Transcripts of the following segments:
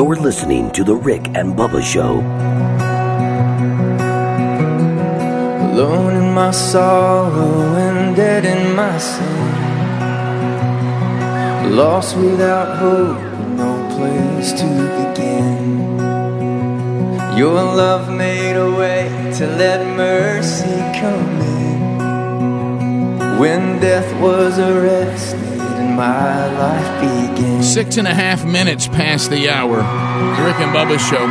You're listening to The Rick and Bubba Show. Alone in my sorrow and dead in my sin. Lost without hope, no place to begin. Your love made a way to let mercy come in. When death was arrested my life began. Six and a half minutes past the hour. The Rick and Bubba Show.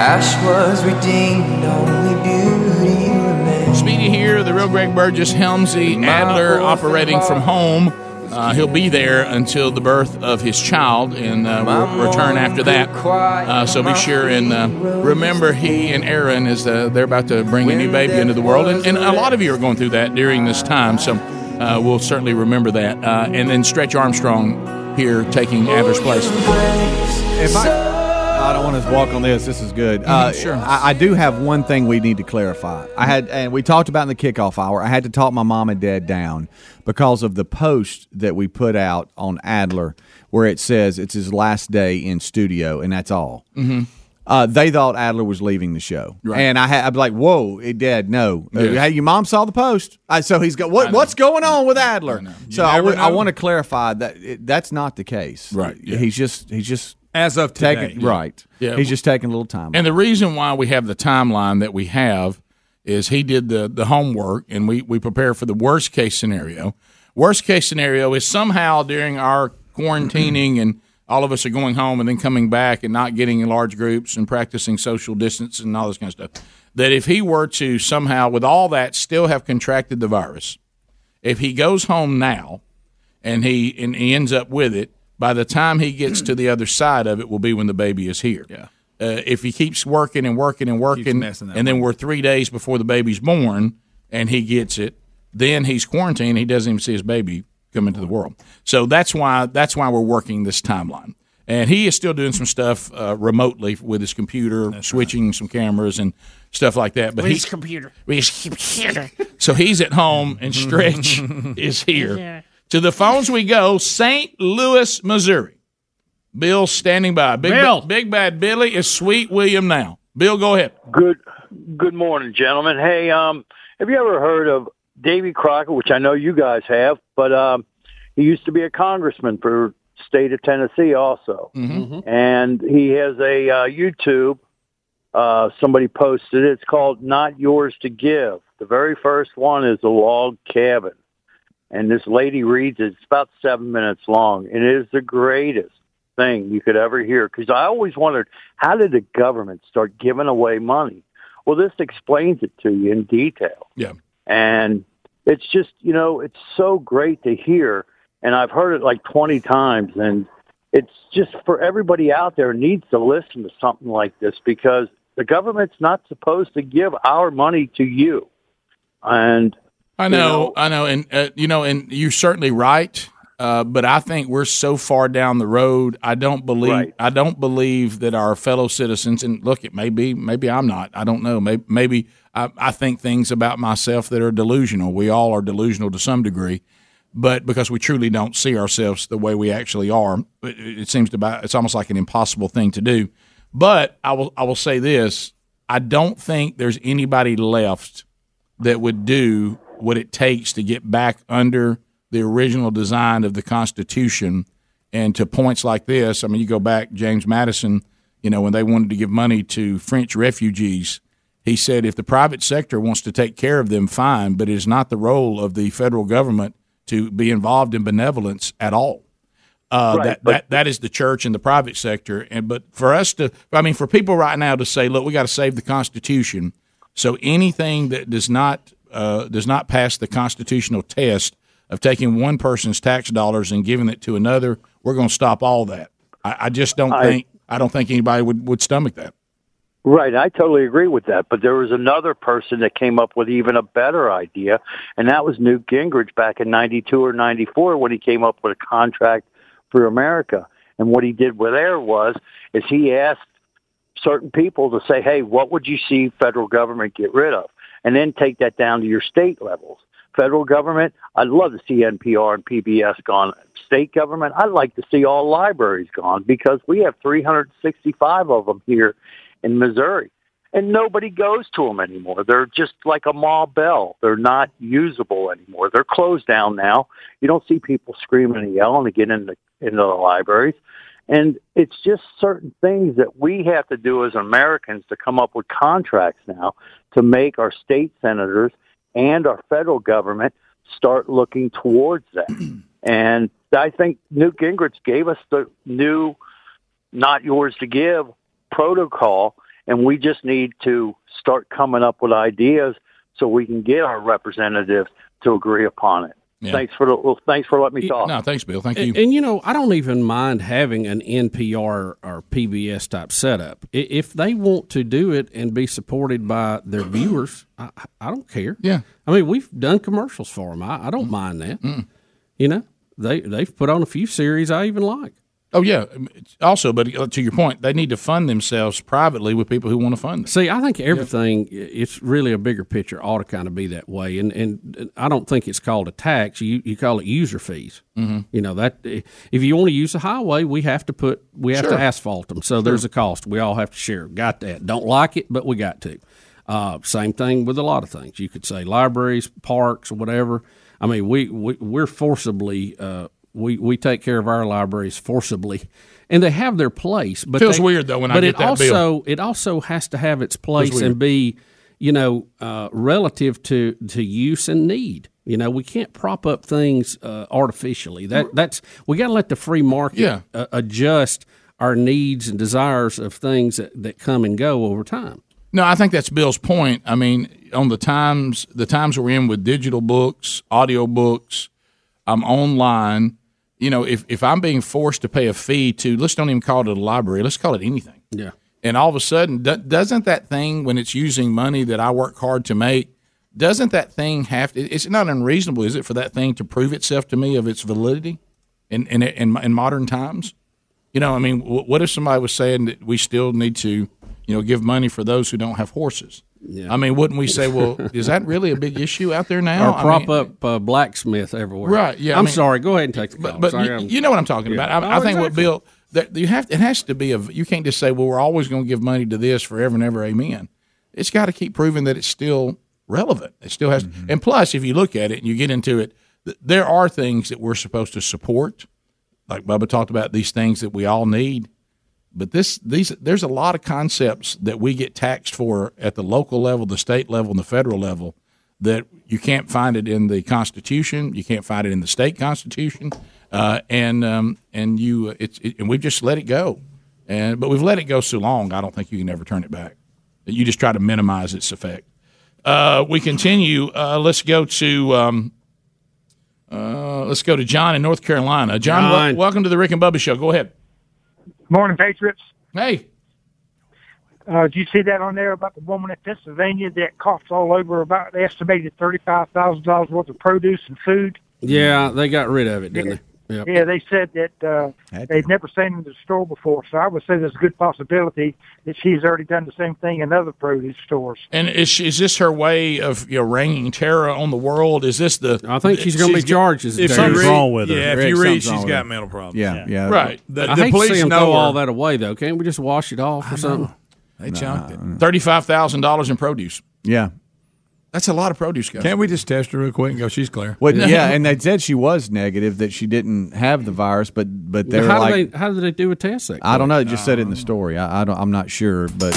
Ash was redeemed, only beauty remained. Speedy here, the real Greg Burgess, Helmsy, Adler operating from home. Uh, he'll be there until the birth of his child, and uh, we'll return after that. Uh, so be sure and uh, remember he and Aaron as uh, they're about to bring a new baby into the world, and, and a lot of you are going through that during this time. So uh, we'll certainly remember that. Uh, and then Stretch Armstrong here taking Adler's place. If I, I don't want to walk on this. This is good. Uh, sure. I, I do have one thing we need to clarify. I had, and we talked about in the kickoff hour. I had to talk my mom and dad down because of the post that we put out on Adler, where it says it's his last day in studio, and that's all. Mhm. Uh, they thought Adler was leaving the show, Right. and I had I'm like, "Whoa, it did no." Uh, Yes. Hey, your mom saw the post, I, so he's got what? What's going on with Adler? So I, would- I want to clarify that it, that's not the case. Right, yeah. He's just he's just as of taking today. right. Yeah. He's just taking a little time. And the reason why we have the timeline that we have is he did the, the homework and we, we prepare for the worst case scenario. Worst case scenario is somehow during our quarantining and all of us are going home and then coming back and not getting in large groups and practicing social distance and all this kind of stuff. That if he were to somehow, with all that, still have contracted the virus, if he goes home now and he and he ends up with it, by the time he gets to the other side of it, will be when the baby is here. Yeah. Uh, if he keeps working and working and working, and then we're three days before the baby's born, and he gets it, then he's quarantined. He doesn't even see his baby come into the world. So that's why that's why we're working this timeline. And he is still doing some stuff uh, remotely with his computer, switching some cameras and stuff like that. But With his computer. with his computer. So he's at home, and Stretch is here. Yeah. To the phones we go. St. Louis, Missouri. Bill standing by. Big, Bill. Ba- Big Bad Billy is Sweet William now. Bill, go ahead. Good good morning, gentlemen. Hey, um, have you ever heard of Davy Crockett, which I know you guys have, but um, he used to be a congressman for state of Tennessee also. And he has a uh, YouTube. Uh, somebody posted it. It's called Not Yours to Give. The very first one is a log cabin. And this lady reads it. It's about seven minutes long. And it is the greatest thing you could ever hear. Because I always wondered, how did the government start giving away money? Well, this explains it to you in detail. Yeah. And it's just, you know, it's so great to hear. And I've heard it like 20 times. And it's just for everybody out there needs to listen to something like this because the government's not supposed to give our money to you. And I you know, I know, and uh, you know, and you're certainly right. Uh, but I think we're so far down the road. I don't believe. I don't believe that our fellow citizens. And look, it may be. Maybe I'm not. I don't know. Maybe, maybe I, I think things about myself that are delusional. We all are delusional to some degree, but because we truly don't see ourselves the way we actually are, it, it seems to. Be, it's almost like an impossible thing to do. But I will. I will say this. I don't think there's anybody left that would do what it takes to get back under the original design of the Constitution and to points like this. I mean, you go back, James Madison, you know, when they wanted to give money to French refugees, he said if the private sector wants to take care of them, fine, but it is not the role of the federal government to be involved in benevolence at all. Uh, Right, that, but- that that is the church and the private sector, and but for us to, I mean, for people right now to say, look, we got to save the Constitution, so anything that does not uh, does not pass the constitutional test of taking one person's tax dollars and giving it to another, we're going to stop all that. I, I just don't I- think I don't think anybody would, would stomach that. Right, I totally agree with that. But there was another person that came up with even a better idea, and that was Newt Gingrich back in '92 or '94 when he came up with a contract for America. And what he did with there was is he asked certain people to say, "Hey, what would you see federal government get rid of?" and then take that down to your state levels. Federal government, I'd love to see NPR and PBS gone. State government, I'd like to see all libraries gone because we have 365 of them here in Missouri and nobody goes to them anymore. They're just like a Ma Bell. They're not usable anymore. They're closed down now. You don't see people screaming and yelling to get into into the libraries. And it's just certain things that we have to do as Americans to come up with contracts now to make our state senators and our federal government start looking towards that. and I think Newt Gingrich gave us the new not yours to give protocol and we just need to start coming up with ideas so we can get our representatives to agree upon it. Yeah. Thanks for the, well, thanks for letting me talk. No, thanks, Bill. Thank you. And, and, you know, I don't even mind having an NPR or PBS type setup if they want to do it and be supported by their viewers. I, I don't care. Yeah, I mean, we've done commercials for them. I, I don't mm. mind that. Mm. You know, they they've put on a few series I even like. Oh yeah. Also, but uh, to your point, they need to fund themselves privately with people who want to fund them. See, I think everything yeah. it's really a bigger picture ought to kind of be that way, and and I don't think it's called a tax. You you call it user fees. Mm-hmm. You know that if you want to use a highway, we have to put we have sure. to asphalt them. So sure. there's a cost. We all have to share. Got that? Don't like it, but we got to. Uh, same thing with a lot of things. You could say libraries, parks, whatever. I mean, we, we we're forcibly. Uh, we we take care of our libraries forcibly, and they have their place. But feels they, weird though when I get that also bill. But it also has to have its place and be you know uh, relative to to use and need. You know, we can't prop up things uh, artificially. That that's we got to let the free market yeah. uh, adjust our needs and desires of things that, that come and go over time. No, I think that's Bill's point. I mean, on the times the times we're in with digital books, audio books, I'm online you know, if, if I'm being forced to pay a fee to, let's don't even call it a library, let's call it anything. Yeah. And all of a sudden, doesn't that thing, when it's using money that I work hard to make, doesn't that thing have to, it's not unreasonable, is it, for that thing to prove itself to me of its validity in, in, in, in modern times? You know, I mean, what if somebody was saying that we still need to, you know, give money for those who don't have horses? Yeah. I mean, wouldn't we say, well, is that really a big issue out there now? Or prop I mean, up uh, blacksmith everywhere. Right. Yeah. I'm I mean, sorry. Go ahead and take the call. But, but you, you, know what I'm talking yeah. about. I, oh, I think exactly. what Bill that you have it has to be a you can't just say, well, we're always going to give money to this forever and ever. Amen. It's got to keep proving that it's still relevant. It still has. Mm-hmm. And plus, if you look at it and you get into it, there are things that we're supposed to support. Like Bubba talked about, these things that we all need but this these there's a lot of concepts that we get taxed for at the local level, the state level, and the federal level that you can't find it in the Constitution, you can't find it in the state constitution, uh, and um, and you it's it, and we've just let it go, and but we've let it go so long, I don't think you can ever turn it back. You just try to minimize its effect. Uh, we continue. Uh, let's go to. Um, uh, let's go to John in North Carolina. John, John. welcome to the Rick and Bubba Show. Go ahead. Morning, Patriots. Hey. Uh, did you see that on there about the woman in Pennsylvania that coughs all over about the estimated thirty-five thousand dollars worth of produce and food? Yeah, they got rid of it, didn't they? Yep. Yeah, they said that uh, they'd never seen in the store before, so I would say there's a good possibility that she's already done the same thing in other produce stores. And is she, is this her way of you know reigning terror on the world? Is this the? I think she's going to be charged as if something's wrong with her. Yeah, if you read, she's got mental problems. Yeah, yeah, yeah. right. The, I the hate police to see them know throw all that away though. Can't we just wash it off or something? They chunked it. Thirty-five thousand dollars in produce. Yeah, that's a lot of produce, guys. Can't we just test her real quick and go? She's clear. Well, yeah, and they said she was negative that she didn't have the virus, but but they're how like, they, how did they do a test? That I don't know. They just said it in the um, story. I, I don't. I'm not sure, but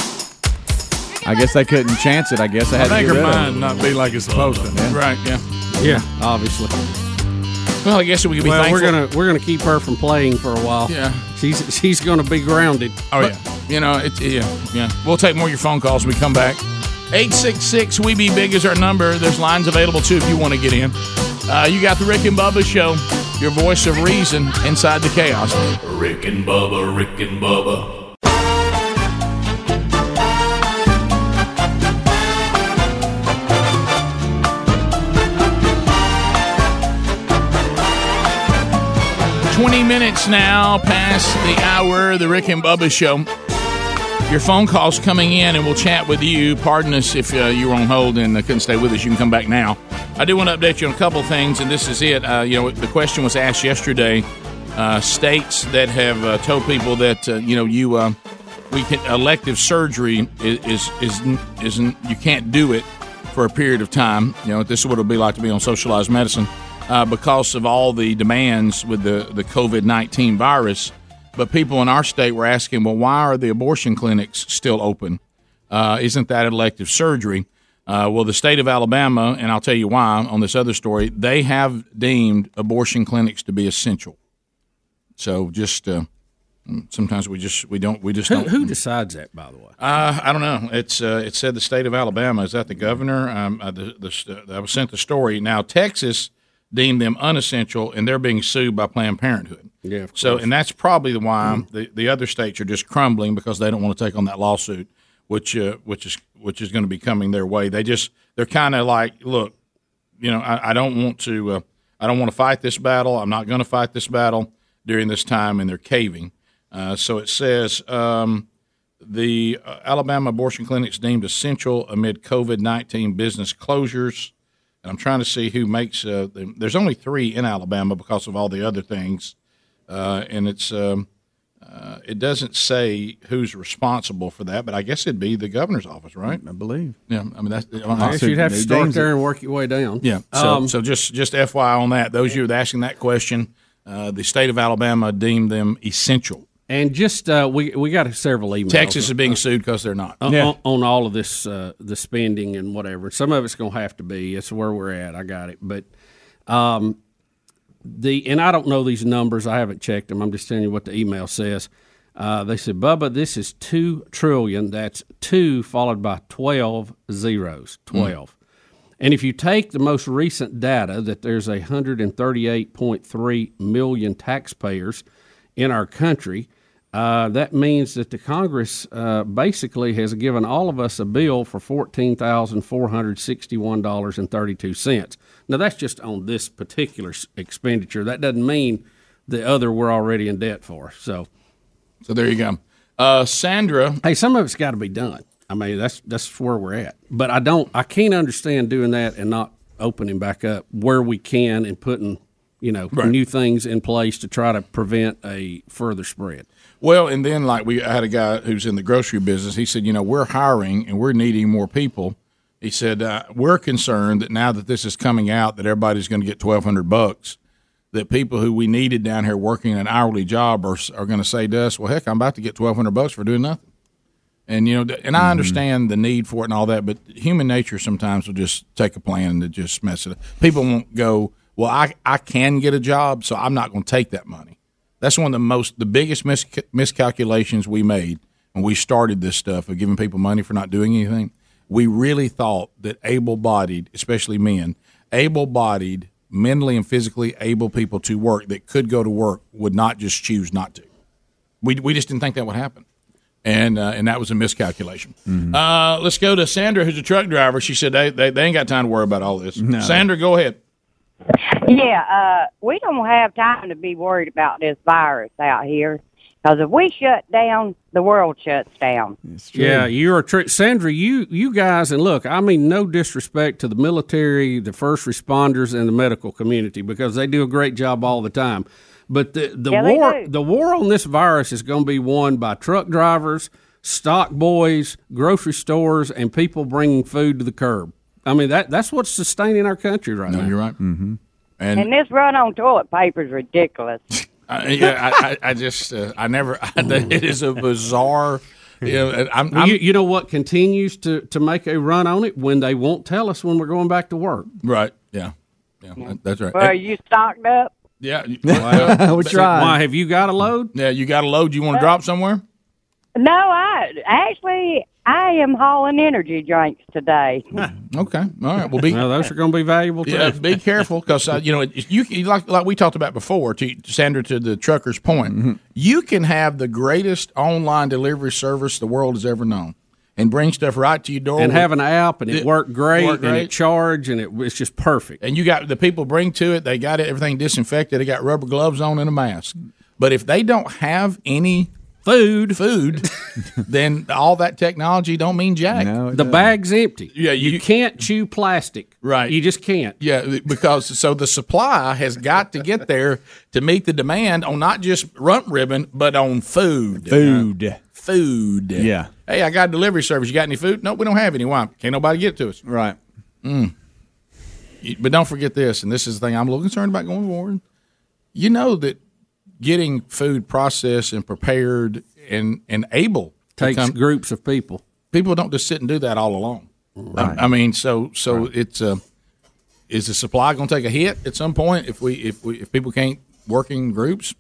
I guess they couldn't chance it. I guess I had I to think her mind not be like it's supposed to. Yeah. Right. Yeah. Yeah. Obviously. Well, I guess we could be. Well, thankful. we're gonna we're gonna keep her from playing for a while. Yeah. She's she's gonna be grounded. Oh but, yeah. You know it's yeah yeah. We'll take more of your phone calls when we come back. 866 We Be Big is our number. There's lines available too if you want to get in. Uh, you got the Rick and Bubba show, your voice of reason inside the chaos. Rick and Bubba, Rick and Bubba. Twenty minutes now past the hour. The Rick and Bubba show your phone calls coming in, and we'll chat with you. Pardon us if uh, you were on hold and uh, couldn't stay with us. You can come back now. I do want to update you on a couple things, and this is it. Uh, you know, the question was asked yesterday. Uh, states that have uh, told people that uh, you know you we can elective surgery is is is, is you can't do it for a period of time. You know, this is what it'll be like to be on socialized medicine uh, because of all the demands with the the COVID nineteen virus. But people in our state were asking, well, why are the abortion clinics still open? Uh, isn't that elective surgery? Uh, well, the state of Alabama, and I'll tell you why on this other story, they have deemed abortion clinics to be essential. So just uh, sometimes we just we don't we just Who, don't. who decides that, by the way? Uh, I don't know. It's uh, it said the state of Alabama. Is that the governor? Um, uh, the, the, I was sent the story. Now Texas deemed them unessential, and they're being sued by Planned Parenthood. Yeah. of So, course. and that's probably the why the, the other states are just crumbling because they don't want to take on that lawsuit, which uh, which is which is going to be coming their way. They just they're kind of like, look, you know, I, I don't want to uh, I don't want to fight this battle. I'm not going to fight this battle during this time, and they're caving. Uh, so it says um, the uh, Alabama abortion clinics deemed essential amid COVID nineteen business closures. And I'm trying to see who makes. Uh, the, there's only three in Alabama because of all the other things, uh, and it's. Um, uh, it doesn't say who's responsible for that, but I guess it'd be the governor's office, right? I believe. Yeah, I mean that's. I guess you'd have to start there and work your way down. Yeah. So, Um, so just just FYI on that, those of you asking that question, uh, the state of Alabama deemed them essential. and just uh, we we got several emails. Texas is being sued because they're not. on, on, on all of this, uh, the spending and whatever. Some of it's going to have to be. It's where we're at. I got it. But um, the and I don't know these numbers. I haven't checked them. I'm just telling you what the email says. Uh, they said, Bubba, this is two trillion. That's two followed by twelve zeros. Twelve. And if you take the most recent data that there's a 138.3 million taxpayers in our country, uh, that means that the Congress uh, basically has given all of us a bill for fourteen thousand four hundred sixty-one dollars and thirty-two cents. Now that's just on this particular expenditure. That doesn't mean the other we're already in debt for. So, so there you go. Uh, Sandra, hey, some of it's got to be done. I mean, that's that's where we're at. But I don't, I can't understand doing that and not opening back up where we can and putting, you know, Right. new things in place to try to prevent a further spread. Well, and then like we I had a guy who's in the grocery business. He said, you know, we're hiring and we're needing more people. He said uh, we're concerned that now that this is coming out, that everybody's going to get twelve hundred bucks. That people who we needed down here working an hourly job are are going to say to us, "Well, heck, I'm about to get twelve hundred bucks for doing nothing." And you know, and I understand the need for it and all that, but human nature sometimes will just take a plan and just mess it up. People won't go, "Well, I I can get a job, so I'm not going to take that money." That's one of the most, the biggest mis- miscalculations we made when we started this stuff of giving people money for not doing anything. We really thought that able-bodied, especially men, able-bodied, mentally and physically able people to work that could go to work would not just choose not to. We we just didn't think that would happen, and uh, and that was a miscalculation. Uh, let's go to Sandra, who's a truck driver. She said they, they they ain't got time to worry about all this. Sandra, go ahead. Yeah, uh, we don't have time to be worried about this virus out here. Because if we shut down, the world shuts down. Yeah, you're a trick, Sandra. You you guys, and look, I mean, no disrespect to the military, the first responders, and the medical community because they do a great job all the time. But the the Yeah, war do. the war on this virus is going to be won by truck drivers, stock boys, grocery stores, and people bringing food to the curb. I mean that that's what's sustaining our country right now. You're right. Mm-hmm. And, this run on toilet paper is ridiculous. I, yeah, I, I, I just uh, I never. it is a bizarre. You know, I'm, I'm you, you know what continues to, to make a run on it when they won't tell us when we're going back to work. right. Yeah, yeah, that- that's right. Well, are you stocked up? yeah, Well, we tried. Why have you got a load? Yeah, you got a load. You want to drop somewhere? No, I actually I am hauling energy drinks today. Okay, all right. Well, be Well, those are going to be valuable too. yeah, be careful because uh, you know it- you you- like like we talked about before. To Sandra, to the trucker's point, Mm-hmm. you can have the greatest online delivery service the world has ever known, and bring stuff right to your door. and with- have an app and it, It worked great, worked and great. it charged and it, it's just perfect. and you got the people bring to it. They got it, everything disinfected. They got rubber gloves on and a mask. But if they don't have any food, food, then all that technology don't mean jack. the bag's empty. Yeah, you, can't chew plastic. Right. You just can't. Yeah, because so the supply has got to get there to meet the demand on not just rump ribbon, but on food. Food. Food. Yeah. Hey, I got a delivery service. You got any food? No, we don't have any. Why? Can't nobody get it to us. Right. Mm. But don't forget this, and this is the thing I'm a little concerned about going forward. You know that getting food processed and prepared and and able to Takes come- groups of people. People don't just sit and do that all alone. I, I mean, so so it's uh, is the supply going to take a hit at some point if we if we if people can't work in groups?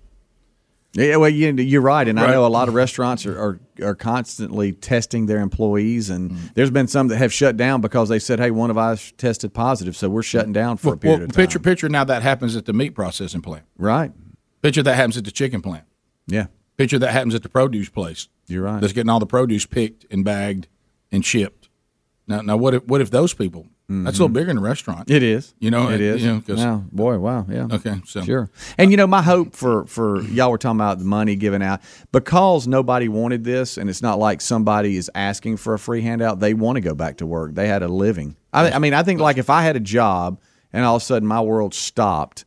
Yeah, well, you, you're right, and Right. I know a lot of restaurants are, are, are constantly testing their employees, and there's been some that have shut down because they said, "Hey, one of us tested positive, so we're shutting down for a period Well, of time." picture picture now that happens at the meat processing plant. Right. Picture that happens at the chicken plant. Yeah. Picture that happens at the produce place. You're right. That's getting all the produce picked and bagged and shipped. Now, now what if what if those people? That's a little bigger than a restaurant. Mm-hmm. It is. You know, it is. You know, Wow, boy, wow, yeah. Okay, so Sure. And you know, my hope for for y'all were talking about the money given out because nobody wanted this, and it's not like somebody is asking for a free handout. They want to go back to work. They had a living. I, I mean, I think like if I had a job and all of a sudden my world stopped,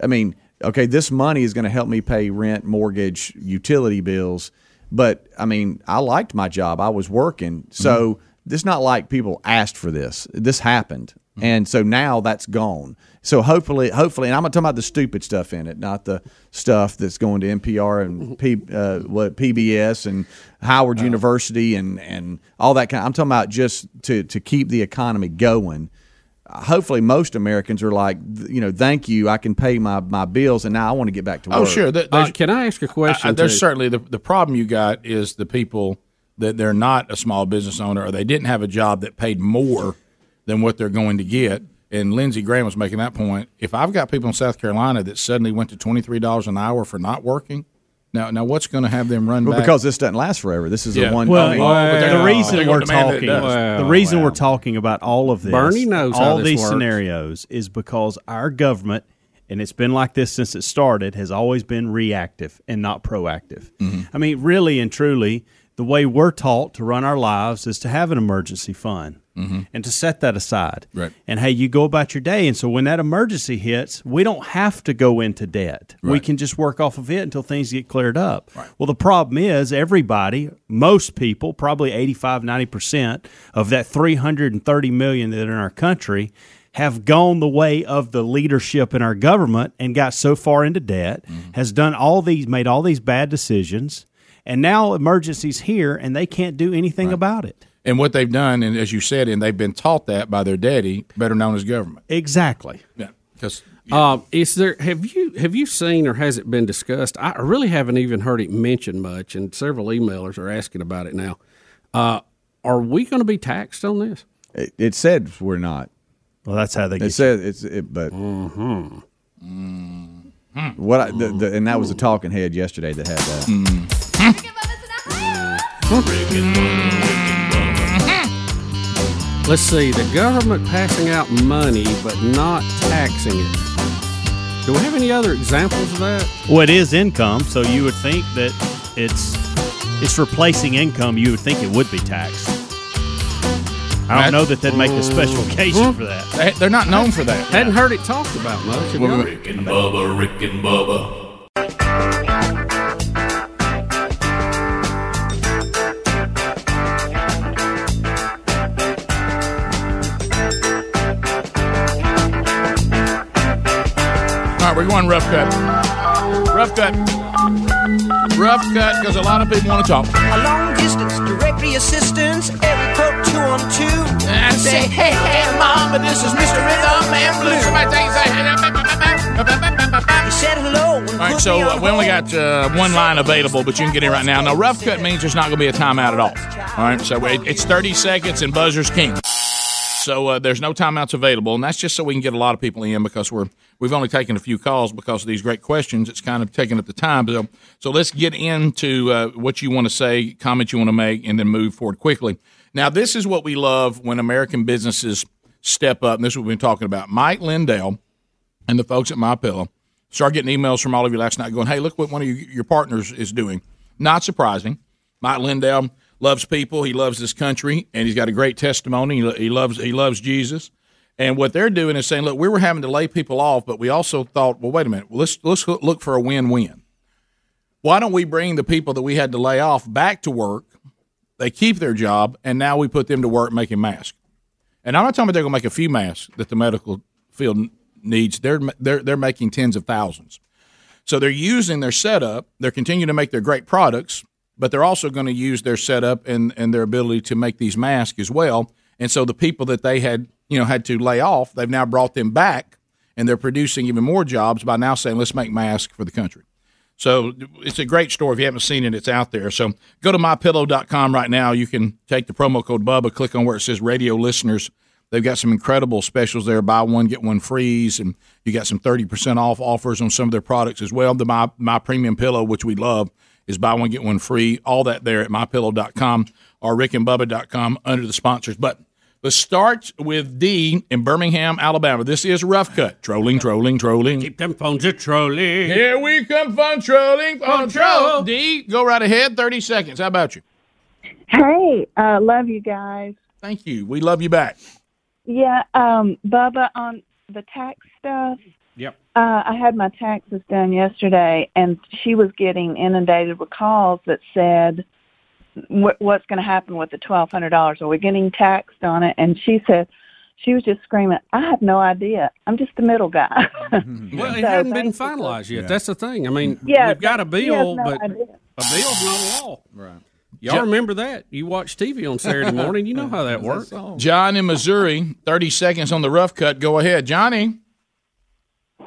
I mean, okay, this money is going to help me pay rent, mortgage, utility bills, but I mean, I liked my job. I was working, so. Mm-hmm. It's not like people asked for this. This happened, mm-hmm. and so now that's gone. So hopefully, hopefully, and I'm not talking about the stupid stuff in it, not the stuff that's going to NPR and mm-hmm. P, uh, what PBS and Howard uh-huh. University and and all that kind. I'm talking about just to to keep the economy going. Hopefully, most Americans are like, you know, thank you, I can pay my, my bills, and now I want to get back to work. Oh, sure. There- Uh, can I ask a question? I- there's too? certainly the the problem you got is the people that they're not a small business owner or they didn't have a job that paid more than what they're going to get. And Lindsey Graham was making that point. If I've got people in South Carolina that suddenly went to twenty three dollars an hour for not working, now now what's going to have them run Well, back? because this doesn't last forever. This is Yeah. a one. Well, I mean- the reason gonna we're demand that it talking, does. the reason we're talking about all of this, Bernie knows all this these works. scenarios, is because our government, and it's been like this since it started, has always been reactive and not proactive. Mm-hmm. I mean, really and truly, the way we're taught to run our lives is to have an emergency fund and to set that aside. Mm-hmm. Right. And hey, you go about your day, and so when that emergency hits, we don't have to go into debt. We can just work off of it until things get cleared up. Well, the problem is everybody, most people, probably 85, 90% of that 330 million that are in our country have gone the way of the leadership in our government and got so far into debt, has done all these, made all these bad decisions, and now emergencies here and they can't do anything about it. and what they've done, and as you said, and they've been taught that by their daddy, better known as government. Exactly. Yeah, because Um, is there have you have you seen or has it been discussed? I really haven't even heard it mentioned much, and several emailers are asking about it now. Uh, are we going to be taxed on this? It, it said we're not. Well, that's how they It get said it's it, but Mm-hmm. what I, the, the, and that was the talking head yesterday that had that. Mm-hmm. Let's see. The government passing out money but not taxing it. Do we have any other examples of that? Well, it is income, so you would think that it's it's replacing income. You would think it would be taxed. I don't know that they'd make a special occasion mm-hmm. for that. They, they're not known for that. Hadn't heard it talked about much. Have? Rick and Bubba, Rick and Bubba. Right, we're going rough cut. Rough cut. Rough cut because a lot of people want to talk. A long distance directory assistance, area code 212. And say, hey, hey, mama, this is Mr. Rhythm and Blues. Somebody take say, He said hello. All right, so uh, we only got uh, one line available, but you can get in right now. Now, rough cut means there's not going to be a timeout at all. All right, so it, it's 30 seconds and buzzer's king. So uh, there's no timeouts available, and that's just so we can get a lot of people in because we're we've only taken a few calls because of these great questions. It's kind of taking up the time. So, so let's get into uh, what you want to say, comments you want to make, and then move forward quickly. Now, this is what we love when American businesses step up, and this is what we've been talking about. Mike Lindell and the folks at My Pillow started getting emails from all of you last night going, "Hey, look what one of your, your partners is doing." Not surprising. Mike Lindell loves people. He loves this country, and he's got a great testimony. He, he loves he loves Jesus. And what they're doing is saying, look, we were having to lay people off, but we also thought, well, wait a minute, let's let's look for a win-win. Why don't we bring the people that we had to lay off back to work? They keep their job, and now we put them to work making masks. And I'm not talking about they're going to make a few masks that the medical field needs. They're they're they're making tens of thousands. So they're using their setup. They're continuing to make their great products, but they're also going to use their setup and, and their ability to make these masks as well. And so the people that they had, you know, had to lay off, they've now brought them back, and they're producing even more jobs by now saying, "Let's make masks for the country." So it's a great story. If you haven't seen it, it's out there. So go to mypillow.com right now. You can take the promo code Bubba, click on where it says radio listeners. They've got some incredible specials there. Buy one, get one freeze, and you got some 30% off offers on some of their products as well. The My, My Premium Pillow, which we love, is buy one, get one free. All that there at mypillow.com or rickandbubba.com under the sponsors button. Let's start with D in Birmingham, Alabama. This is Rough Cut. Trolling, trolling, trolling. Keep them phones a trolling. Here we come, fun trolling, fun troll. D, go right ahead. 30 seconds. How about you? Hey, uh, love you guys. Thank you. We love you back. Yeah, um, Bubba, on the tax stuff, Yep. uh, I had my taxes done yesterday, and she was getting inundated with calls that said, "What- "What's going to happen with the twelve hundred dollars? Are we getting taxed on it?" And she said, she was just screaming, "I have no idea. I'm just the middle guy." Well, it So hadn't been basically- finalized yet. That's the thing. I mean, Yeah, we've got a but he bill, no but idea. a bill's not a law. Right. Y'all Jo- remember that? You watch TV on Saturday morning. You know how that works. John in Missouri, 30 seconds on the Rough Cut. Go ahead, Johnny.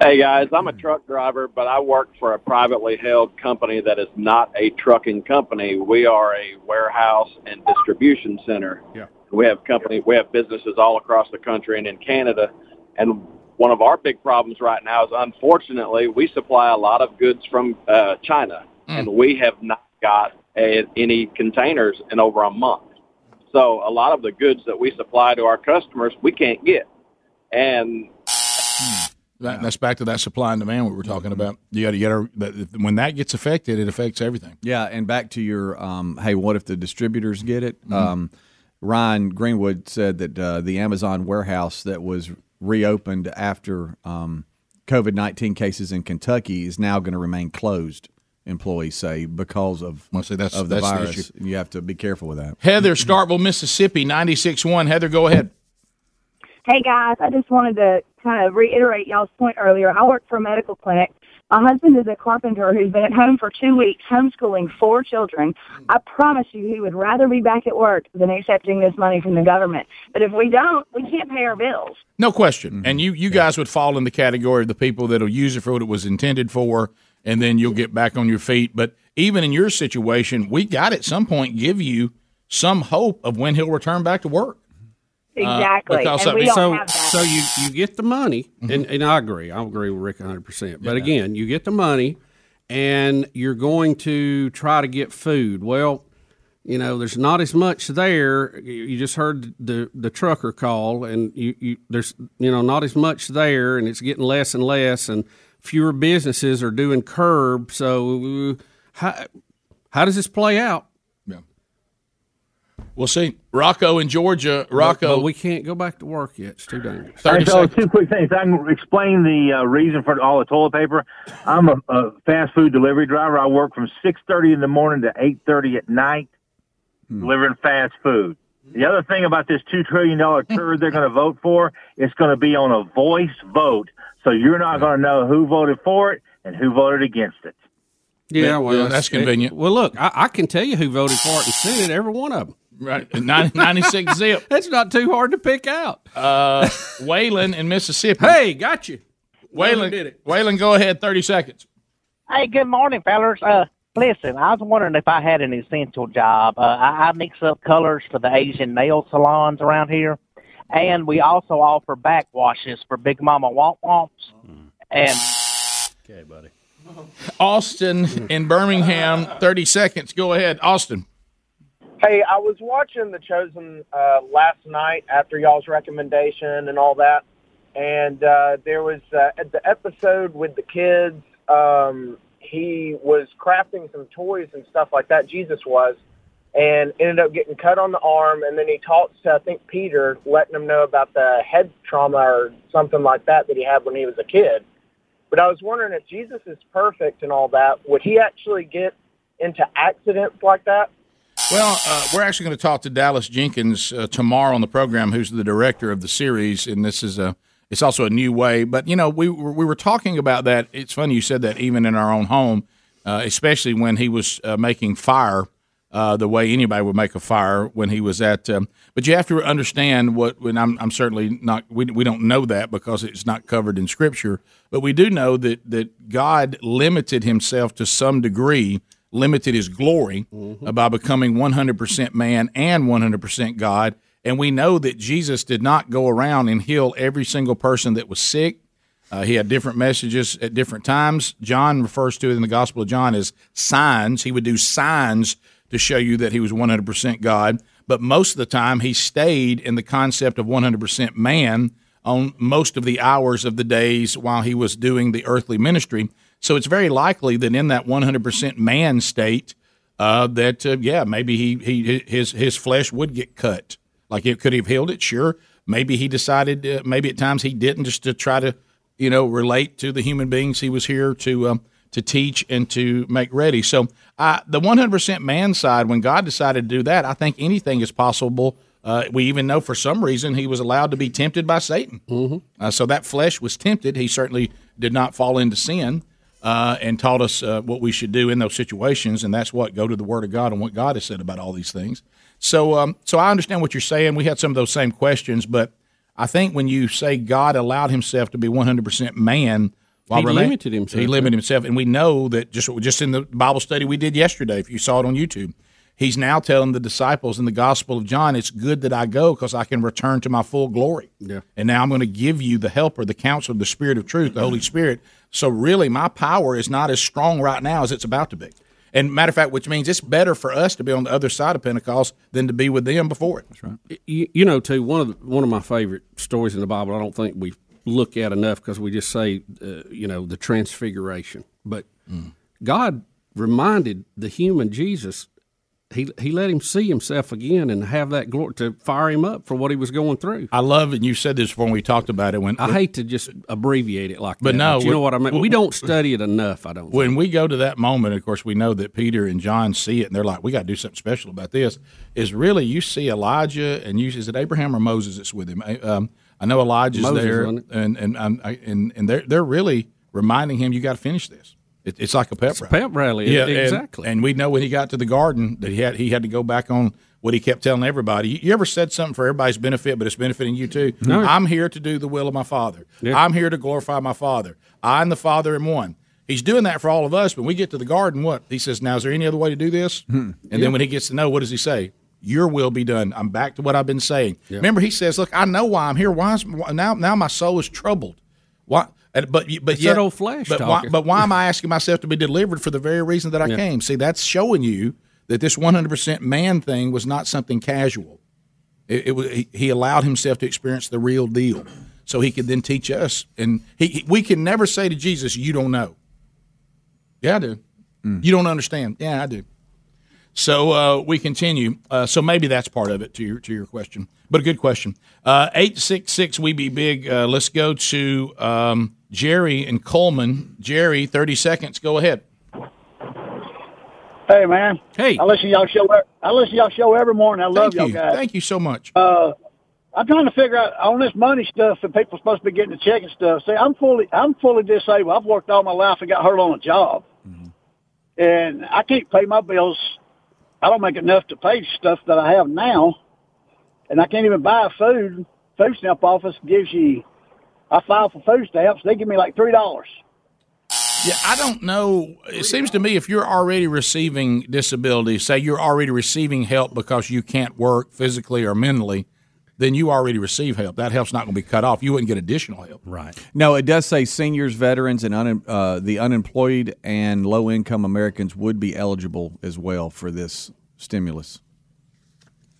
Hey guys, I'm a truck driver, but I work for a privately held company that is not a trucking company. We are a warehouse and distribution center. Yeah. We have company, we have businesses all across the country and in Canada. And one of our big problems right now is unfortunately we supply a lot of goods from uh, China, and we have not got a, any containers in over a month. So a lot of the goods that we supply to our customers we can't get, and That, That's back to that supply and demand we were talking about. You got to get our, that, when that gets affected, it affects everything. Yeah, and back to your um, hey, what if the distributors get it? Mm-hmm. Um, Ryan Greenwood said that uh, the Amazon warehouse that was reopened after um, COVID nineteen cases in Kentucky is now going to remain closed. Employees say because of Well, see, that's- of the that's the virus. issue. you have to be careful with that. Heather, Starkville, Mississippi, ninety six one. Heather, go ahead. Hey guys, I just wanted to kind of reiterate y'all's point earlier. I work for a medical clinic. My husband is a carpenter who's been at home for two weeks homeschooling four children. I promise you he would rather be back at work than accepting this money from the government. But if we don't, we can't pay our bills. No question. Mm-hmm. And you, you guys would fall in the category of the people that'll use it for what it was intended for, and then you'll get back on your feet. But even in your situation, we got at some point give you some hope of when he'll return back to work. Exactly. because and we mean- don't so have that. so you you get the money, and, and I agree. I agree with Rick 100. percent But again, you get the money, and you're going to try to get food. Well, you know, there's not as much there. You you just heard the the trucker call, and you, you there's you know not as much there, and it's getting less and less, and fewer businesses are doing curb. So uh, how how does this play out? We'll see. Rocco in Georgia. Rocco. But we can't go back to work yet. It's too dangerous. Hey, fellas, two quick things. I can explain the uh, reason for all the toilet paper. I'm a, a fast food delivery driver. I work from 6:30 in the morning to 8:30 at night, delivering fast food. The other thing about this two trillion dollar turd they're going to vote for, it's going to be on a voice vote, so you're not going to know who voted for it and who voted against it. Yeah, well, Yeah, that's convenient. well, look, I, I can tell you who voted for it in Senate, every one of them. Right, 90, 96 zip. That's not too hard to pick out. Uh, Waylon in Mississippi. Hey, got you. Waylon, did it. Waylon, go ahead. 30 seconds. Hey, good morning, fellas. Uh, listen, I was wondering if I had an essential job. Uh, I, I mix up colors for the Asian nail salons around here, and we also offer backwashes for Big Mama Womp Womps. And Okay, buddy. Austin in Birmingham. 30 seconds. Go ahead, Austin. Hey, I was watching The Chosen uh, last night after y'all's recommendation and all that, and uh, there was uh, the episode with the kids. Um, he was crafting some toys and stuff like that. Jesus was, and ended up getting cut on the arm. And then he talks to I think Peter, letting him know about the head trauma or something like that that he had when he was a kid. But I was wondering if Jesus is perfect and all that, would he actually get into accidents like that? Well, uh, we're actually going to talk to Dallas Jenkins uh, tomorrow on the program, who's the director of the series, and this is a it's also a new way. But you know, we we were talking about that. It's funny you said that even in our own home, uh, especially when he was uh, making fire. Uh, the way anybody would make a fire when he was at, um, but you have to understand what. When I'm, I'm certainly not. We, we don't know that because it's not covered in Scripture, but we do know that that God limited Himself to some degree limited his glory uh, by becoming 100% man and 100% God. And we know that Jesus did not go around and heal every single person that was sick. Uh, he had different messages at different times. John refers to it in the Gospel of John as signs. He would do signs to show you that he was 100% God. But most of the time, he stayed in the concept of 100% man on most of the hours of the days while he was doing the earthly ministry. So it's very likely that in that 100% man state, uh, that uh, yeah, maybe he, he his his flesh would get cut. Like it could he have healed it, sure. Maybe he decided, uh, maybe at times he didn't, just to try to you know relate to the human beings he was here to um, to teach and to make ready. So uh, the 100% man side, when God decided to do that, I think anything is possible. Uh, we even know for some reason he was allowed to be tempted by Satan. Mm-hmm. Uh, so that flesh was tempted. He certainly did not fall into sin uh, and taught us uh, what we should do in those situations. And that's what go to the Word of God and what God has said about all these things. So, um, so I understand what you're saying. We had some of those same questions, but I think when you say God allowed Himself to be 100% man, while He remain- limited himself, He limited himself, and we know that just just in the Bible study we did yesterday, if you saw it on YouTube, he's now telling the disciples in the Gospel of John, "It's good that I go because I can return to my full glory." Yeah. And now I'm going to give you the Helper, the Counselor, the Spirit of Truth, the Holy Spirit. So really, my power is not as strong right now as it's about to be. And matter of fact, which means it's better for us to be on the other side of Pentecost than to be with them before it. That's right. you, you know, too, one of the, one of my favorite stories in the Bible. I don't think we look at enough because we just say, uh, you know, the Transfiguration. But God reminded the human Jesus. He, he let him see himself again and have that glory to fire him up for what he was going through. I love, and you said this when we talked about it. When I hate to just abbreviate it like But that, no, you know what I mean. We don't study it enough. I don't. When we go to that moment, of course, we know that Peter and John see it, and they're like, "We got to do something special about this." Is really you see Elijah, and you is it Abraham or Moses that's with him? I- Um, I know Elijah's Moses, there, and and and and they're they're really reminding him, "You got to finish this." It, it's like a pep rally. pep rally, yeah, exactly. And, we know when he got to the garden that he had he had to go back on what he kept telling everybody. You, you ever said something for everybody's benefit, but it's benefiting you too? No. I'm here to do the will of my Father. Yeah. I'm here to glorify my Father. I and the Father am one. He's doing that for all of us. But when we get to the garden, what he says now? Is there any other way to do this? Hmm. And Yeah. then when he gets to know, what does he say? Your will be done. I'm back to what I've been saying. Remember, he says, "Look, I know why I'm here. Why is, now? Now my soul is troubled. Why? And- But but It's yet, old flesh But why, but why am I asking myself to be delivered for the very reason that I Yeah. came? See, that's showing you that this 100 percent man thing was not something casual. It, it was he, allowed himself to experience the real deal, so he could then teach us. And he, he- we can never say to Jesus, "You don't know." Yeah, I do. You don't understand. Yeah, I do. So uh, we continue. Uh, so maybe that's part of it to your to your question, but a good question. Uh, Eight six six, we be big. Uh, let's go to um, Jerry and Cullman. Jerry, thirty seconds. Go ahead. Hey man. Hey. I listen to y'all show. I listen to y'all show every morning. I love Thank y'all you. guys. Thank you so much. Uh, I'm trying to figure out on this money stuff that people are supposed to be getting the check and stuff. See, I'm fully, I'm fully disabled. I've worked all my life and got hurt on a job, and I can't pay my bills. I don't make enough to pay stuff that I have now, and I can't even buy food. Food stamp office gives you. I file for food stamps. They give me like three dollars. Yeah, I don't know. It seems to me if you're already receiving disability, say you're already receiving help because you can't work physically or mentally, then you already receive help. That help's not going to be cut off. You wouldn't get additional help. Right. No, it does say seniors, veterans, and un, uh, the unemployed and low income Americans would be eligible as well for this stimulus.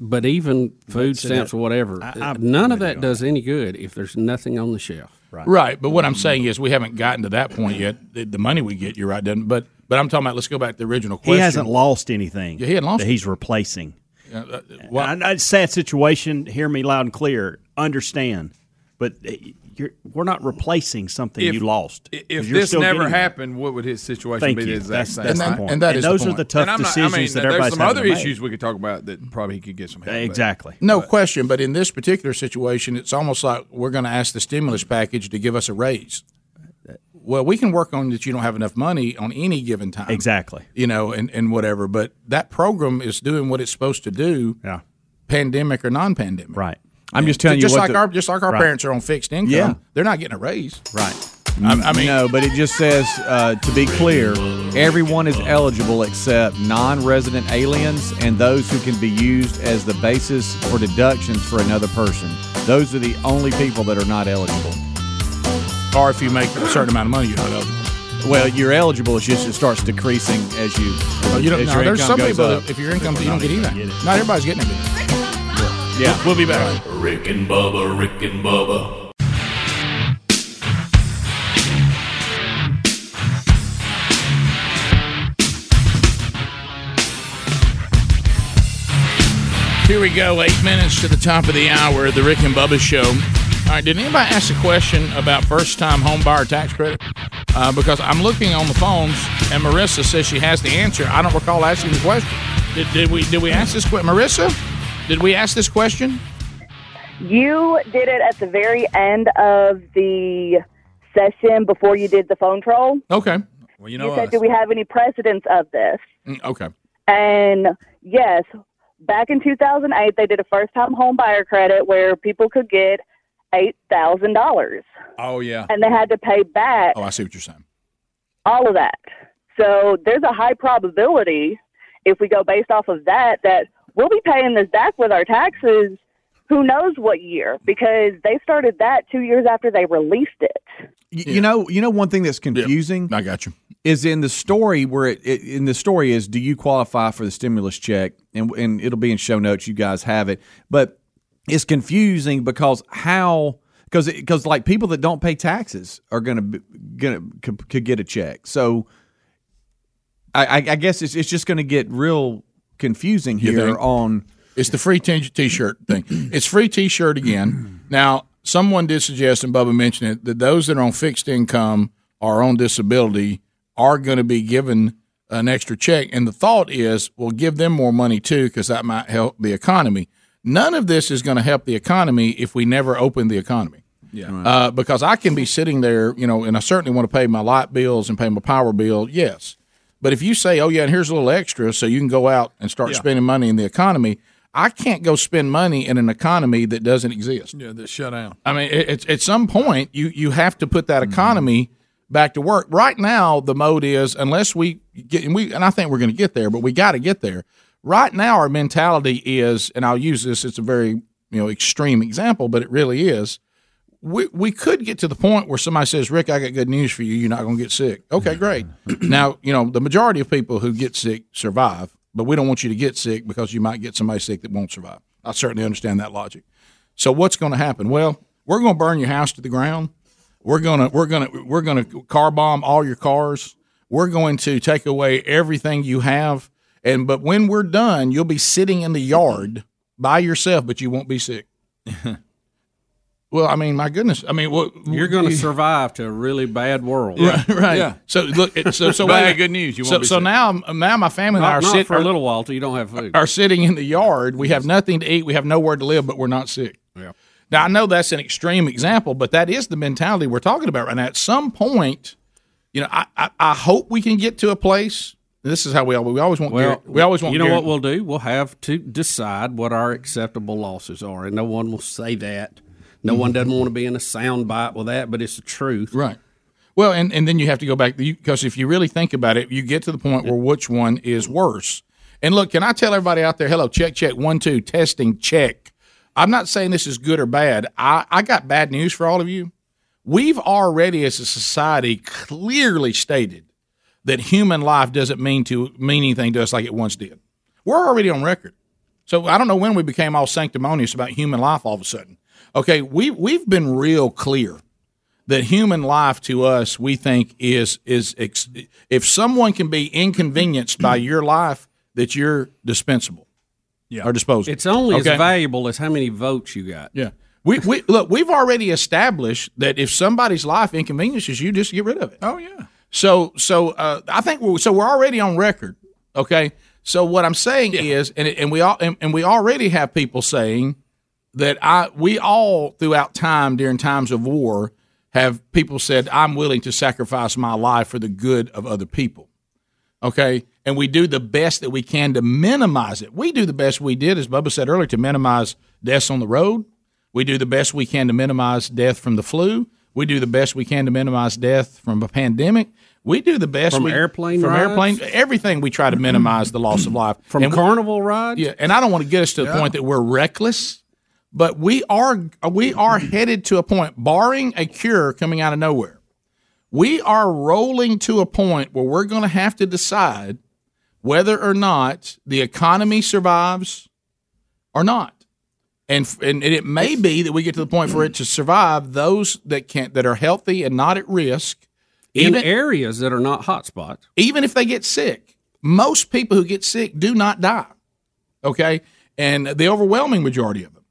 But even food That's it. stamps or whatever, I- I- none of that does any good if there's nothing on the shelf. Right. right. But what I'm saying is we haven't gotten to that point yet. The, the money we get, you're right, doesn't. But but I'm talking about. Let's go back to the original question. He hasn't lost anything. Yeah, he hadn't lost that he's replacing. Uh, uh, Well, I, I, sad situation. Hear me loud and clear. Understand, but uh, you're, we're not replacing something If- you lost. If 'Cause you're this still never getting happened, what would his situation Thank be? you. The exact That's- same. that's the Right? point. And that is And those the are the tough And I'm not- decisions I mean, that there's everybody's some other to make. issues we could talk about that probably he could get some help. but- Exactly. No question, but in this particular situation, it's almost like we're going to ask the stimulus package to give us a raise. Well, we can work on that. You don't have enough money on any given time, Exactly. You know, and, and whatever. But that program is doing what it's supposed to do. Yeah, pandemic or non-pandemic. Right. I'm just telling you just what like the- our just like our Right. parents are on fixed income. Yeah. they're not getting a raise. Right. I, I mean, no, but it just says uh, to be clear, everyone is eligible except non-resident aliens and those who can be used as the basis for deductions for another person. Those are the only people that are not eligible. Or if you make a certain amount of money, you're not eligible. Well, you're eligible. It's just it starts decreasing as you. Well, you don't. as No, there's some people up. if your income, you don't get anything. Not everybody's getting it. Yeah, we'll be back. Rick and Bubba, Rick and Bubba. Here we go. Eight minutes to the top of the hour. The Rick and Bubba Show. All right. Did anybody ask a question about first-time home buyer tax credit? Uh, because I'm looking on the phones, and Marissa says she has the answer. I don't recall asking the question. Did, did we? Did we ask this question, Marissa? Did we ask this question? You did it at the very end of the session before you did the phone troll. Okay. Well, you You said, "Do we have any precedents of this?" Mm, Okay. And yes, back in 2008, they did a first-time home buyer credit where people could get eight thousand dollars, Oh yeah. and they had to pay back Oh, I see what you're saying. all of that. So there's a high probability, if we go based off of that, that we'll be paying this back with our taxes. Who knows what year? Because they started that two years after they released it. Y- You know, you know one thing that's confusing. I got you. Is in the story where it, it in the story is do you qualify for the stimulus check and and it'll be in show notes. You guys have it, but it's confusing because how because because like people that don't pay taxes are gonna be, gonna could, could get a check. So I, I, I guess it's it's just gonna get real confusing here on. It's the free t- t-shirt thing. It's free t-shirt again. Now, someone did suggest, and Bubba mentioned it, that those that are on fixed income or on disability are going to be given an extra check. And the thought is, we'll give them more money too, because that might help the economy. None of this is going to help the economy if we never open the economy. Yeah. Uh, because I can be sitting there, you know, and I certainly want to pay my light bills and pay my power bill, yes. But if you say, oh, yeah, and here's a little extra so you can go out and start Yeah. spending money in the economy, I can't go spend money in an economy that doesn't exist. Yeah, the shut down. I mean, it, it's at some point you you have to put that mm-hmm. economy back to work. Right now, the mode is unless we get and we and I think we're going to get there, but we got to get there. Right now, our mentality is, and I'll use this. It's a very you know extreme example, but it really is. We we could get to the point where somebody says, "Rick, I got good news for you. You're not going to get sick." Okay, great. now you know the majority of people who get sick survive, but we don't want you to get sick because you might get somebody sick that won't survive. I certainly understand that logic. So what's going to happen? Well, we're going to burn your house to the ground. We're going to we're going to we're going to car bomb all your cars. We're going to take away everything you have. And but when we're done, you'll be sitting in the yard by yourself, but you won't be sick. well, I mean, my goodness. I mean, what You're going to survive to a really bad world. Right, right. So look, so so Bad wait, good news, you so won't be so sick. now now my family and I are sitting for a little while till you don't have food. are sitting in the yard. We have nothing to eat. We have nowhere to live, but we're not sick. Yeah. Now I know that's an extreme example, but that is the mentality we're talking about right now. At some point, you know, I I, I hope we can get to a place. This is how we always we always want. Well, guar- we always want. You know guar- what we'll do? We'll have to decide what our acceptable losses are, and no one will say that. No one mm-hmm. doesn't want to be in a sound bite with that, but it's the truth. Right. Well, and, and then you have to go back because if you really think about it, you get to the point where which one is worse. And look, can I tell everybody out there, hello, check, check, one, two, testing, check. I'm not saying this is good or bad. I, I got bad news for all of you. We've already, as a society, clearly stated that human life doesn't mean to mean anything to us like it once did. We're already on record. So I don't know when we became all sanctimonious about human life all of a sudden. Okay, we we've been real clear that human life to us we think is is ex- if someone can be inconvenienced by your life that you're dispensable yeah. or disposable It's only Okay? as valuable as how many votes you got. yeah we, we look we've already established that if somebody's life inconveniences you just get rid of it oh yeah so so uh, I think we're, so we're already on record. Okay. So what I'm saying is, and and we all and, and we already have people saying that I we all throughout time during times of war have people said I'm willing to sacrifice my life for the good of other people. Okay. And we do the best that we can to minimize it. We do the best we did, as Bubba said earlier, to minimize deaths on the road. We do the best we can to minimize death from the flu. We do the best we can to minimize death from a pandemic. We do the best From we, airplane from rides? airplane everything. We try to minimize the loss of life From And carnival rides? Yeah, and I don't want to get us to the point that we're reckless, but we are we are headed to a point, barring a cure coming out of nowhere. We are rolling to a point where we're going to have to decide whether or not the economy survives or not. And, and it may be that we get to the point for it to survive those that can that are healthy and not at risk In areas that are not hotspots. even if they get sick. Most people who get sick do not die. Okay? And the overwhelming majority of them.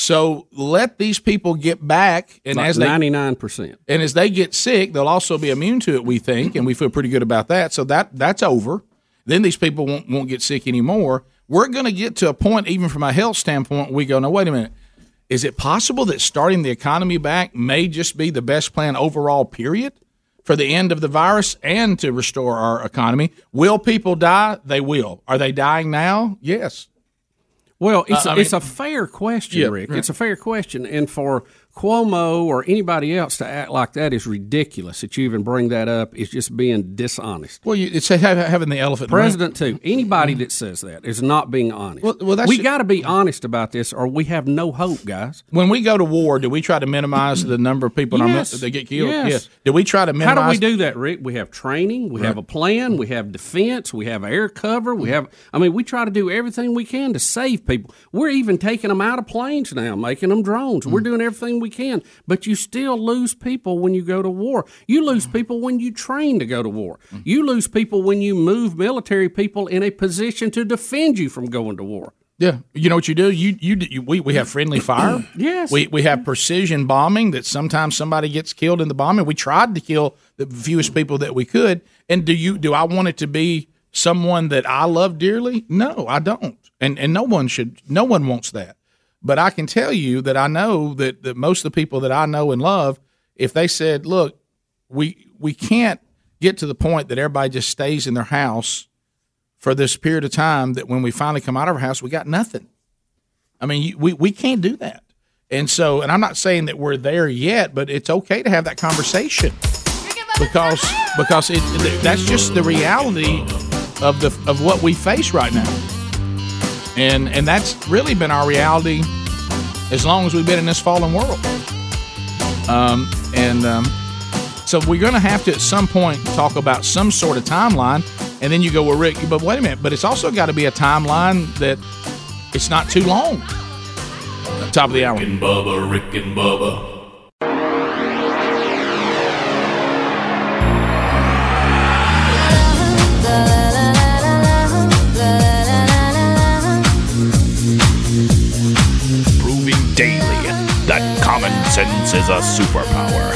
So let these people get back and Like as 99%. and as they get sick, they'll also be immune to it, we think, and we feel pretty good about that. So that that's over. Then these people won't won't get sick anymore. We're going to get to a point, even from a health standpoint, we go, no, wait a minute. Is it possible that starting the economy back may just be the best plan overall, period, for the end of the virus and to restore our economy? Will people die? They will. Are they dying now? Yes. Well, it's, Uh, a I mean- it's a fair question, Yeah, Rick. right. It's a fair question. And for Cuomo or anybody else to act like that is ridiculous. That you even bring that up is just being dishonest. Well, you, it's having the elephant. in the room. President too. Anybody that says that is not being honest. Well- well, we got to be honest about this, or we have no hope, guys. When we go to war, do we try to minimize the number of people in our Yes. that get killed? Yes. Do we try to minimize? How do we do that, Rick? We have training, we have a plan, we have defense, we have air cover, we have. I mean, we try to do everything we can to save people. We're even taking them out of planes now, making them drones. We're mm. doing everything we can, but you still lose people when you go to war. You lose mm-hmm. people when you train to go to war. Mm-hmm. You lose people when you move military people in a position to defend you from going to war. Yeah, you know what you do. You you, you we, we have friendly fire. Yes. we we have precision bombing. That sometimes somebody gets killed in the bombing. We tried to kill the fewest people that we could. And do you do I want it to be someone that I love dearly? No, I don't. And and no one should. No one wants that. But I can tell you that I know that that most of the people that I know and love, if they said, "Look, we we can't get to the point that everybody just stays in their house." for this period of time that when we finally come out of our house, we got nothing. I mean, we, we can't do that. And so, and I'm not saying that we're there yet, but it's okay to have that conversation because because it, that's just the reality of the of what we face right now. And and that's really been our reality as long as we've been in this fallen world. Um, and um, so we're going to have to at some point talk about some sort of timeline. And then you go, well, Rick, but wait a minute. But it's also got to be a timeline that it's not too long. Top of the hour. Rick and Bubba, Rick and Bubba. Daily that common sense is a superpower.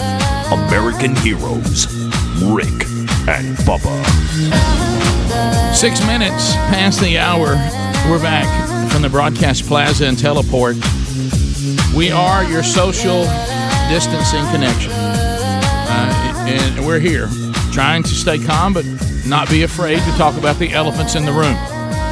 American heroes, Rick and Bubba. Six minutes past the hour. We're back from the broadcast plaza and teleport. We are your social distancing connection. Uh, and we're here trying to stay calm but not be afraid to talk about the elephants in the room.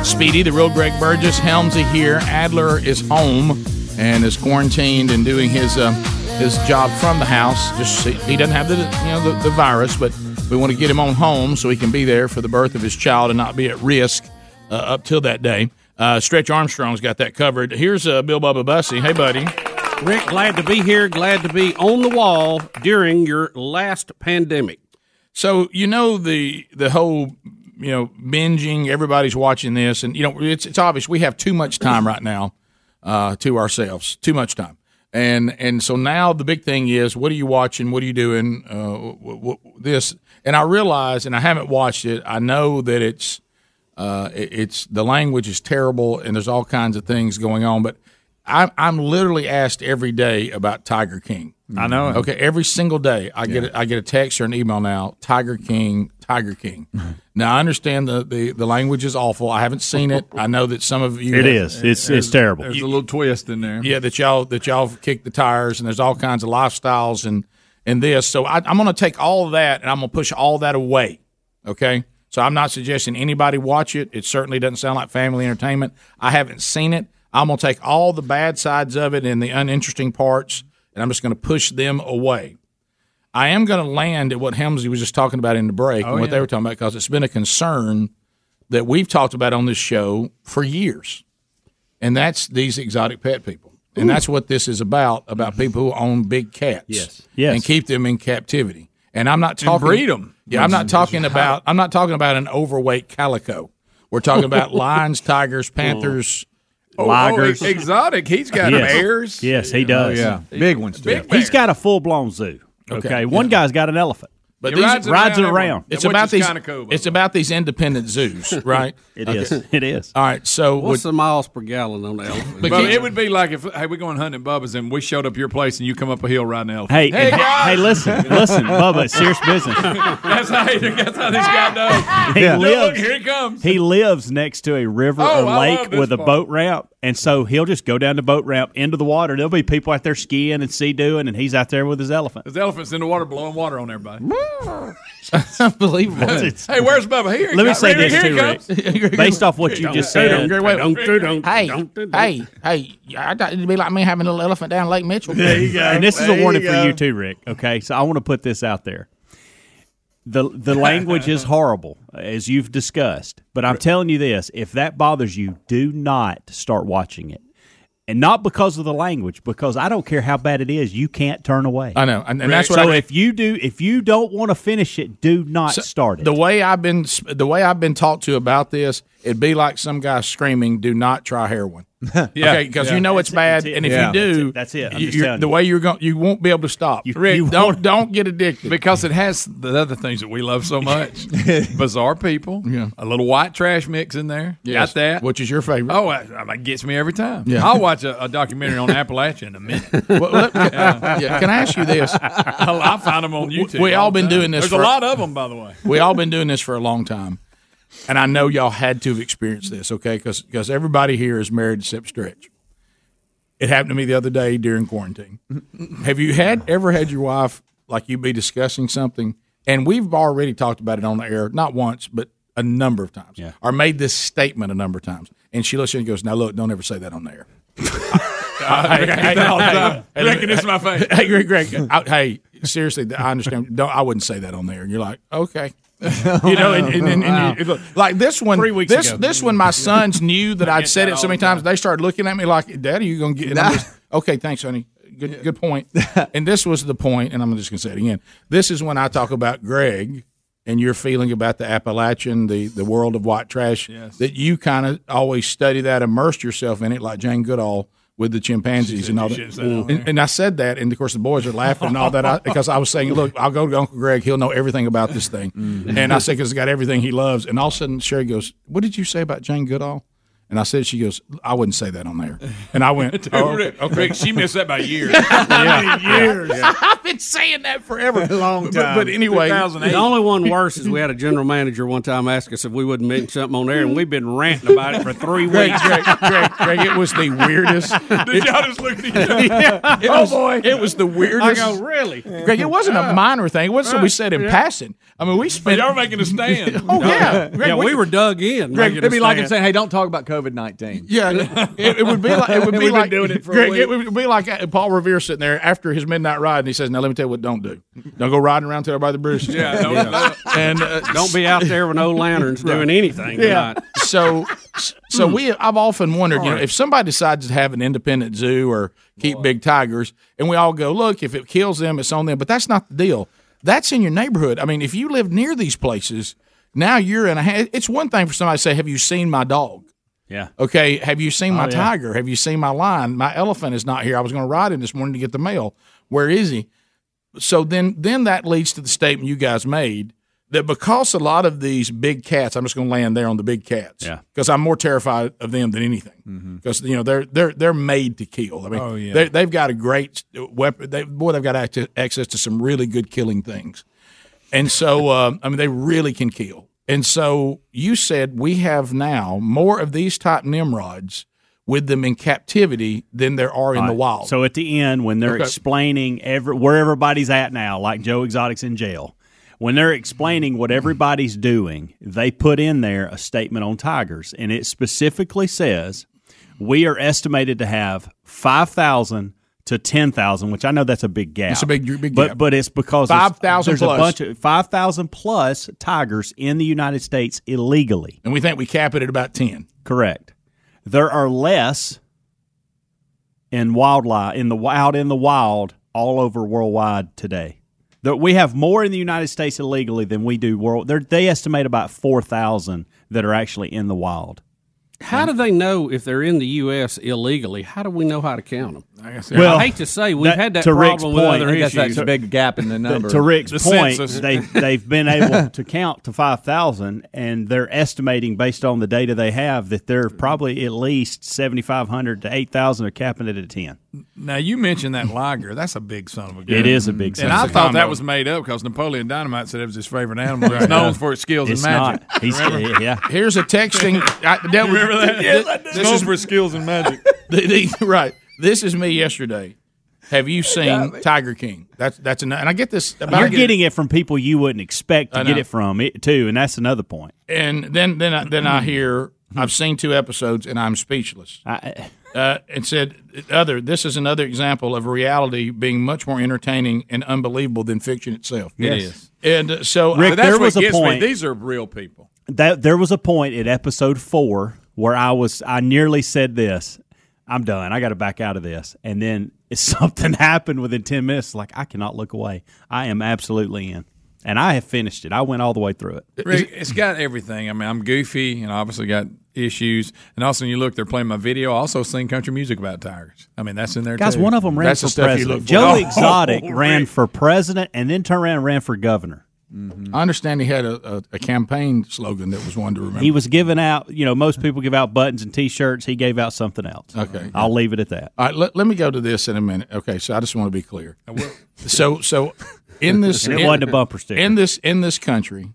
Speedy, the real Greg Burgess, Helmsy here. Adler is home and is quarantined and doing his uh, his job from the house. Just he doesn't have the you know the, the virus, but we want to get him on home so he can be there for the birth of his child and not be at risk uh, up till that day. Uh, Stretch Armstrong's got that covered. Here's uh, Bill Bubba Bussey. Hey, buddy. Rick, glad to be here. Glad to be on the wall during your last pandemic. So you know the the whole you know binging. Everybody's watching this, and you know it's it's obvious we have too much time right now uh, to ourselves. Too much time. And and so now the big thing is, what are you watching? What are you doing? Uh, wh- wh- this and I realize, and I haven't watched it. I know that it's uh, it- it's the language is terrible, and there's all kinds of things going on. But I'm I'm literally asked every day about Tiger King. I know. Okay, every single day I get a, I get a text or an email now. Tiger King, Tiger King. now I understand the, the the language is awful. I haven't seen it. I know that some of you. It is. It's- it's terrible. There's a little twist in there. Yeah, that y'all that y'all kick the tires, and there's all kinds of lifestyles and and this. So I, I'm going to take all of that and I'm going to push all that away. Okay, so I'm not suggesting anybody watch it. It certainly doesn't sound like family entertainment. I haven't seen it. I'm going to take all the bad sides of it and the uninteresting parts, and I'm just going to push them away. I am going to land at what Helmsley was just talking about in the break Oh, and what yeah. they were talking about because it's been a concern that we've talked about on this show for years, and that's these exotic pet people, and that's what this is about about mm-hmm. people who own big cats, Yes. Yes. and keep them in captivity. And I'm not And talking breed 'em. Yeah, I'm not talking about I'm not talking about an overweight calico. We're talking about lions, tigers, panthers, Oh, oh, exotic. He's got Yes. bears. Yes, he oh, does. Oh, yeah. Big ones, Big He's got a full blown zoo. Okay. Okay. One guy's got an elephant. But he these- rides, rides it around. It's about these. It's about these independent zoos, right? It Okay. is. It is. All right. So What's would- the miles per gallon on the elephant? But it would be like if hey we're going hunting Bubba's and we showed up your place and you come up a hill riding an elephant. Hey, hey, guys! hey, listen, listen, Bubba, it's serious business. that's how that's how this guy does. He Look, lives. here he comes. He lives next to a river Oh, or lake love this with a boat ramp, and so he'll just go down the boat ramp into the water. There'll be people out there skiing and sea doing, and he's out there with his elephant. There's elephants in the water blowing water on everybody. Unbelievable. hey, where's Bubba? Here. he Let me comes. say Here- this here he too, Rick. Based off what you just said, don't do it. Hey, hey, hey! I thought it'd be like me having a little elephant down Lake Mitchell. There you go. And this is a warning for you too, Rick. Okay, so I want to put this out there. the The language is horrible, as you've discussed. But I'm telling you this: if that bothers you, do not start watching it. And not because of the language, because I don't care how bad it is, you can't turn away. I know, and- and that's what so. I- if you do, if you don't want to finish it, do not start it. The way I've been, the way I've been talked to about this, it'd be like some guy screaming, "Do not try heroin." Yeah, okay, because yeah. you know it's That's bad, it. and if Yeah. you do, That's it. That's it. I'm you- just the you. way you're going, you won't be able to stop. You, Rick, don't don't get addicted because it has the other things that we love so much. Bizarre people. Yeah. A little white trash mix in there. Yes. Got that. Which is your favorite? Oh, I, I, it gets me every time. Yeah. I'll watch a, a documentary on Appalachia in a minute. Well, let- yeah, can I ask you this? I'll, I'll find them on YouTube. We all the been time. doing this. There's for, a lot of them, by the way. we all been doing this for a long time, and I know y'all had to have experienced this. Okay, because because everybody here is married except Stretch. It happened to me the other day during quarantine. have you had ever had your wife like you be discussing something, and we've already talked about it on the air, not once, but a number of times, yeah. or made this statement a number of times, and she looks at it and goes, "Now look, don't ever say that on the air." I get that all the time. Reckon this is my face. Hey, Greg, Greg, I, hey, seriously, I understand. Don't, I wouldn't say that on there. And you're like, okay. you know, and, and, and, and you- look, like this one, Three weeks this ago. this one, my sons knew that I'd said that it so many the time. times. They started looking at me like, "Daddy, you gonna get?" And just, okay, thanks, honey. Good, good point. and this was the point, and I'm just gonna say it again. This is when I talk about Greg and your feeling about the Appalachian, the the world of white trash. That you kind of always study that, immersed yourself in it, like Jane Goodall with the chimpanzees and all that. shouldn't say that on And, and I said that, and of course the boys are laughing and all that I, because I was saying, "Look, I'll go to Uncle Greg; he'll know everything about this thing." Mm-hmm. And I said, "Because it's got everything he loves." And all of a sudden, Sherri goes, "What did you say about Jane Goodall?" And I said, "She goes, I wouldn't say that on there." And I went, Dude, oh, Rick, okay, okay. Rick, she missed that by years. Yeah. years. I've been saying that forever, a long But, but anyway, The only one worse is we had a general manager one time ask us if we wouldn't mention something on there, and we've been ranting about it for three weeks. Greg, Greg, Greg, it was the weirdest. Did y'all just look at each other? Yeah, it oh was, boy, it was the weirdest. I go, really? Greg, it wasn't a minor thing. It wasn't something we said in Yeah. passing. I mean, we But spent. y'all were making a stand. oh yeah, Greg, yeah, we were dug in. Greg, It'd a be like him stand. saying, "Hey, don't talk about COVID nineteen. Yeah, it, it would be like it would be like doing it for a Greg, week. it would be like uh, Paul Revere sitting there after his midnight ride, and he says, "Now let me tell you what don't do. Don't go riding around till everybody bruises." Yeah, don't- don't- and uh, Don't be out there with no lanterns doing anything. Yeah. tonight. So, so we I've often wondered, you know, if somebody decides to have an independent zoo or keep big tigers, and we all go, look, if it kills them, it's on them. But that's not the deal. That's in your neighborhood. I mean, if you live near these places, now you're in a. It's one thing for somebody to say, "Have you seen my dog?" Yeah. Okay, have you seen my Oh, yeah. tiger? Have you seen my lion? My elephant is not here. I was going to ride him this morning to get the mail. Where is he? So then, then that leads to the statement you guys made that because a lot of these big cats, I'm just going to land there on the big cats, Yeah. because I'm more terrified of them than anything. Because you know they're they're they're made to kill. I mean, Oh, yeah. they, they've got a great weapon. They, boy, they've got access, access to some really good killing things. And so, uh, I mean, they really can kill. And so you said we have now more of these type Nimrods with them in captivity than there are in the wild. So at the end, when they're Okay. explaining every where everybody's at now, like Joe Exotic's in jail, when they're explaining what everybody's doing, they put in there a statement on tigers, and it specifically says we are estimated to have five thousand to ten thousand, which I know that's a big gap. It's a big- big but gap. but but it's because there's- 5,000 There's plus. a bunch of five thousand plus tigers in the United States illegally. and we think we cap it at about 10. Correct. There are less in wildlife in the out in the wild all over worldwide today. That we have more in the United States illegally than we do world. they're- They estimate about four thousand that are actually in the wild. How do they know if they're in the U.S. illegally? How do we know how to count them? I, Well, I hate to say we've that- had that to Rick's problem with point, other I guess issues. that's a big gap in the number. To Rick's The point, census. they they've been able to count to five thousand, and they're estimating based on the data they have that they're probably at least seventy five hundred to eight thousand are capping it at ten. Now you mentioned that Liger. That's a big son of a gun. It is a big son And of I a thought gun. that was made up because Napoleon Dynamite said it was his favorite animal. It's known for its skills It's and magic. not. He's- Remember? yeah. Here's a texting. I, that Remember that? Yes, I this do. Is for skills and magic. the- the- right. This is me yesterday. Have you seen Tiger King? That's that's an, and I get this. About You're getting it from people you wouldn't expect to get it from it too, and that's another point. and then then I, then I hear I've seen two episodes and I'm speechless. I, uh, and said other this is another example of reality being much more entertaining and unbelievable than fiction itself. It Yes. is. And uh, so Rick, I- there was a point. These are real people. that there was a point at episode four where I was I nearly said this. I'm done. I got to back out of this. And then something happened within ten minutes. Like I cannot look away. I am absolutely in, and I have finished it. I went all the way through it. Rick, it's got everything. I mean, I'm goofy and obviously got issues. And also, when you look, they're playing my video. I also sing country music about tigers. I mean, that's in there Guys, too. one of them ran for president. Joe Exotic ran for president, and then turned around and ran for governor. Mm-hmm. I understand he had a, a, a campaign slogan that was one to remember. He was giving out. You know, most people give out buttons and T-shirts. He gave out something else. Okay. I'll leave it at that. All right, let, let me go to this in a minute. Okay, so I just want to be clear. So so in this And it in- wasn't a bumper sticker. in this in this country,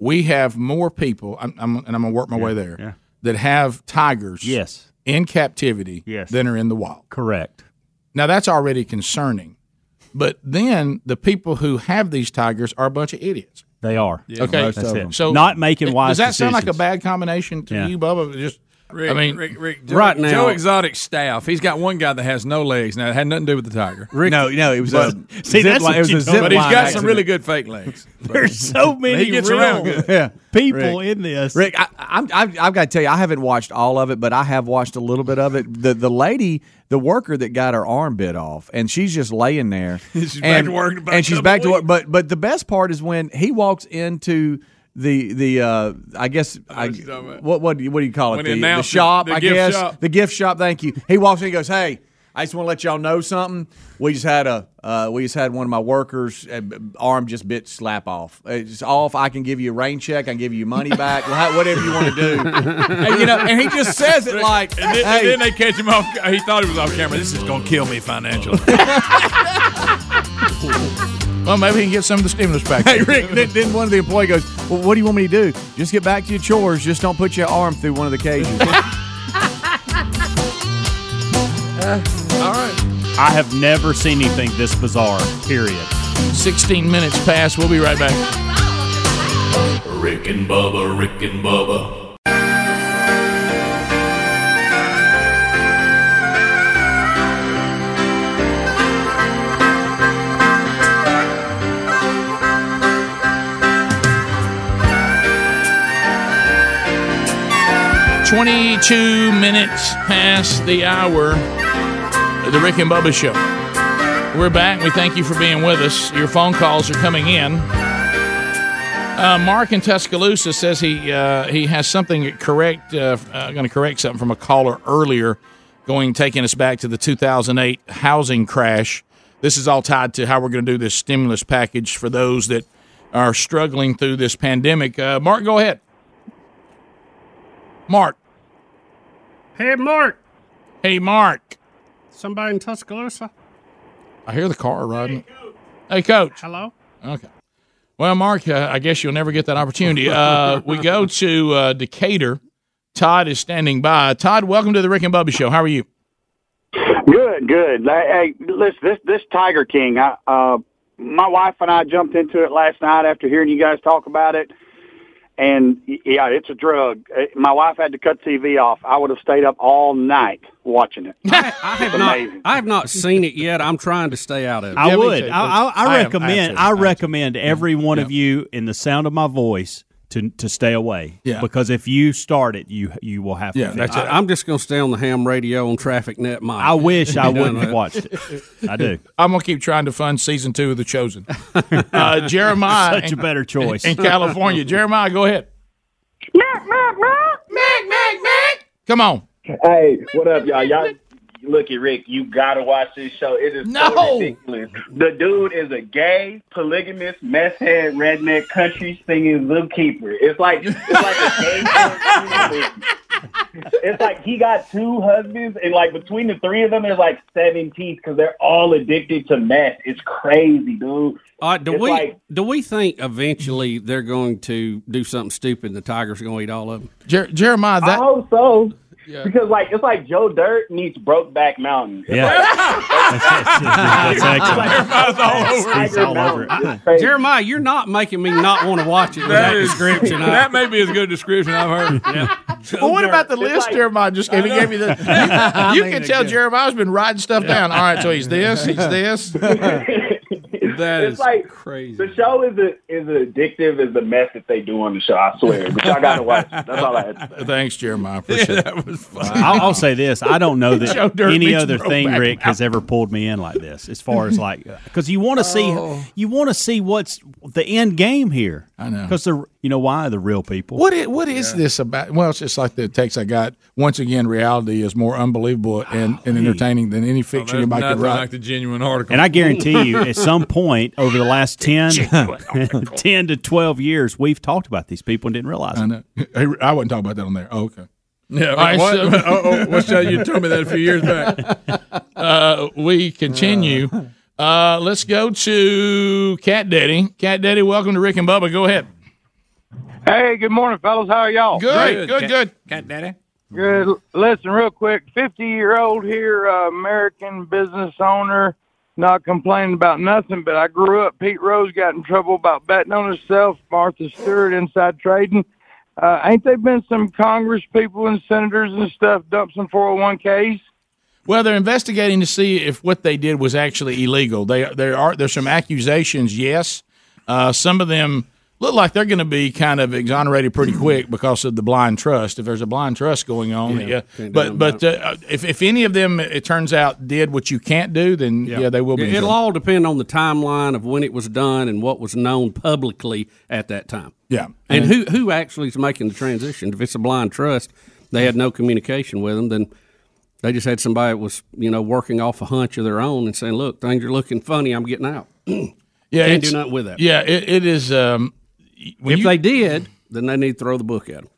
we have more people. I'm, I'm and I'm gonna work my way there. yeah. That have tigers. Yes. In captivity. Yes. Than are in the wild. Correct. Now that's already concerning. But then the people who have these tigers are a bunch of idiots. They are. okay, Most of them. So Not making wise Does that sound like a bad combination to Yeah. you, Bubba? Just Rick, I mean, Rick, Rick, Joe, right now- Joe Exotic staff. He's got one guy that has no legs. Now, it had nothing to do with the tiger. Rick- No, no, it was But- a See, zip that's line- it was a you zip But he's line got some really good fake legs. There's so many He gets real around good. Yeah. people Rick. in this. Rick, I, I'm, I've, I've got to tell you, I haven't watched all of it, but I have watched a little bit of it. The the lady, the worker that got her arm bit off, and she's just laying there. She's back and, to work in about a and she's couple back to work. But but the best part is when he walks into the the uh, I guess I, what you're talking about. what what do you, what do you call it the, the shop the I guess shop. the gift shop. Thank you. He walks in, he goes, "Hey, I just want to let y'all know something. We just had a uh, we just had one of my workers uh, arm just bit slap off. It's off. I can give you a rain check. I can give you money back. Whatever you want to do. and, you know, and he just says it like, And then, hey, and then they catch him off. He thought he was off camera. This is going to kill me financially. well, maybe he can get some of the stimulus back. Hey Rick, then, then one of the employee goes, "Well, what do you want me to do? Just get back to your chores. Just don't put your arm through one of the cages." Uh, all right. I have never seen anything this bizarre. Period. 16 minutes past. We'll be right back. Rick and Bubba, Rick and Bubba. 22 minutes past the hour of the Rick and Bubba Show. We're back. We thank you for being with us. Your phone calls are coming in. Uh, Mark in Tuscaloosa says he uh, he has something correct. Uh, uh, going to correct something from a caller earlier, going taking us back to the 2008 housing crash. This is all tied to how we're going to do this stimulus package for those that are struggling through this pandemic. Uh, Mark, go ahead. Mark. Hey, Mark. Hey, Mark. Somebody in Tuscaloosa? I hear the car riding. Hey, coach. Hello? Okay. Well, Mark, uh, I guess you'll never get that opportunity. Uh, we go to uh, Decatur. Todd is standing by. Todd, welcome to the Rick and Bubba Show. How are you? Good, good. Hey, listen, this this Tiger King. I, uh, my wife and I jumped into it last night after hearing you guys talk about it, and yeah, it's a drug. My wife had to cut TV off. I would have stayed up all night watching it. I have not. I have not seen it yet. I'm trying to stay out of it. I would. I, I, I I recommend. I I, have to. recommend every one of you in the sound of my voice to to stay away. Yeah. Because if you start it, you you will have to. finish I, am just going to stay on the ham radio on Traffic Net. Mike. I wish I wouldn't have watched it. I do. I'm gonna keep trying to fund season two of The Chosen. Uh, Jeremiah, Such a better choice. in California. Jeremiah, go ahead. Mac, Mac, Mac, Mac, Mac, Mac. Come on. Hey, what up, y'all? Y'all, look at Rick. You gotta watch this show. It is No. so ridiculous. The dude is a gay, polygamous, mess head, redneck, country singing zookeeper. It's like it's like a gay. it's like he got two husbands, and like between the three of them, there's like seven teeth because they're all addicted to meth. It's crazy, dude. Uh, do It's we like- do we think eventually they're going to do something stupid? and The Tigers are going to eat all of them. Jer- Jeremiah, I hope so. Because like it's like Joe Dirt meets Brokeback Mountain. It's Yeah. like- Jeremiah's all over Tiger Mountain. Jeremiah, you're not making me not want to watch it. That that is- description. that may be as good a description I've heard. Yeah. Well, what about the list Jeremiah just gave? He gave you the. You, you can tell again. Jeremiah's been writing stuff down. All right, so he's this, he's this. That it's like crazy. The show is a, is addictive as the mess that they do on the show. I swear, but y'all gotta watch. it. That's all I had to say. Thanks, Jeremiah. Appreciate it. that was fun. I'll, I'll say this: I don't know that any other thing Brokeback Rick has ever pulled me in like this. As far as like, uh, because you want to see, oh. you want to see what's the end game here. I know. because the you know why the real people. What is, what is this about? Well, it's just like the text I got. Once again, reality is more unbelievable and, and entertaining than any fiction There's anybody could nothing write. like the genuine article. And I guarantee you, at some point over the last 10, 10 to 12 years, we've talked about these people and didn't realize. I know. Hey, I wasn't talk about that on there. Oh, okay. Yeah, All right, what? so- oh, oh, what's that? You told me that a few years back. uh, we continue. Uh, let's go to Cat Daddy. Cat Daddy, welcome to Rick and Bubba. Go ahead. Hey, good morning, fellas. How are y'all? Good, good, good. Cat Daddy. Good. Listen, real quick. Fifty-year-old here, uh, American business owner, not complaining about nothing. But I grew up. Pete Rose got in trouble about betting on himself. Martha Stewart inside trading. Uh, ain't they been some Congress people and senators and stuff dump some 401ks? Well, they're investigating to see if what they did was actually illegal. They there are there's some accusations. Yes, uh, some of them look like they're going to be kind of exonerated pretty quick because of the blind trust. If there's a blind trust going on, Yeah, yeah. But but uh, if if any of them it turns out did what you can't do, then yeah, they will be. It'll all depend on the timeline of when it was done and what was known publicly at that time. Yeah. and, And- who who actually is making the transition? If it's a blind trust, they had no communication with them. Then they just had somebody that was you know working off a hunch of their own and saying, "Look, things are looking funny. I'm getting out." Yeah, can't do nothing with that. Yeah, it, it is. Um, if you- they did, then they need to throw the book at them.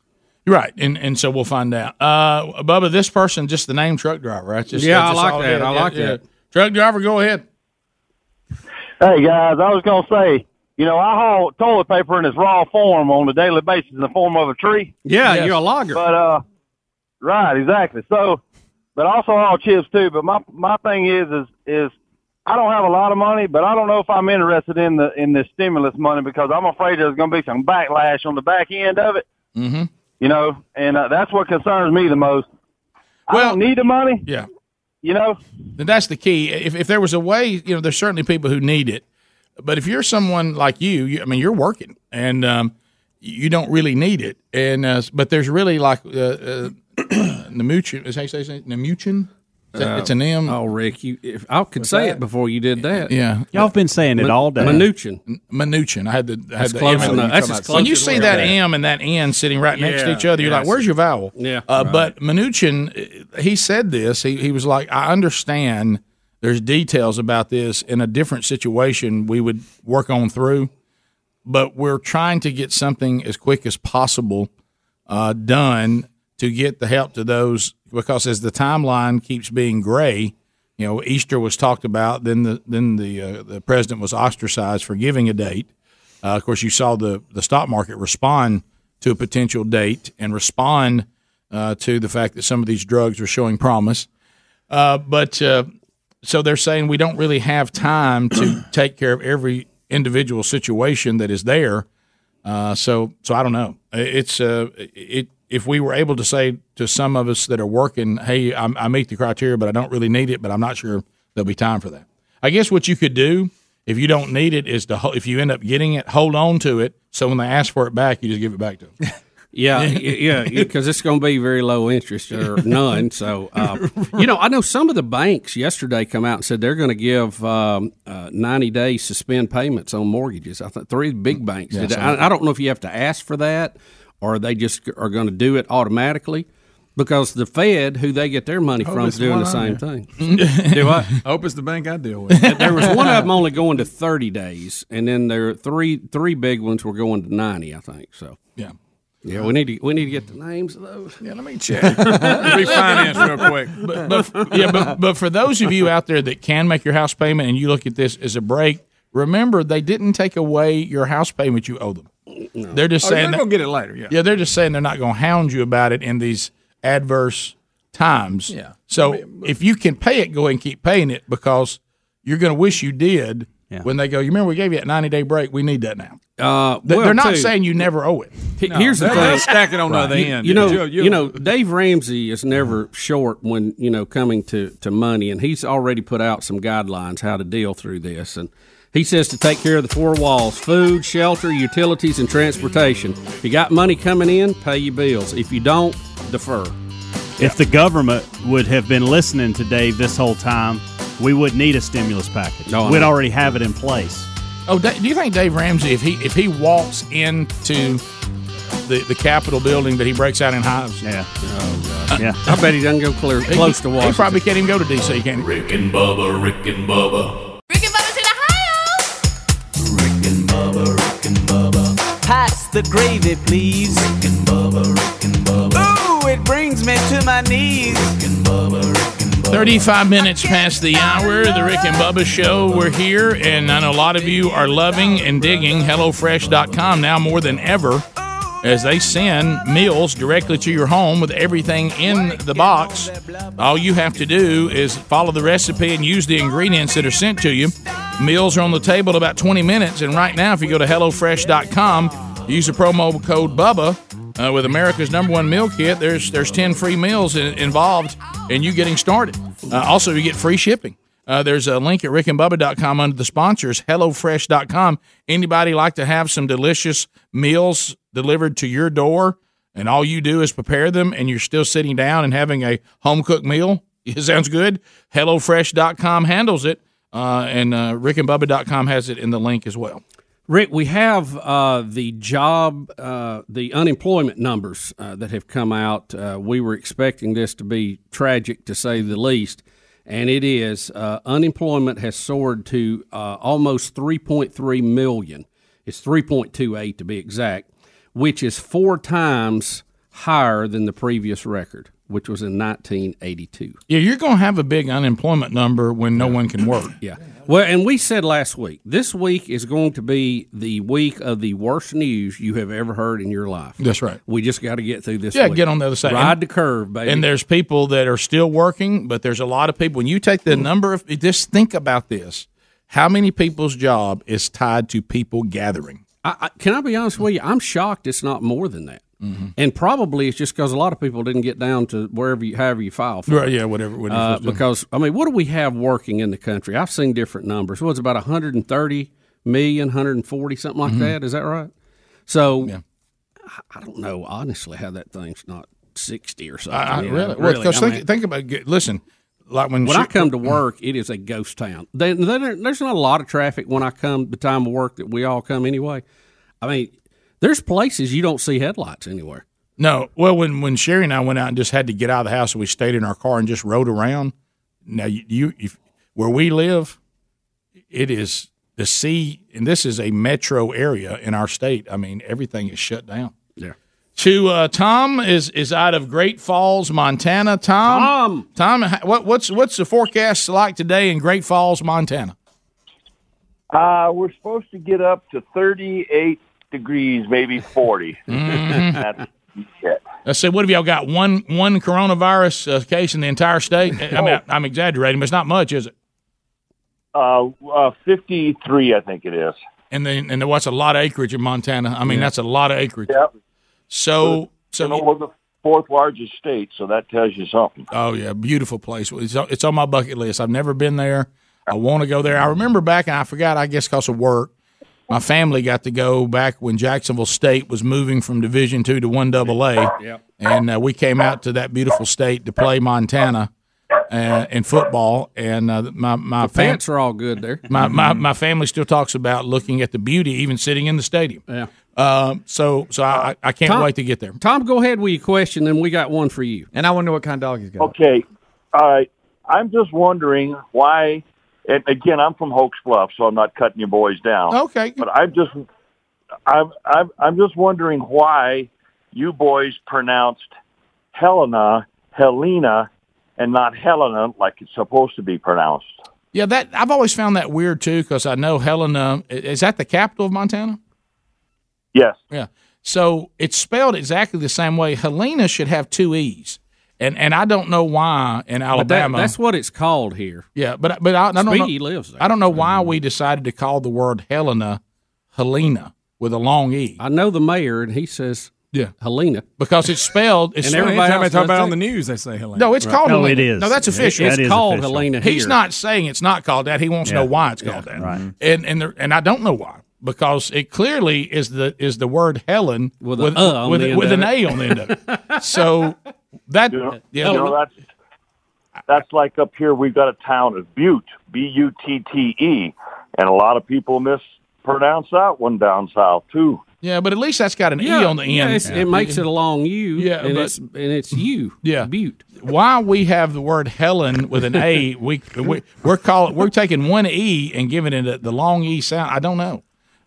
Right, and and so we'll find out. Uh, Bubba, this person, just the name truck driver, right? Just, Yeah, I just like all it that. is. I like yeah. that. Truck driver, go ahead. Hey guys, I was gonna say, you know, I haul toilet paper in its raw form on a daily basis in the form of a tree. Yeah, Yes. you're a logger. But uh, right, exactly. So, but also haul chips too. But my my thing is is is I don't have a lot of money, but I don't know if I'm interested in the in this stimulus money because I'm afraid there's gonna be some backlash on the back end of it. Mm-hmm. You know, and uh, that's what concerns me the most. I don't need the money. Yeah. You know, And that's the key. If, if there was a way, you know, there's certainly people who need it. But if you're someone like you, you I mean, you're working and um, you don't really need it. And uh, but there's really like uh, uh, Namuchin, is how you say his name? Namuchin? It's a- it's an M. Oh, Rick, you if I could say it before you did that. Yeah, Y'all have been saying it all day. Manuchin. Manuchin. I had the I had That's the close M enough. That's as close when you see that. M and that N sitting right next to each other, you're like, "Where's your vowel?" Yeah. Uh, Right. But Mnuchin, uh, he said this. He he was like, "I understand. There's details about this in a different situation we would work on through, but we're trying to get something as quick as possible uh, done to get the help to those because as the timeline keeps being gray." You know, Easter was talked about. Then the then the uh, the president was ostracized for giving a date. Uh, of course, you saw the the stock market respond to a potential date and respond uh, to the fact that some of these drugs are showing promise. Uh, but uh, so they're saying we don't really have time to take care of every individual situation that is there. Uh, so so I don't know. It's uh, it if we were able to say to some of us that are working, hey, I, I meet the criteria, but I don't really need it, but I'm not sure there'll be time for that. I guess what you could do if you don't need it is to if you end up getting it, hold on to it. So when they ask for it back, you just give it back to them. Yeah, yeah, because it's going to be very low interest or none. So, uh, you know, I know some of the banks yesterday come out and said they're going to give um, uh, ninety day suspend payments on mortgages. I think three big banks Yeah, I, I don't know if you have to ask for that or they just are going to do it automatically. Because the Fed, who they get their money from, is doing the same thing. do I? Hope it's the bank I deal with. there was one of them only going to thirty days, and then there are three three big ones were going to ninety. I think so. Yeah. Yeah, we need to we need to get the names of those. Yeah, let me check. Refinance real quick. But, but yeah, but, but for those of you out there that can make your house payment and you look at this as a break, remember they didn't take away your house payment you owe them. They're just Oh, saying they're gonna get it later, yeah. yeah, they're just saying they're not going to hound you about it in these adverse times. Yeah. So if you can pay it, go ahead and keep paying it because you're going to wish you did. When they go, you remember we gave you that 90 day break. We need that now. Uh, They- well, they're not too- saying you never owe it. He- Here's the they'll- thing: they'll stack it on the other You- end. You know, You'll- you'll- you know, Dave Ramsey is never short when you know coming to to money, and he's already put out some guidelines how to deal through this. And he says to take care of the four walls: food, shelter, utilities, and transportation. If you got money coming in, pay your bills. If you don't, defer. If the government would have been listening to Dave this whole time, we wouldn't need a stimulus package. No, We'd already have it in place. Oh, do you think Dave Ramsey, if he if he walks into the the Capitol building, that he breaks out in hives? Yeah. Oh God. Yeah. I bet he doesn't go clear, He- close to He Washington. probably can't even go to D.C. Can he? Rick and Bubba, Rick and Bubba. Pass the gravy, please. Ooh, it brings me to my knees. 35 minutes past the hour, the Rick and Bubba Show. We're here, and I know a lot of you are loving and digging HelloFresh.com now more than ever as they send meals directly to your home with everything in the box. All you have to do is follow the recipe and use the ingredients that are sent to you. Meals are on the table in about 20 minutes, and right now, if you go to HelloFresh.com, use the promo code BUBBA uh, with America's number one meal kit. There's there's 10 free meals in, involved in you getting started. Uh, also, you get free shipping. Uh, there's a link at rickandbubba.com under the sponsors, HelloFresh.com. Anybody like to have some delicious meals delivered to your door, and all you do is prepare them, and you're still sitting down and having a home cooked meal? It sounds good. HelloFresh.com handles it, uh, and uh, rickandbubba.com has it in the link as well. Rick, we have uh, the job, uh, the unemployment numbers uh, that have come out. Uh, we were expecting this to be tragic, to say the least, and it is. Uh, unemployment has soared to uh, almost 3.3 million. It's 3.28 to be exact, which is four times higher than the previous record, which was in 1982. Yeah, you're going to have a big unemployment number when no one can work. Yeah. Well, and we said last week, this week is going to be the week of the worst news you have ever heard in your life. That's right. We just got to get through this. yeah, week. get on the other side. Ride And- the curve, baby. And there's people that are still working, but there's a lot of people. When you take the number of, just think about this: how many people's job is tied to people gathering? I, I, can I be honest with you? I'm shocked it's not more than that. Mm-hmm. And probably it's just because a lot of people didn't get down to wherever you, however you file for. it. Right, yeah, whatever- whatever Uh, because I mean, what do we have working in the country? I've seen different numbers. What's about 130 million, 140, something like Mhm. that? Is that right? So I, I don't know honestly how that thing's not 60 or something. I, I, you know, really, well, because I think, think about. it. Listen, like when when she- I come to work, it is a ghost town. They, they, there's not a lot of traffic when I come the time of work that we all come anyway. I mean, there's places you don't see headlights anywhere. No, well, when when Sherri and I went out and just had to get out of the house, and we stayed in our car and just rode around. Now you, you if, where we live, it is the sea, and this is a metro area in our state. I mean, everything is shut down. Yeah. To uh, Tom is is out of Great Falls, Montana. Tom, Tom, Tom, what, what's what's the forecast like today in Great Falls, Montana? Uh, we're supposed to get up to 38 degrees, maybe 40. Mhm. That's it. Let's say, what have y'all got? One one coronavirus uh, case in the entire state? I mean, I'm exaggerating, but it's not much, is it? Uh, uh, 53, I think it is. And then, and what's a lot of acreage in Montana? I mean, Yeah. that's a lot of acreage. Yep. So, so you know, we're the fourth largest state, so that tells you something. Oh yeah, beautiful place. It's, it's on my bucket list. I've never been there. I want to go there. I remember back, and I forgot. I guess because of work, my family got to go back when Jacksonville State was moving from Division two to one Double A, Yep. and uh, we came out to that beautiful state to play Montana uh, in football. And uh, my my The fam- pants are all good there. my, my my family still talks about looking at the beauty, even sitting in the stadium. Yeah. Um, so so I, I can't Tom- wait to get there. Tom, go ahead with your question, and we got one for you. And I wonder what kind of dog he's got. Okay. All right. I'm just wondering why. And again, I'm from Hokes Bluff, so I'm not cutting you boys down. Okay. But I'm just, I'm, I'm, I'm just wondering why you boys pronounced Helena, Helena, and not Helena like it's supposed to be pronounced. Yeah, that I've always found that weird too because I know Helena is that the capital of Montana. Yes. Yeah. So it's spelled exactly the same way. Helena should have two e's, and and I don't know why in But that- Alabama. that's what it's called here. yeah, but but I, I don't Speedy know. lives there. I don't know why mm-hmm. we decided to call the word Helena Helena with a long e. I know the mayor, and he says, "Yeah, Helena," because it's spelled. It's and everybody Anytime they talk about it on the news, they say Helena. No, it's called No, Helena. it is. No, that's It- official. that It's is called official. Helena He's not saying it's not called that. He wants to know why it's called that. right. And and there, and I don't know why because it clearly is the is the word Helen With a with uh on with, with an. A on the end of it. So that You know, yeah, you know that's that's like up here. We've got a town of Butte, B U T T E, and a lot of people mispronounce that one down south too. yeah, but at least that's got an E on the end. yeah, it makes it a long U. Yeah, and but- it's and it's you. Yeah. Butte. Why we have the word Helen with an A? We, we we're calling we're taking one E and giving it a, the long E sound. I don't know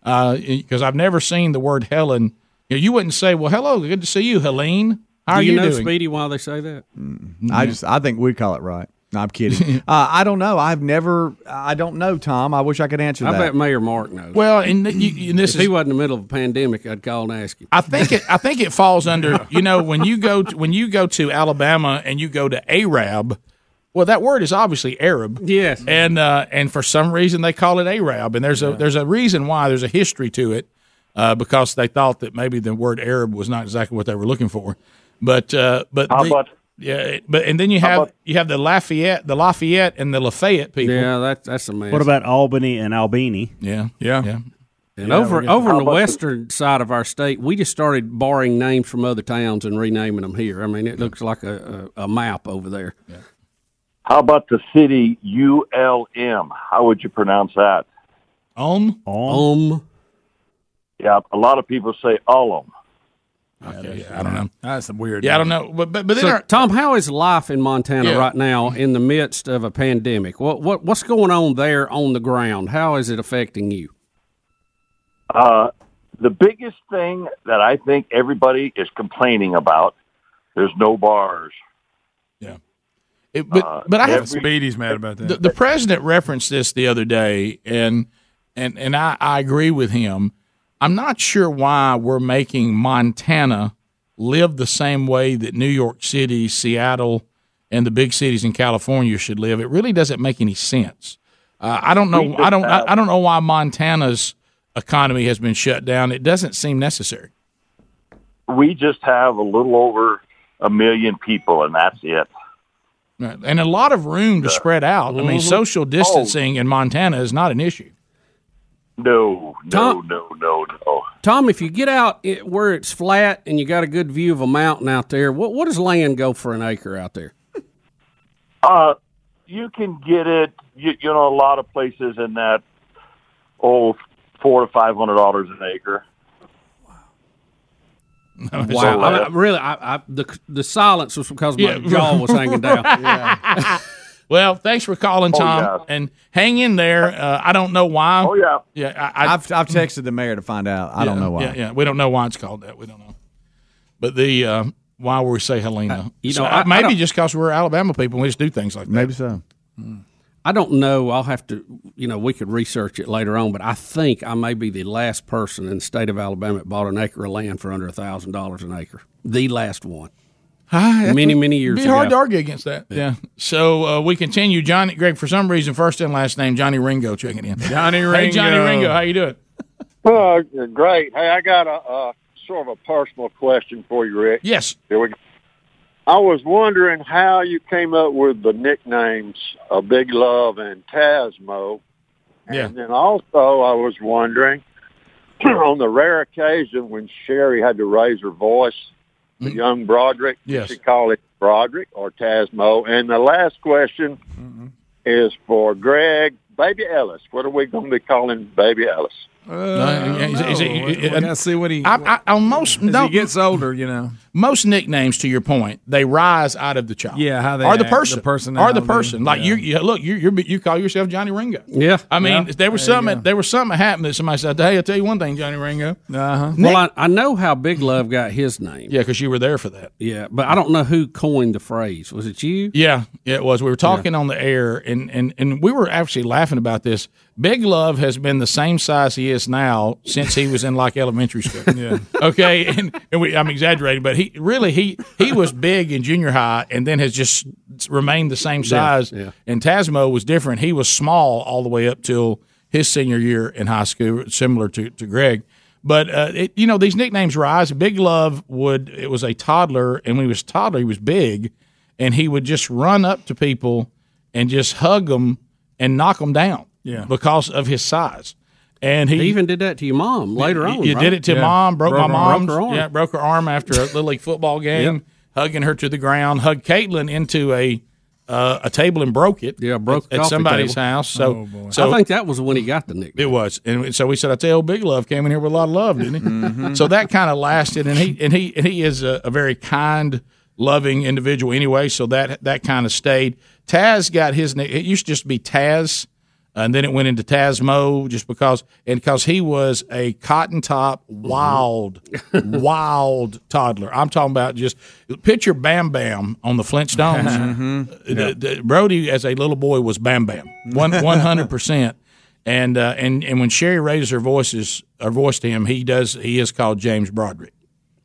because I've never seen the word Helen. You, know, you wouldn't say, "Well, hello, good to see you, Helene. How Do are you, you, know, doing?" Speedy, why they say that? I just I think we call it right. No, I'm kidding. uh, I don't know. I've never. I don't know, Tom. I wish I could answer I that. bet Mayor Mark knows. Well, and, you, and this if is he wasn't in the middle of a pandemic, I'd call and ask him. I think it. I think it falls under. You know, when you go to, when you go to Alabama and you go to Arab, well, that word is obviously Arab. Yes, and uh, and for some reason they call it Arab, and there's a there's a reason why. There's a history to it uh, because they thought that maybe the word Arab was not exactly what they were looking for. But uh, but How the- about- yeah, but and then you have about- you have the Lafayette, the Lafayette, and the Lafayette people. Yeah, that, that's amazing. What about Albany and Albany? Yeah, yeah, yeah. And Yeah, over over on the about the- western side of our state, we just started borrowing names from other towns and renaming them here. I mean, it looks like a, a, a map over there. How about the city U L M? How would you pronounce that? Ulm. Um, Yeah, a lot of people say Ullum. Okay, yeah, I don't know. That's weird. Yeah, I don't know. But but, but then so, our, Tom, how is life in Montana Yeah. right now in the midst of a pandemic? What what what's going on there on the ground? How is it affecting you? Uh, the biggest thing that I think everybody is complaining about, there's no bars. It, but Uh, but I have every- Speedy's mad about that. the, the president referenced this the other day, and and and I, I agree with him. I'm not sure why we're making Montana live the same way that New York City, Seattle, and the big cities in California should live. It really doesn't make any sense. Uh, I don't know. I don't. I, I don't know why Montana's economy has been shut down. It doesn't seem necessary. We just have a little over a million people, and that's it. Right. And a lot of room to spread out. I mean, Mhm. social distancing in Montana is not an issue. No, no, Tom- no, no, no. Tom, if you get out it, where it's flat and you got a good view of a mountain out there, what what does land go for an acre out there? Uh, you can get it. You, you know, a lot of places in that oh four to five hundred dollars an acre. Wow, I, I- really, I, I, the the silence was because my jaw was hanging down. Well, thanks for calling, Oh, Tom, yeah. and hang in there. Uh, I don't know why. Oh yeah, yeah. I, I, I've I've texted the mayor to find out. I don't know why. Yeah, yeah, we don't know why it's called that. We don't know. But the uh, why we say Helena, you know, uh, I- I maybe don't- just because we're Alabama people, we just do things like that. Maybe so. I don't know. I'll have to, you know, we could research it later on, but I think I may be the last person in the state of Alabama that bought an acre of land for under a thousand dollars an acre. The last one. Ah, many, many years Be hard to argue against that. Yeah. So uh, we continue. Johnny, Greg, for some reason, first and last name Johnny Ringo checking in. Johnny Ringo. Hey, Johnny Ringo. Ringo, how you doing? Uh, great. Hey, I got a, a sort of a personal question for you, Rick. Yes. Here we go. I was wondering how you came up with the nicknames of Big Love and Tasmo. Yeah. And then also I was wondering, on the rare occasion when Sherri had to raise her voice, the young Broderick, Mm-hmm. Yes. she call it Broderick or Tasmo? And the last question Mm-hmm. is for Greg, Baby Ellis. What are we going to be calling Baby Ellis? Uh, is- is it- we- we gotta see what he. I, I, on most as no, he gets older, you know. most nicknames, to your point, they rise out of the child. Yeah, how they or the person, the person, or the person. Like you, you look, you you you call yourself Johnny Ringo. Yeah, I mean, Yeah. there was There something. There was something that happened that somebody said, "Hey, I'll tell you one thing, Johnny Ringo." Uh-huh. Well, I, I know how Big Love got his name. Yeah, because you were there for that. Yeah, but I don't know who coined the phrase. Was it you? Yeah, yeah, it was. We were talking on the air, and, and, and we were actually laughing about this. Big Love has been the same size he is now since he was in like elementary school. Yeah. Okay, and, and we, I'm exaggerating, but he really he he was big in junior high, and then has just remained the same Yeah, size. yeah. And Tasmo was different. He was small all the way up till his senior year in high school, similar to to Greg. But uh, it, you know these nicknames rise. Big Love would it was a toddler, and when he was a toddler, he was big, and he would just run up to people and just hug them and knock them down. Yeah. because of his size. And he, He even did that to your mom later on. You right? did it to Yeah. mom. Broke, my Broke her- mom's. broke her arm. Yeah, broke her arm after a little league football game. Hugging her to the ground. Hugged Caitlin into a uh, a table and broke it. Yeah, broke at, at somebody's table. house. So, Oh, so I think that was when he got the nickname. it was, and so we said, "I tell you, Big Love came in here with a lot of love, didn't he?" Mm-hmm. So that kind of lasted, and he and he and he is a, a very kind, loving individual anyway. So that that kind of stayed. Taz got his name. It used to just be Taz, and then it went into Tasmo just because, and because he was a cotton top, wild, wild toddler. I'm talking about just picture Bam Bam on the Flintstones. Mhm. The- the- Brody as a little boy was Bam Bam, one one hundred percent. And uh, and and when Sherri raises her voices, her voice to him, he does. He is called James Broderick.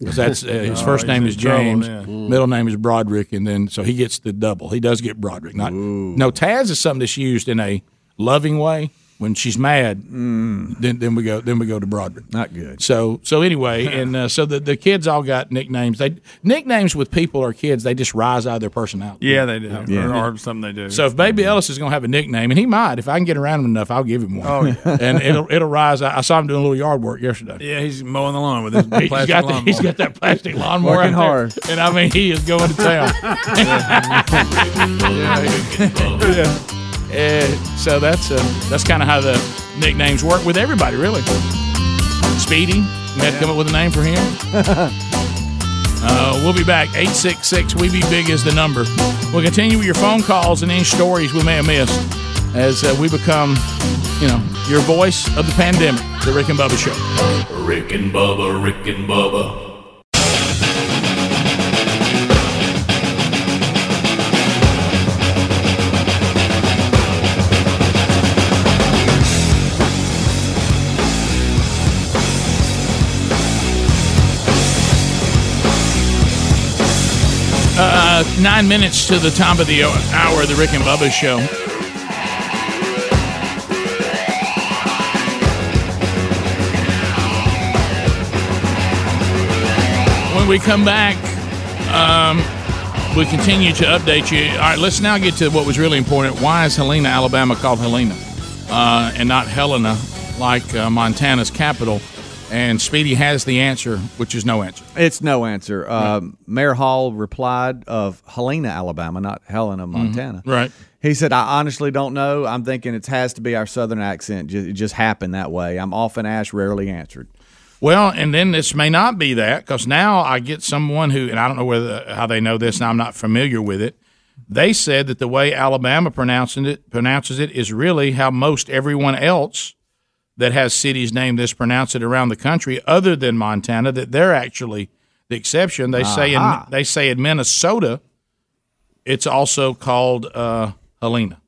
'Cause that's uh, his Oh, first name is James, then. middle name is Broderick, and then so he gets the double. He does get Broderick. Not no Taz is something that's used in a loving way. When she's mad, then then we go then we go to Broderick. Not good. So so anyway, and uh, so the the kids all got nicknames. They nicknames with people or kids, they just rise out of their personality. Yeah, they do. Yeah. Or, or something they do. So if Baby Ellis is going to have a nickname, and he might, if I can get around him enough, I'll give him one. Oh, yeah. and it'll it'll rise. I, I saw him doing a little yard work yesterday. yeah, he's mowing the lawn with his He's plastic got, the, he's got that plastic lawnmower Working out there. hard. and I mean he is going to town. yeah. Uh, so that's uh, that's kind of how the nicknames work with everybody, really. Speedy, we had to come up with a name for him. Uh, we'll be back. 866 We Be Big is the number. We'll continue with your phone calls and any stories we may have missed as uh, we become, you know, your voice of the pandemic, The Rick and Bubba Show. Rick and Bubba, Rick and Bubba. Nine minutes to the top of the hour of the Rick and Bubba Show. When we come back, um, we continue to update you. All right, let's now get to what was really important. Why is Helena, Alabama called Helena uh, and not Helena like uh, Montana's capital? And Speedy has the answer, which is no answer. It's no answer. Um, Mayor Hall replied of Helena, Alabama, not Helena, Montana. Mm-hmm. Right. He said, I honestly don't know. I'm thinking it has to be our southern accent. It just happened that way. I'm often asked, rarely answered. Well, and then this may not be that because now I get someone who, and I don't know whether how they know this, and I'm not familiar with it. They said that the way Alabama pronouncing it pronounces it is really how most everyone else that has cities named this pronounce it around the country, other than Montana. That they're actually the exception. They say in they say in Minnesota, it's also called uh, Helena.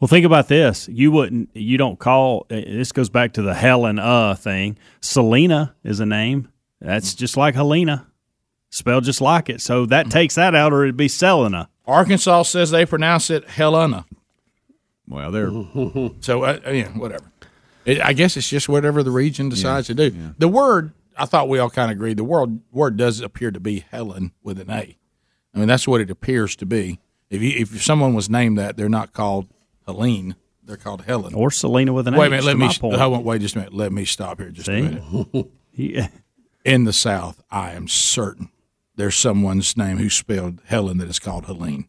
Well, think about this. You wouldn't. You don't call. uh, This goes back to the Helen uh thing. Selena is a name. That's just like Helena, spelled just like it. So that takes that out, or it'd be Selena. Arkansas says they pronounce it Helena. Well, they're so uh, yeah, whatever. It, I guess it's just whatever the region decides to do. The word I thought we all kind of agreed. The word word does appear to be Helen with an A. I mean that's what it appears to be. If you, if someone was named that, they're not called Helene. They're called Helen or Selena with an A. Wait a H, minute. to Let me my st- point. hold on, wait just a minute. Let me stop here just See? a minute. Yeah. In the South, I am certain there's someone's name who's spelled Helen that is called Helene.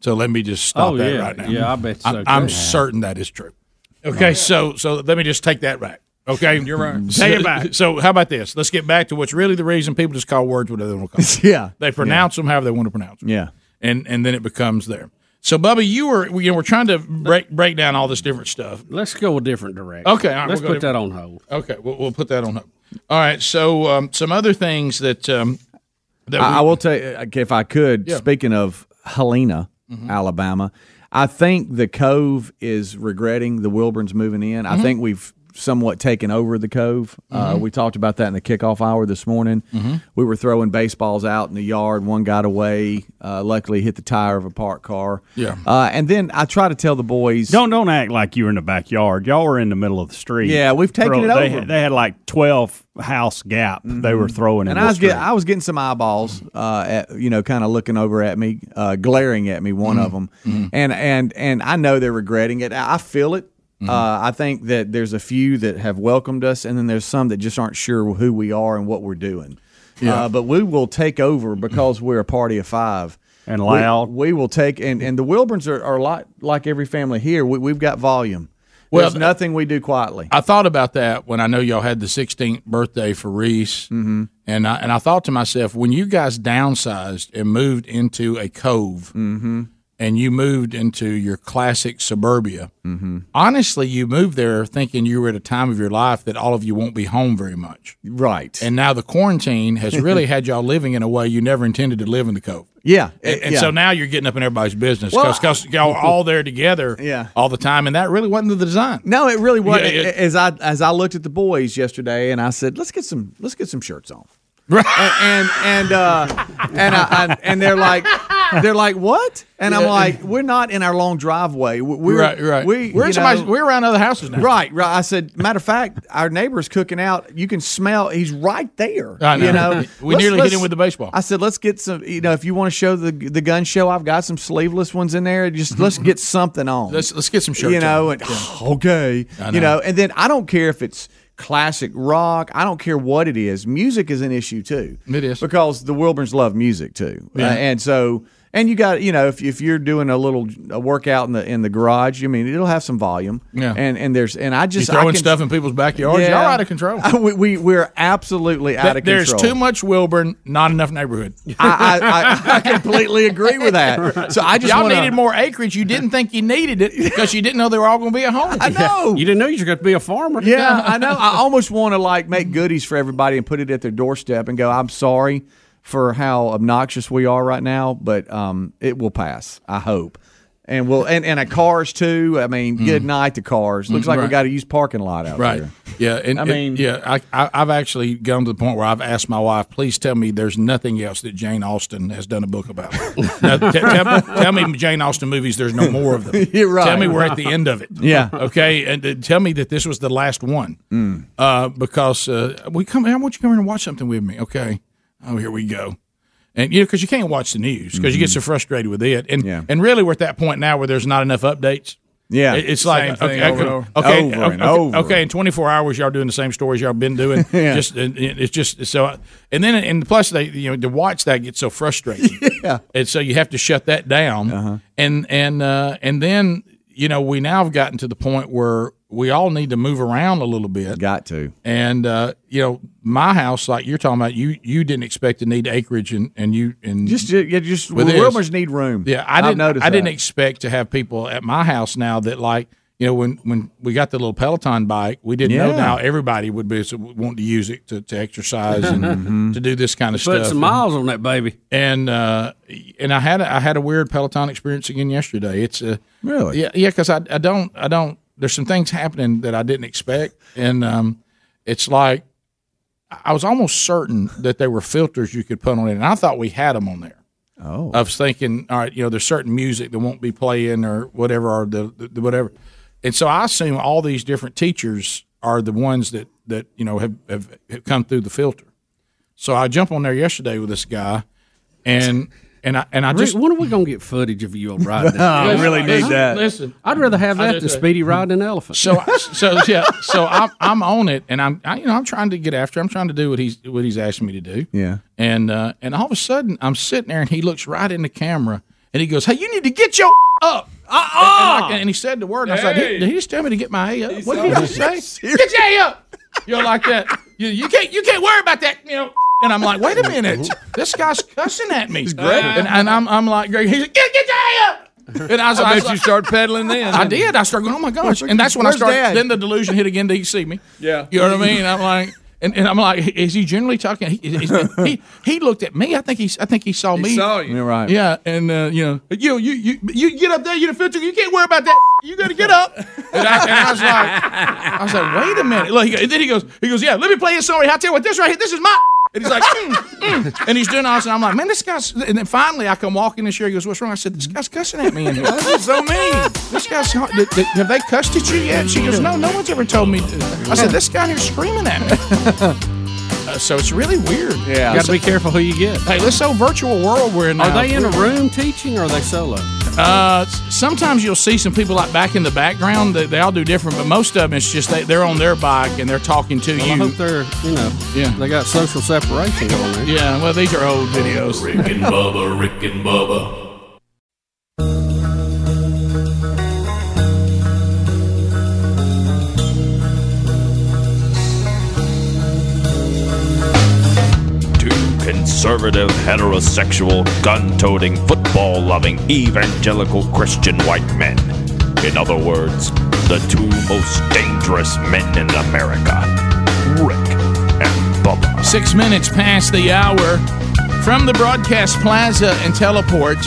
So let me just stop Oh, that yeah. right now. Yeah, I bet so, I'm, I'm certain that is true. Okay, so so let me just take that back. Okay, You're right. Take it back. So how about this? Let's get back to what's really the reason people just call words whatever they want to call. Them. Yeah. they pronounce them however they want to pronounce them. Yeah. and and then it becomes there. So, Bubba, you were you know we're trying to break break down all this different stuff. Let's go a different direction. Okay, all right, let's we'll put that on hold. Okay, we'll, we'll put that on hold. All right. So um, some other things that um, that I, we- I will tell you, uh, if I could, Yeah. speaking of Helena, Alabama, I think the Cove is regretting the Wilburns moving in. I Mhm. think we've somewhat taken over the Cove. Uh, Mhm. we talked about that in the kickoff hour this morning. Mhm. We were throwing baseballs out in the yard. One got away. Uh, luckily, hit the tire of a parked car. Yeah. Uh, and then I try to tell the boys. Don't don't act like you were in the backyard. Y'all were in the middle of the street. Yeah, we've taken Throw- it they, over. Had, they had like twelve house gap. They were throwing in and the I was street. getting, I was getting some eyeballs, uh, at, you know, kind of looking over at me, uh, glaring at me. One Mhm. of them, Mhm. and and and I know they're regretting it. I I feel it. Uh, I think that there's a few that have welcomed us, and then there's some that just aren't sure who we are and what we're doing. Yeah. Uh, but we will take over because we're a party of five. And We- loud. We, will take, and, and the Wilburns are, are like like every family here. We, we've got volume. Well, There's nothing we do quietly. I thought about that when I know y'all had the 16th birthday for Reese, Mm-hmm. and I, and I thought to myself, when you guys downsized and moved into a cove, Mm-hmm. And you moved into your classic suburbia, Mm-hmm. honestly, you moved there thinking you were at a time of your life that all of you won't be home very much, right? And now the quarantine has really had y'all living in a way you never intended to live in the cove. Yeah, And, and yeah. so now you're getting up in everybody's business Well, because y'all are all there together Yeah. all the time, and that really wasn't the design. No, it really wasn't. Yeah, it- as I as I looked at the boys yesterday, and I said, "Let's get some let's get some shirts on." Right. And and and, uh, and, I, I, and they're like they're like what? And I'm like, we're not in our long driveway. We- We're Right, right. We, We're in somebody's- know- we're around other houses now. Right, right. I said, matter of fact, our neighbor's cooking out. You can smell. He's right there. I know. You know, We Let's- nearly hit let's- him with the baseball. I said, let's get some. You know, if you want to show the the gun show, I've got some sleeveless ones in there. Just let's get something on. Let's let's get some shirts. You know, on. and okay, I you know. know, and then I don't care if it's classic rock. I don't care what it is. Music is an issue too. It is because the Wilburns love music too, Yeah. Uh, and so. And you got you know if, if you're doing a little a workout in the in the garage, I mean it'll have some volume. Yeah. And and there's and I just you throwing I can, stuff in people's backyards. Yeah. Y'all out of control. we, we we're absolutely out of There's control. There's too much Wilburn, not enough neighborhood. I, I, I, I completely agree with that. So I just y'all wanna, needed more acreage. You didn't think you needed it because you didn't know they were all going to be at home. I know. You didn't know you were going to be a farmer. Yeah, I know. I almost want to like make goodies for everybody and put it at their doorstep and go, "I'm sorry for how obnoxious we are right now, but um, it will pass. I hope." And we'll and and at cars too. I mean, good night to cars. Looks Mm, like we got to use parking lot out Right. there. Yeah. And, I and- mean- yeah. I, I, I've actually gone to the point where I've asked my wife, please tell me there's nothing else that Jane Austen has done a book about. now, t- tell, tell me Jane Austen movies, there's no more of them. You're right. Tell me we're at the end of it. Yeah. Okay. And uh, tell me that this was the last one. Mm. Uh, because uh, we come, I want you to come here and watch something with me. Okay. Oh, here we go. And you know, because you can't watch the news because you get so frustrated with it, and yeah. and really we're at that point now where there's not enough updates. Yeah. It's like Same okay, thing over okay, over. okay, Over okay, and over. okay, in 24 hours, y'all doing the same stories y'all been doing. Yeah. Just it's just so, and then and plus they you know to watch that gets so frustrating. yeah, and so you have to shut that down, Uh-huh. and and uh, and then you know we now have gotten to the point where we all need to move around a little bit. Got to. And uh, you know, my house, like you're talking about, you you didn't expect to need acreage, and and you and Just yeah, just with this. Wilburns need room. Yeah, I I've didn't. noticed I didn't expect to have people at my house now that like you know when when we got the little Peloton bike, we didn't know now everybody would be so wanting to use it to, to exercise and Mhm. to do this kind of Put stuff. Put some miles on that baby. And uh, and I had a, I had a weird Peloton experience again yesterday. It's a really yeah yeah because I I don't I don't there's some things happening that I didn't expect and um it's like I was almost certain that there were filters you could put on it and I thought we had them on there. Oh, I was thinking, all right, you know, there's certain music that won't be playing or whatever, or the, the, the whatever, and so I assume all these different teachers are the ones that that you know have have, have come through the filter. So I jump on there yesterday with this guy, and and I and I Rick, just when are we gonna get footage of you riding? I that? really need that. Listen, I'd rather have that than Speedy riding an elephant. So so yeah, so I'm I'm on it, and I'm I, you know I'm trying to get after. I'm trying to do what he's what he's asking me to do. Yeah. And uh, and all of a sudden, I'm sitting there, and he looks right in the camera, and he goes, "Hey, you need to get your up." Uh-uh. And, and he said the word, and I was like, Hey. "Did he just tell me to get my A up? What did he just say? Get your A up." You know, like that. You, you can't you can't worry about that. You know. And I'm like, wait a minute, this guy's cussing at me. He's great. And, and I'm I'm like, Greg, he's like, get get your A up. And I, was, I I bet was you start pedaling then. I did. I started going, oh my gosh. And that's when I Where's started. Dad? Then the delusion hit again. Did he see me? Yeah. You know what I mean? I'm like, and, and I'm like, is he generally talking? He, he's- he he looked at me. I think he's. I think he saw me. saw you. You're right. Yeah, and uh, you know, you you you you get up there. You the filter. You can't worry about that. You got to get up. And I, and I was like, I was like, wait a minute. Look, he, and then he goes, he goes, yeah. Let me play his song. I tell you what, this right here, this is my. And he's like, mm, mm. and he's doing all this, and I'm like, man, this guy's. And then finally, I come walking in here. He goes, what's wrong? I said, this guy's cussing at me in here. This is so mean. This guy's. Have they cussed at you yet? She goes, no, no one's ever told me. I said, this guy here's screaming at me. Uh, so it's really weird. Yeah, You got to be careful who you get. Hey, this so virtual world we're in now. Are they in a room teaching, or are they solo? Uh, sometimes you'll see some people like back in the background. They, they all do different, but most of them it's just they, they're on their bike and they're talking to Well, you. I hope they're, you know, yeah, they got social separation going there. Yeah, well, these are old videos. Rick and Bubba, Rick and Bubba. Conservative, heterosexual, gun toting, football loving, evangelical Christian white men. In other words, the two most dangerous men in America Rick and Bubba. Six minutes past the hour from the broadcast plaza and teleport.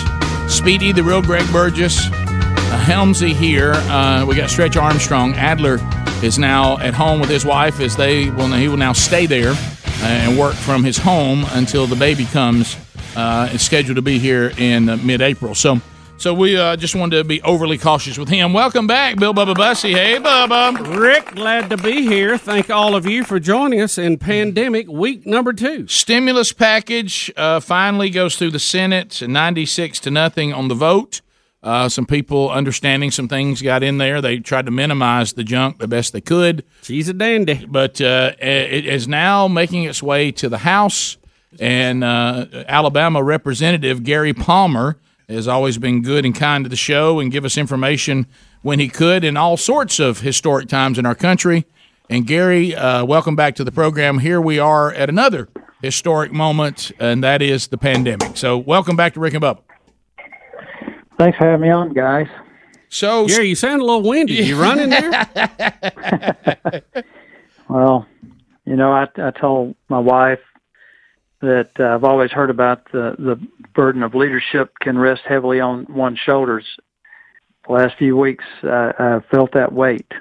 Speedy, the real Greg Burgess, uh, Helmsy here. Uh, we got Stretch Armstrong. Adler is now at home with his wife as they will. He will now stay there and work from his home until the baby comes. Uh, it's scheduled to be here in uh, mid-April. So. So we uh, just wanted to be overly cautious with him. Welcome back, Bill Bubba Bussey. Hey, Bubba. Rick, glad to be here. Thank all of you for joining us in pandemic week number two. Stimulus package uh, finally goes through the Senate, 96 to nothing on the vote. Uh, some people understanding some things got in there. They tried to minimize the junk the best they could. She's a dandy. But uh, it is now making its way to the House. And uh, Alabama Representative Gary Palmer has always been good and kind to the show and give us information when he could in all sorts of historic times in our country. And Gary, uh, welcome back to the program. Here we are at another historic moment, and that is the pandemic. So, welcome back to Rick and Bubba. Thanks for having me on, guys. So, Gary, you sound a little windy. You running there? Well, you know, I, I told my wife that uh, I've always heard about the the burden of leadership can rest heavily on one's shoulders. The last few weeks, uh, I felt that weight.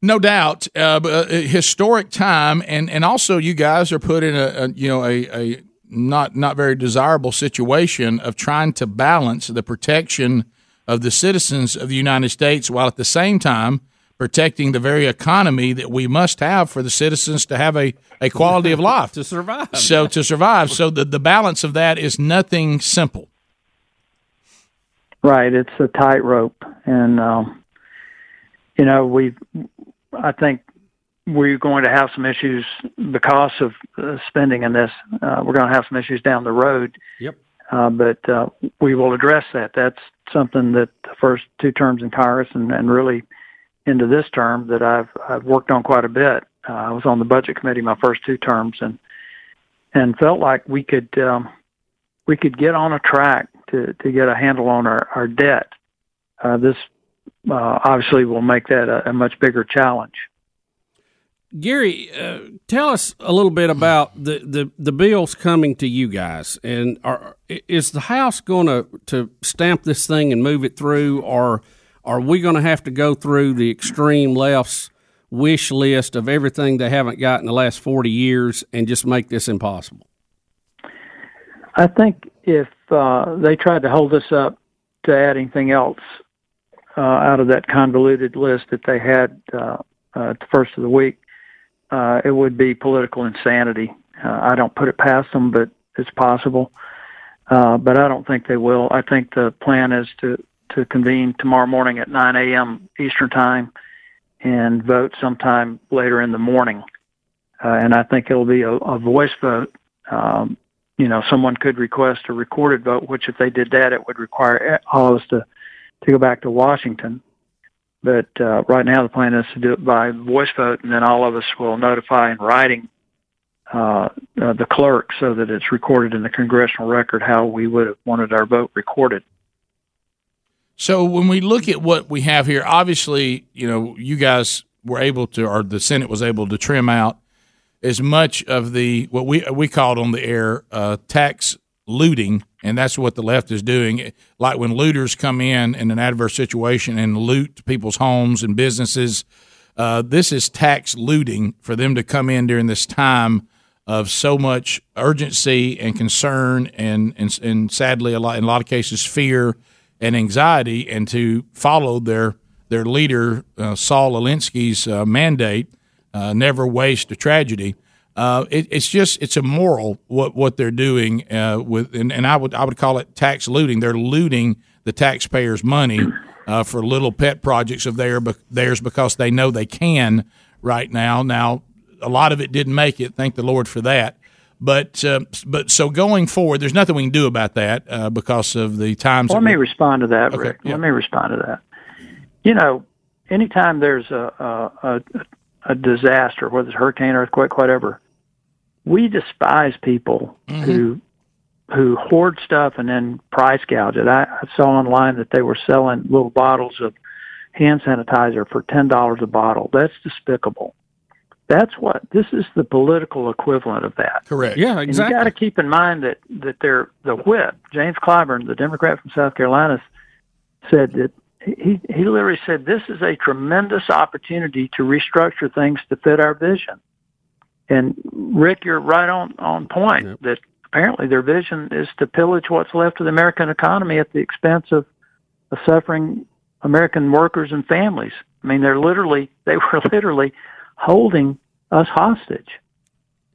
No doubt, uh, but historic time, and, and also you guys are put in a, a you know a, a not not very desirable situation of trying to balance the protection of the citizens of the United States while at the same time protecting the very economy that we must have for the citizens to have a, a quality of life to survive. So to survive, so the the balance of that is nothing simple. Right, it's a tightrope, and um, you know, we've, I think we're going to have some issues because of uh, spending in this. Uh, we're going to have some issues down the road. Yep. Uh, but uh, we will address that. That's something that the first two terms in Congress and, and really into this term that I've I've worked on quite a bit. Uh, I was on the budget committee my first two terms and and felt like we could um, we could get on a track to to get a handle on our our debt. Uh, this uh, obviously will make that a, a much bigger challenge. Gary, uh, tell us a little bit about the, the, the bills coming to you guys, and are, is the House going to to stamp this thing and move it through, or are we going to have to go through the extreme left's wish list of everything they haven't got in the last forty years and just make this impossible? I think if uh, they tried to hold us up to add anything else uh, out of that convoluted list that they had uh, uh, at the first of the week, uh, it would be political insanity. Uh, I don't put it past them, but it's possible. Uh, but I don't think they will. I think the plan is to to convene tomorrow morning at 9 a.m. Eastern time and vote sometime later in the morning. Uh, and I think it'll be a, a voice vote. Um, you know, someone could request a recorded vote, which if they did that, it would require all of us to to go back to Washington. But uh, right now, the plan is to do it by voice vote, and then all of us will notify in writing uh, uh, the clerk so that it's recorded in the congressional record how we would have wanted our vote recorded. So when we look at what we have here, obviously, you know, you guys were able to, or the Senate was able to trim out as much of the what we we called on the air uh, tax looting, and that's what the left is doing. Like when looters come in in an adverse situation and loot people's homes and businesses, uh, this is tax looting for them to come in during this time of so much urgency and concern, and and, and sadly, a lot in a lot of cases, fear and anxiety, and to follow their their leader uh, Saul Alinsky's uh, mandate, uh, never waste a tragedy. Uh, it, it's just it's immoral what what they're doing uh, with, and, and I would I would call it tax looting. They're looting the taxpayers' money uh, for little pet projects of their, theirs because they know they can right now. Now a lot of it didn't make it. Thank the Lord for that. But uh, but so going forward, there's nothing we can do about that uh, because of the times. Let me respond to that, Okay, Rick. yeah. Let me respond to that. You know, anytime there's a a, a, a disaster, whether it's hurricane, earthquake, whatever, we despise people mm-hmm. who who hoard stuff and then price gouge it. I, I saw online that they were selling little bottles of hand sanitizer for ten dollars a bottle. That's despicable. That's what this is the political equivalent of that. Correct. Yeah, And you got to keep in mind that that they're the whip James Clyburn, the Democrat from South Carolina, said that he he literally said this is a tremendous opportunity to restructure things to fit our vision. And Rick, you're right on on point that apparently their vision is to pillage what's left of the American economy at the expense of, of suffering American workers and families. I mean, they're literally they were literally holding us hostage.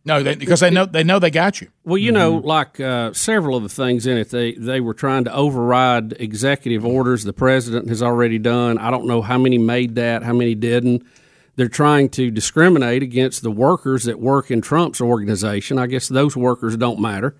No, they, because they know they know they got you. Well, you know, like uh, several of the things in it, they they were trying to override executive orders the president has already done. I don't know how many made that, how many didn't. They're trying to discriminate against the workers that work in Trump's organization. I guess those workers don't matter.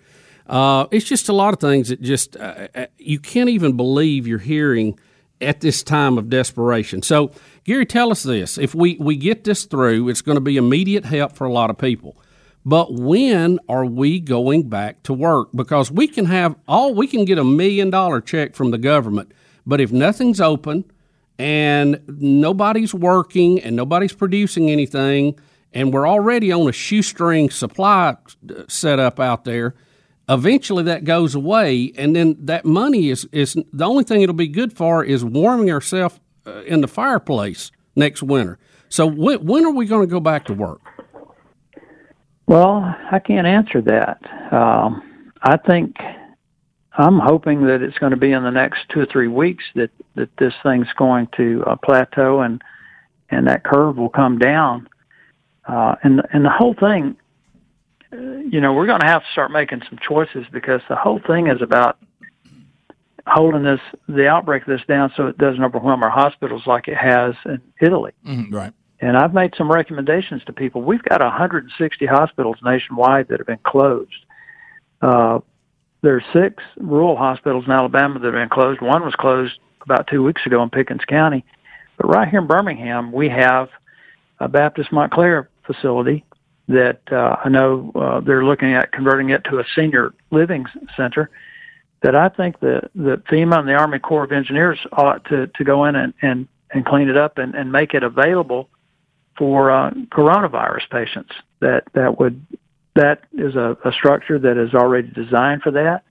Uh, it's just a lot of things that just uh, uh, you can't even believe you're hearing at this time of desperation. So, Gary, tell us this: if we we get this through, it's going to be immediate help for a lot of people. But when are we going back to work? Because we can have all we can get a million dollar check from the government, but if nothing's open and nobody's working and nobody's producing anything, and we're already on a shoestring supply uh, setup out there, eventually that goes away, and then that money is is the only thing it'll be good for is warming ourselves uh, in the fireplace next winter. So when when are we going to go back to work? Well, I can't answer that. Um, I think I'm hoping that it's going to be in the next two or three weeks that that this thing's going to uh, plateau and and that curve will come down. Uh, and and the whole thing, uh, you know, we're going to have to start making some choices because the whole thing is about holding this the outbreak of this down so it doesn't overwhelm our hospitals like it has in Italy. Mhm, right. And I've made some recommendations to people. We've got 160 hospitals nationwide that have been closed. Uh, there's six rural hospitals in Alabama that have been closed. One was closed about two weeks ago in Pickens County. But right here in Birmingham, we have a Baptist Montclair facility that uh, I know uh, they're looking at converting it to a senior living center. That I think that that FEMA and the Army Corps of Engineers ought to to go in and and, and clean it up and, and make it available for uh, coronavirus patients. That that would that is a, a structure that is already designed for that.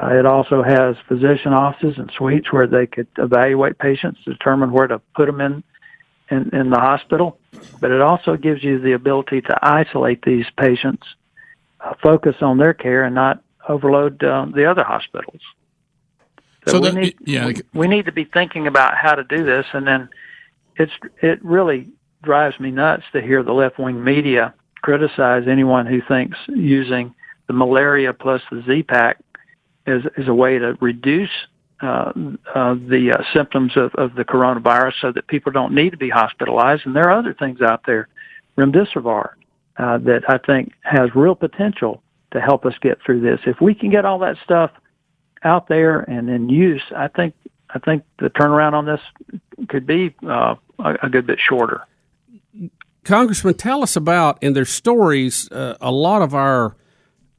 Uh, it also has physician offices and suites where they could evaluate patients, determine where to put them in, in, in the hospital. But it also gives you the ability to isolate these patients, uh, focus on their care, and not overload uh, the other hospitals. So we the- need, yeah, we, we need to be thinking about how to do this, and then it's it really drives me nuts to hear the left wing media criticize anyone who thinks using the malaria plus the Z-Pak is is a way to reduce uh, uh, the uh, symptoms of, of the coronavirus, so that people don't need to be hospitalized. And there are other things out there, remdesivir, uh, that I think has real potential to help us get through this. If we can get all that stuff out there and in use, I think I think the turnaround on this could be uh, a, a good bit shorter. Congressman, tell us about in their stories. Uh, a lot of our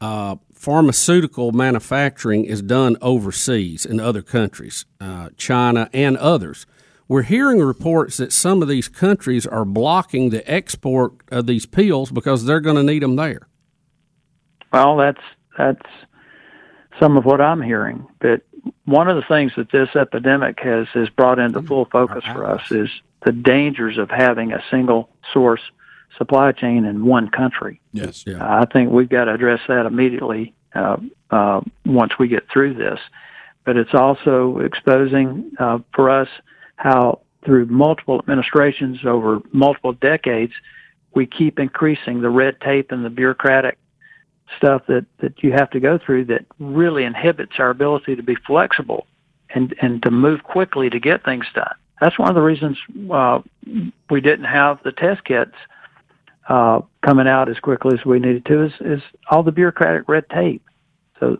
uh, pharmaceutical manufacturing is done overseas in other countries, uh, China and others. We're hearing reports that some of these countries are blocking the export of these pills because they're going to need them there. Well, that's that's some of what I'm hearing. But one of the things that this epidemic has has brought into full focus for us is the dangers of having a single source supply chain in one country. Yes. Uh, I think we've got to address that immediately uh, uh, once we get through this. But it's also exposing uh, for us how, through multiple administrations over multiple decades, we keep increasing the red tape and the bureaucratic stuff that, that you have to go through that really inhibits our ability to be flexible and, and to move quickly to get things done. That's one of the reasons uh, we didn't have the test kits uh, coming out as quickly as we needed to is, is all the bureaucratic red tape. So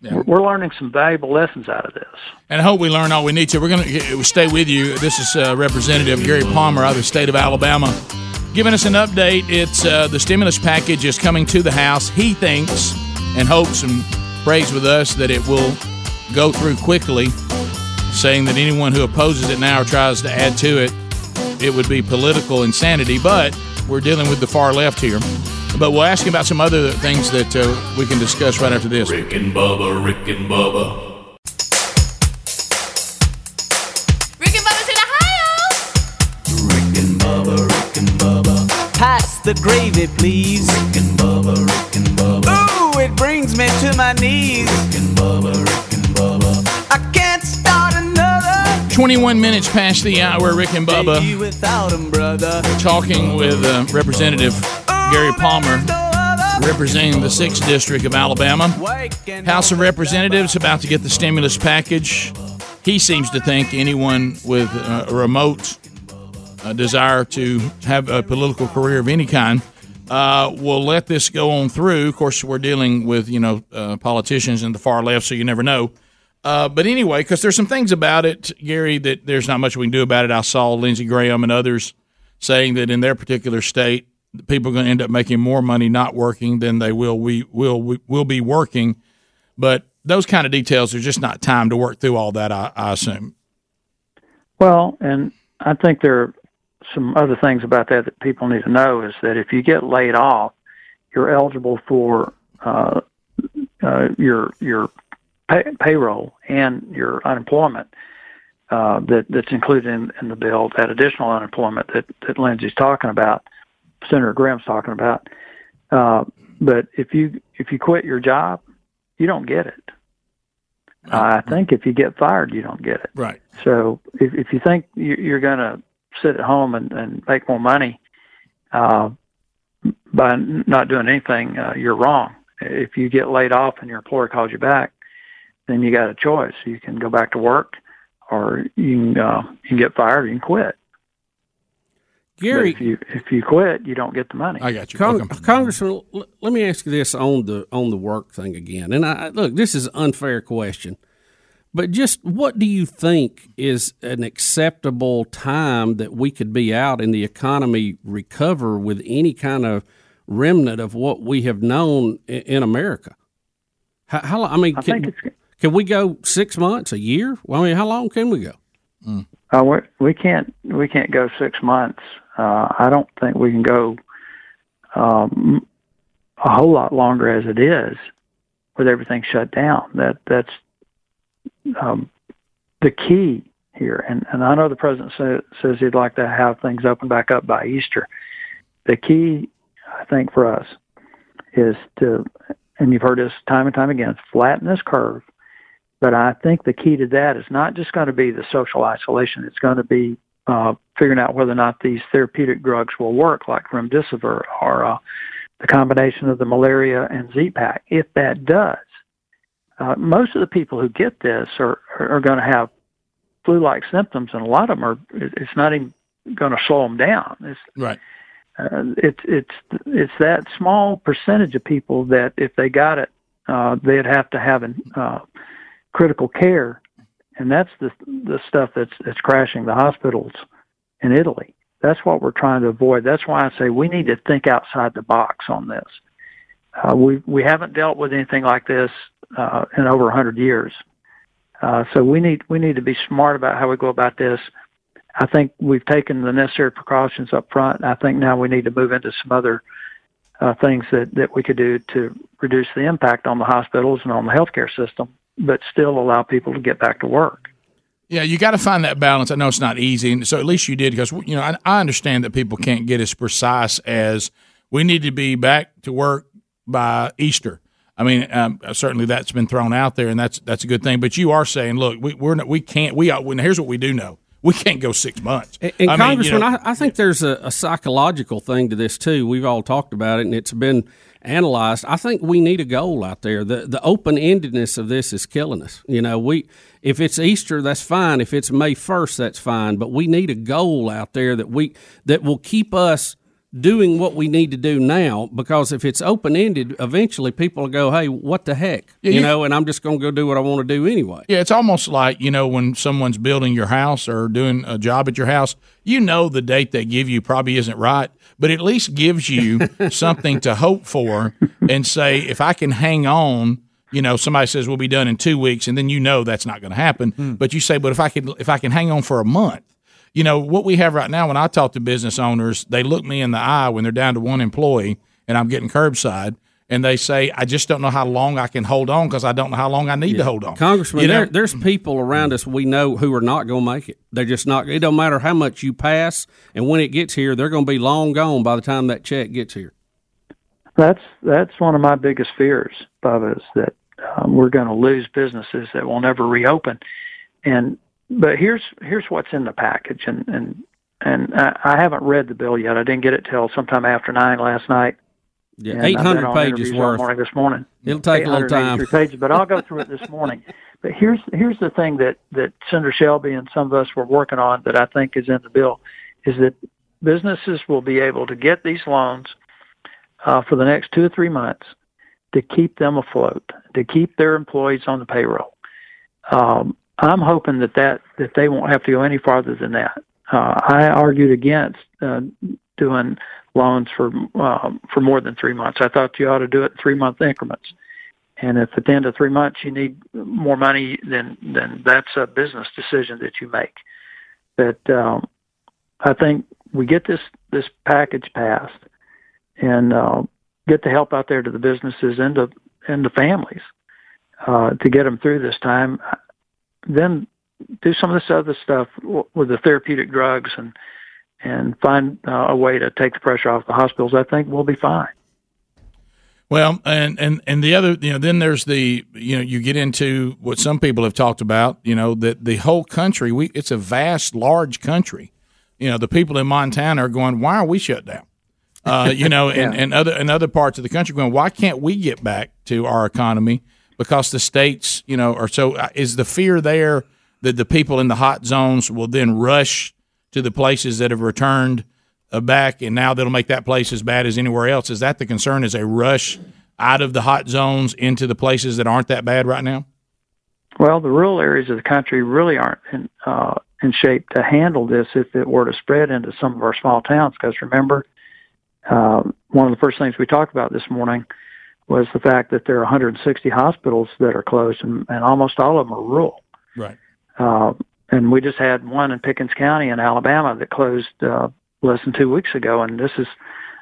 we're, we're learning some valuable lessons out of this. And I hope we learn all we need to. We're going to stay with you. This is uh, Representative Gary Palmer out of the state of Alabama giving us an update. It's uh, the stimulus package is coming to the House. He thinks and hopes and prays with us that it will go through quickly, saying that anyone who opposes it now or tries to add to it, it would be political insanity. But we're dealing with the far left here. But we'll ask you about some other things that uh, we can discuss right after this. Rick and Bubba, Rick and Bubba. Rick and Bubba's in Ohio. Rick and Bubba, Rick and Bubba. Pass the gravy, please. Rick and Bubba, Rick and Bubba. Ooh, it brings me to my knees. Rick and Bubba, Rick and Bubba. I can't start another 21 minutes past the hour, Rick and Bubba talking with uh, Representative Gary Palmer, representing the 6th District of Alabama. House of Representatives about to get the stimulus package. He seems to think anyone with uh, a remote uh, desire to have a political career of any kind uh, will let this go on through. Of course, we're dealing with you know uh, politicians in the far left, so you never know. Uh, but anyway, because there's some things about it, Gary, that there's not much we can do about it. I saw Lindsey Graham and others saying that in their particular state, people are going to end up making more money not working than they will we will we will be working. But those kind of details are just not time to work through all that. I, I assume. Well, and I think there are some other things about that that people need to know is that if you get laid off, you're eligible for uh, uh, your your pay, payroll and your unemployment uh, that that's included in, in the bill. That additional unemployment that that Lindsey's talking about, Senator Graham's talking about. Uh, but if you if you quit your job, you don't get it. Uh, I think if you get fired, you don't get it. Right. So if, if you think you- you're going to sit at home and, and make more money uh, by not doing anything, uh, you're wrong. If you get laid off and your employer calls you back, then you got a choice. You can go back to work, or you can uh, you can get fired, or you can quit. Gary, But if you if you quit, you don't get the money. I got Cong- Congressman, l- let me ask you this on the on the work thing again. And I look, this is an unfair question, but just what do you think is an acceptable time that we could be out and the economy recover with any kind of remnant of what we have known i- in America? How, how I mean, I can, think it's can we go six months, a year? Well, I mean, how long can we go? Uh, we we can't we can't go six months. Uh, I don't think we can go um, a whole lot longer as it is with everything shut down. That that's um, the key here. And and I know the president sa- says he'd like to have things open back up by Easter. The key, I think, for us is to, and you've heard this time and time again, flatten this curve but I think the key to that is not just going to be the social isolation. It's going to be uh, figuring out whether or not these therapeutic drugs will work, like remdesivir or uh, the combination of the malaria and Z-Pak. If that does, uh, most of the people who get this are are going to have flu-like symptoms, and a lot of them are. It's not even going to slow them down. It's right. uh, it's it's it's that small percentage of people that if they got it, uh, they'd have to have an, uh, critical care, and that's the the stuff that's that's crashing the hospitals in Italy. That's what we're trying to avoid. That's why I say we need to think outside the box on this. Uh, we we haven't dealt with anything like this uh, in over a 100 years, uh, so we need we need to be smart about how we go about this. I think we've taken the necessary precautions up front. I think now we need to move into some other uh, things that, that we could do to reduce the impact on the hospitals and on the healthcare system, but still allow people to get back to work. Yeah, you got to find that balance. I know it's not easy, and so at least you did because you know I, I understand that people can't get as precise as we need to be back to work by Easter. I mean, um, certainly that's been thrown out there, and that's that's a good thing. But you are saying, look, we, we're not, we can't. We are, here's what we do know: we can't go six months. And, I mean, you Congressman, know- I, I think there's a, a psychological thing to this too. We've all talked about it, and it's been analyzed. I think we need a goal out there. The the open endedness of this is killing us. You know, we if it's Easter, that's fine. If it's May first, that's fine. But we need a goal out there that we that will keep us doing what we need to do now because if it's open ended eventually people will go hey what the heck Yeah, you you- know and i'm just going to go do what i want to do anyway Yeah, it's almost like you know when someone's building your house or doing a job at your house. You know the date they give you probably isn't right, but at least gives you something to hope for and say if I can hang on. You know, somebody says we'll be done in two weeks, and then you know that's not going to happen. Hmm. But you say, but if I can, if I can hang on for a month, you know what we have right now. When I talk to business owners, they look me in the eye when they're down to one employee, and I'm getting curbside, and they say, I just don't know how long I can hold on because I don't know how long I need to hold on. Congressman, You know? there, there's people around us we know who are not going to make it. They're just not. It don't matter how much you pass, and when it gets here, they're going to be long gone by the time that check gets here. That's that's one of my biggest fears, Bubba, is that um, we're going to lose businesses that will never reopen. And but here's here's what's in the package, and and and I, I haven't read the bill yet. I didn't get it till sometime after nine last night. Yeah, been 800 pages worth. morning this morning. It'll take a little time. 883 Pages, but I'll go through it this morning. But here's here's the thing that that Senator Shelby and some of us were working on that I think is in the bill, is that businesses will be able to get these loans uh, for the next two or three months to keep them afloat, to keep their employees on the payroll. Um, I'm hoping that, that that they won't have to go any farther than that. Uh, I argued against uh, doing loans for um, for more than three months. I thought you ought to do it in three month increments. And if at the end of three months you need more money, then then that's a business decision that you make. But um, I think we get this this package passed and uh, get the help out there to the businesses and to and the families uh, to get them through this time. Then do some of this other stuff with the therapeutic drugs and and find uh, a way to take the pressure off the hospitals. I think we'll be fine. Well, and and and the other, you know, then there's the, you know, you get into what some people have talked about, you know, that the whole country, we it's a vast, large country. You know, the people in Montana are going, why are we shut down? Uh, you know, and, and other and other parts of the country going, why can't we get back to our economy because the states, you know, are so. uh, Is the fear there that the people in the hot zones will then rush to the places that have returned uh, back, and now that'll make that place as bad as anywhere else? Is that the concern? Is a rush out of the hot zones into the places that aren't that bad right now? Well, the rural areas of the country really aren't in, uh, in shape to handle this if it were to spread into some of our small towns. Because remember, um, one of the first things we talked about this morning was the fact that there are 160 hospitals that are closed, and, and almost all of them are rural. Right. Uh, and we just had one in Pickens County in Alabama that closed uh, less than two weeks ago. And this is,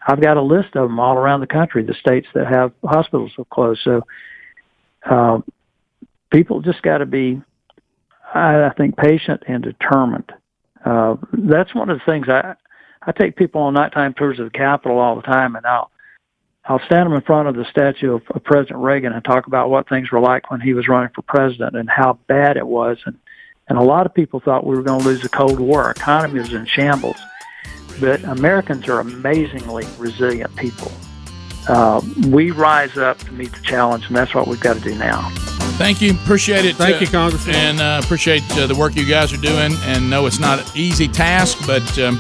I've got a list of them all around the country, the states that have hospitals have closed. So uh, people just got to be, I, I think, patient and determined. Uh, that's one of the things I, I take people on nighttime tours of the Capitol all the time, and I'll I'll stand them in front of the statue of, of President Reagan and talk about what things were like when he was running for president and how bad it was. And, and a lot of people thought we were going to lose the Cold War. Our economy was in shambles. But Americans are amazingly resilient people. Uh, we rise up to meet the challenge, and that's what we've got to do now. Thank you. Appreciate it. Thank uh, you, Congressman. And uh, appreciate uh, the work you guys are doing. And know it's not an easy task, but um,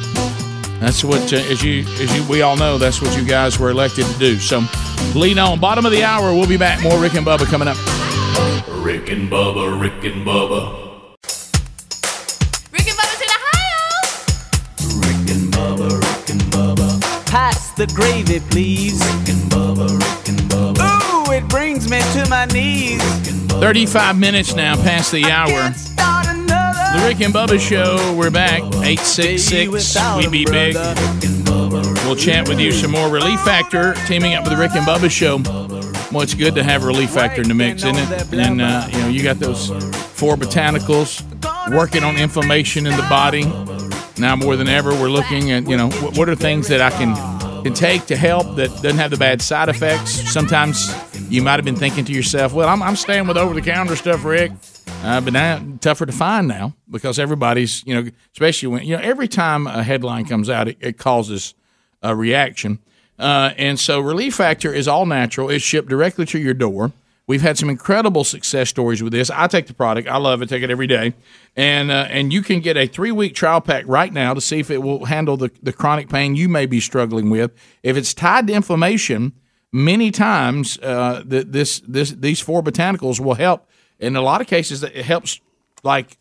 that's what, uh, as you as you we all know, that's what you guys were elected to do. So lead on. Bottom of the hour. We'll be back. More Rick and Bubba coming up. Rick and Bubba, Rick and Bubba. Rick and Bubba's in Ohio. Rick and Bubba, Rick and Bubba. Pass the gravy, please. Rick and Bubba, Rick and Bubba. Ooh, it brings me to my knees. Bubba, 35 minutes now past the hour. The Rick and Bubba Show. We're back. 866 We Be Big. We'll chat with you some more. Relief Factor teaming up with the Rick and Bubba Show. Well, it's good to have Relief Factor in the mix, isn't it? And, uh, you know, you got those four botanicals working on inflammation in the body. Now more than ever, we're looking at, you know, what, are things that I can, can take to help that doesn't have the bad side effects. Sometimes you might have been thinking to yourself, well, I'm, I'm staying with over the counter stuff, Rick. Uh, but now tougher to find now because everybody's, you know, especially when, you know, every time a headline comes out, it, it causes a reaction. Uh, and so Relief Factor is all natural. It's shipped directly to your door. We've had some incredible success stories with this. I take the product. I love it. Take it every day. And uh, and you can get a three week trial pack right now to see if it will handle the, the chronic pain you may be struggling with. If it's tied to inflammation, many times uh, the, this this these four botanicals will help. In a lot of cases, it helps like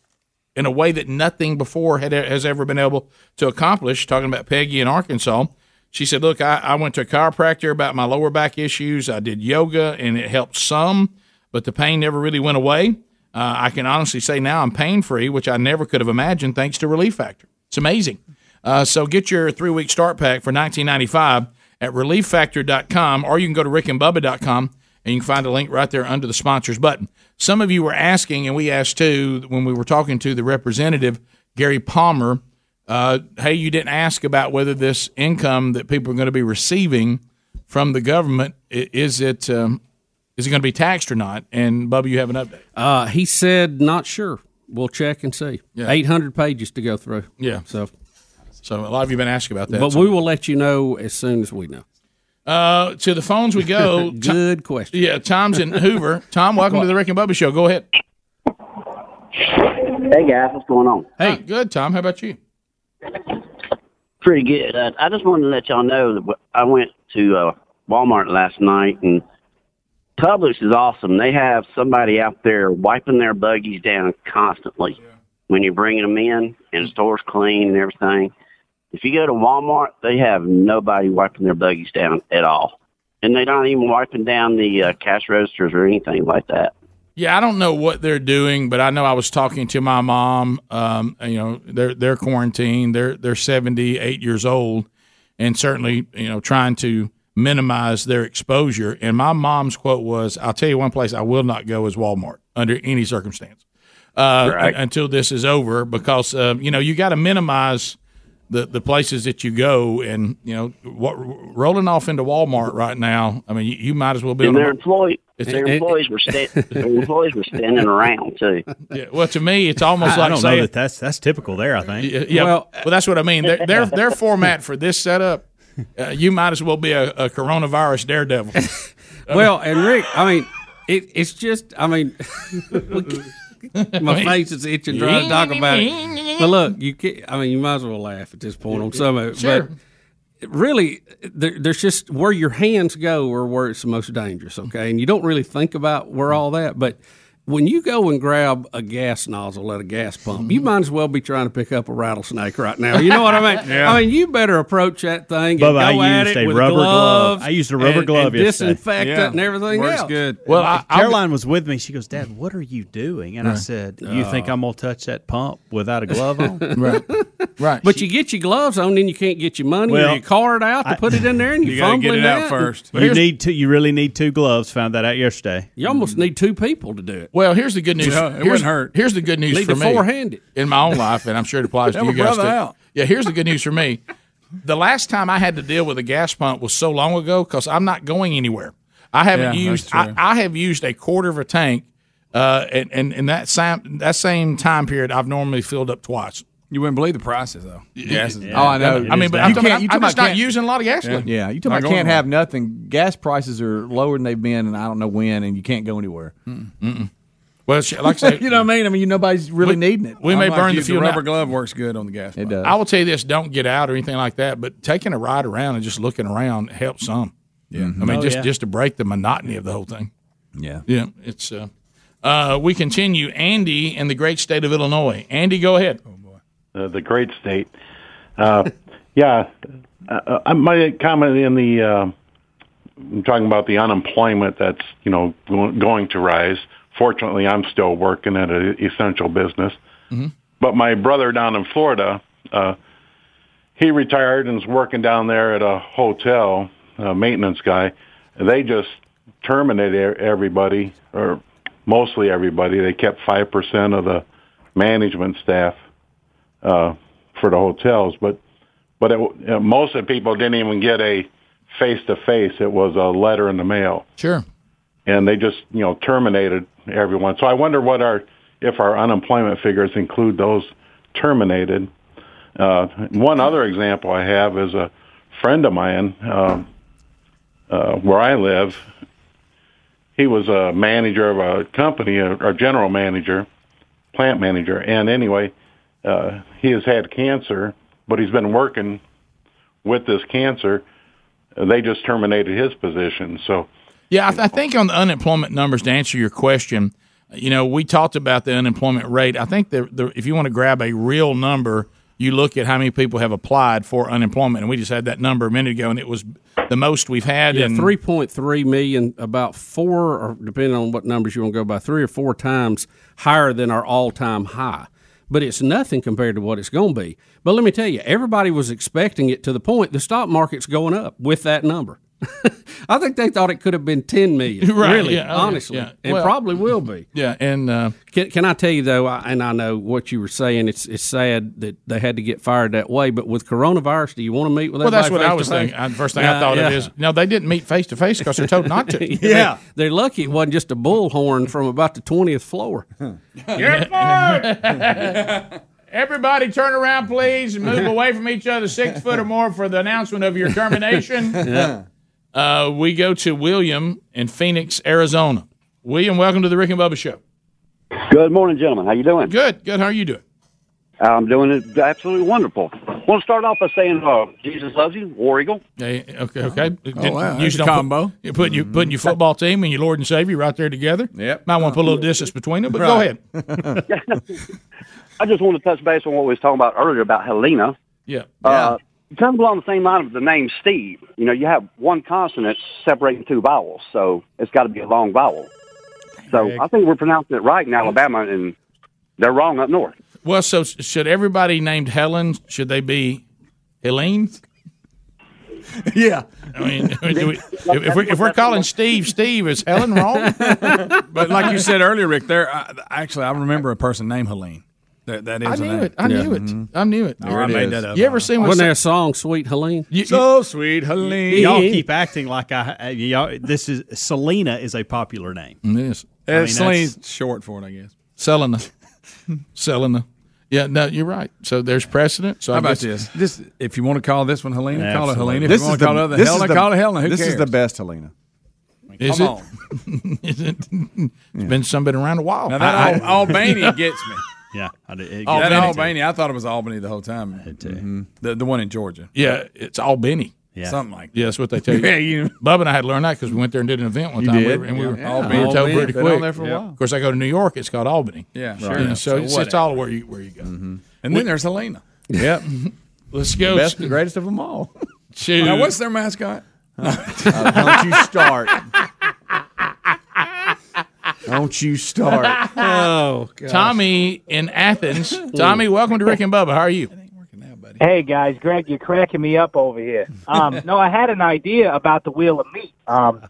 in a way that nothing before had has ever been able to accomplish. Talking about Peggy in Arkansas, she said, "Look, I, I went to a chiropractor about my lower back issues. I did yoga, and it helped some, but the pain never really went away. Uh, I can honestly say now I'm pain free, which I never could have imagined thanks to Relief Factor. It's amazing. Uh, so get your three week start pack for 19.95 at relieffactor.com, or you can go to rickandbubba.com." And you can find a link right there under the sponsors button. Some of you were asking, and we asked too when we were talking to the representative, Gary Palmer, uh, hey, you didn't ask about whether this income that people are going to be receiving from the government is it um, is it going to be taxed or not? And Bubba, you have an update. Uh, he said not sure. We'll check and see. Yeah. Eight hundred pages to go through. Yeah. So, so a lot of you have been asking about that. but So- we will let you know as soon as we know. Uh, to the phones we go. Good question. Yeah, Tom's in Hoover. Tom, welcome to the Rick and Bubba Show. Go ahead. Hey guys, what's going on? Hey, good, Tom. How about you? Pretty good. Uh, I just wanted to let y'all know that I went to uh, Walmart last night, and Publix is awesome. They have somebody out there wiping their buggies down constantly when you're bringing them in, and the store's clean and everything. If you go to Walmart, they have nobody wiping their buggies down at all, and they're not even wiping down the uh, cash registers or anything like that. Yeah, I don't know what they're doing, but I know I was talking to my mom. Um, you know, they're they're quarantined. They're they're seventy eight years old, and certainly you know trying to minimize their exposure. And my mom's quote was, "I'll tell you one place I will not go is Walmart under any circumstance uh, Right. until this is over, because uh, you know you got to minimize." The, the places that you go and you know what rolling off into Walmart right now. I mean, you, you might as well be And their a- employee, their employees were sta- their employees were standing around too. Yeah, well, to me, it's almost I, like I don't saying, know that that's that's typical there. I think. Yeah, yeah, well, that's what I mean. Their their, their format for this setup, uh, you might as well be a, a coronavirus daredevil. well, and Rick, I mean, it, it's just. I mean, my face is itching trying to talk about it. But look, you can I mean, you might as well laugh at this point on some of it. Sure. But really, there, there's just where your hands go or where it's the most dangerous. Okay, and you don't really think about where all that, but. When you go and grab a gas nozzle at a gas pump, you mm-hmm. might as well be trying to pick up a rattlesnake right now. You know what I mean? Yeah. I mean, you better approach that thing and Bubba, go I at used it a with rubber glove. gloves. I used a rubber and- glove and yesterday. disinfectant and everything else. Good. Well, I, Caroline was with me. She goes, "Dad, what are you doing?" And I said, "You Oh. think I'm gonna touch that pump without a glove on?" right, right. But you get your gloves on, then you can't get your money Well, or your card out to I- put it in there, and you, fumbling that. You need to. You really need two gloves. Found that out yesterday. You almost need two people to do it. Well, here's the good news. Yeah, it here's, wouldn't hurt. Here's the good news Need for me. forehand it. in my own life, and I'm sure it applies to you a guys brother too. out. Yeah, here's the good news for me. The last time I had to deal with a gas pump was so long ago because I'm not going anywhere. I haven't Yeah, used. I. I have used a quarter of a tank, uh, and, and in that same that same time period, I've normally filled up twice. You wouldn't believe the prices though. Gas is- Oh, I know. I mean, but you I'm, talking, can't- you I'm, talking just not using a lot of gasoline. Yeah, you talking about going can't have nothing. Gas prices are lower than they've been, and I don't know when, and you can't go anywhere. Mm-mm. Well, sh- like I say, you know what I mean. I mean, you nobody's really We- needing it. we may I'm like burn you, the fuel rubber now. glove works good on the gas. It does. I will tell you this: don't get out or anything like that. But taking a ride around and just looking around helps some. Yeah, I mean, Oh, just yeah. just to break the monotony of the whole thing. Yeah, yeah. It's. Uh, uh, we continue. Andy in the great state of Illinois. Andy, go ahead. Oh boy, uh, the great state. Uh, yeah, uh, uh, my comment in the uh, I'm talking about the unemployment that's you know going to rise. Fortunately, I'm still working at an essential business, Mhm. but my brother down in Florida, uh, he retired and is working down there at a hotel, a maintenance guy. They just terminated everybody, or mostly everybody. They kept five percent of the management staff uh, for the hotels, but but it, know, most of the people didn't even get a face to face. It was a letter in the mail, Sure. And they just you know terminated everyone. So I wonder what our if our unemployment figures include those terminated. Uh, one other example I have is a friend of mine um, uh, where I live. He was a manager of a company, a, a general manager, plant manager, and anyway, uh, he has had cancer, but he's been working with this cancer. They just terminated his position. So Yeah, I, th- I think on the unemployment numbers to answer your question, you know, we talked about the unemployment rate. I think the, the if you want to grab a real number, you look at how many people have applied for unemployment, and we just had that number a minute ago, and it was the most we've had. Yeah, in three point three million, about four, or depending on what numbers you want to go by, three or four times higher than our all time high. But it's nothing compared to what it's going to be. But let me tell you, everybody was expecting it to the point the stock market's going up with that number. I think they thought it could have been ten million. Right, really, yeah, oh, honestly, yeah. it Well- probably will be. Yeah, and uh, can, can I tell you though? I, and I know what you were saying. It's it's sad that they had to get fired that way. But with coronavirus, do you want to meet with? well, that's what I was thinking. I- First thing I thought yeah. of is no, they didn't meet face to face because they're told not to. They- they're lucky it wasn't just a bullhorn from about the twentieth floor. You're fired. Everybody, turn around, please, and move away from each other six foot or more for the announcement of your termination. Yeah. Uh, we go to William in Phoenix, Arizona. William, welcome to the Rick and Bubba Show. Good morning, gentlemen. How you doing? Good, good. How are you doing? I'm doing it absolutely wonderful. I Want to start off by saying uh, Jesus loves you, War Eagle. Hey, okay, okay. Oh, wow, You that's a don't put- combo. You're putting you putting your football team and your Lord and Savior right there together. Yep. Might want to put a little distance between them, but go ahead. I just want to touch base on what we was talking about earlier about Helena. Yeah. Uh, kind of along the same line of the name Steve. You know, you have one consonant separating two vowels, so it's got to be a long vowel. So I think we're pronouncing it right in Alabama, and they're wrong up north. Well, so should everybody named Helen? Should they be Helene? Yeah. I mean, do we, if, if we're, if we're calling Steve Steve, is Helen wrong? but like you said earlier, Rick, there I, actually I remember a person named Helene. That that is. I a knew name. it. I knew it. I knew it. Or I made that up. You ever seen what Wasn't there a song, "Sweet Helene"? so sweet, Helene. Y'all keep acting like I. uh, Y'all, this is Selena is a popular name. Yes. I mean, Uh, short for it, I guess. Selena. Selena. Yeah, no, you're right. So there's precedent. So How I about guess- this? This, if you want to call this one Helena, call it Absolutely. Helena. If This you is want the- to call it this is Helena, the- call it Helena. Who this is cares? the best Helena. Albany. Is Come it? on. Is it? It's been some been around a while. Now that I- Al- Albania gets me. Yeah, I did, it oh, that gets me too. Albania, I thought it was Albany the whole time. Mm-hmm. The the one in Georgia. Yeah, it's Albany. Yeah. Something like that. Yeah, that's what they tell you. Yeah, you- Bub and I had learned that because we went there and did an event one You time. did? We were- and we were, Yeah. we were told Albany. pretty quick. there for a while. Of course, I go to New York. It's called Albany. Yeah, sure. Yeah, so So it's, it's all where you where you go. Mm-hmm. And then there's Helena. Yep. Let's go. Best, the greatest of them all. Now, what's their mascot? Uh, don't you start. Don't you start. Oh, god. Tommy in Athens. Tommy, welcome to Rick and Bubba. How are you? Hey guys, Greg, you're cracking me up over here. Um, no, I had an idea about the wheel of meat. Um,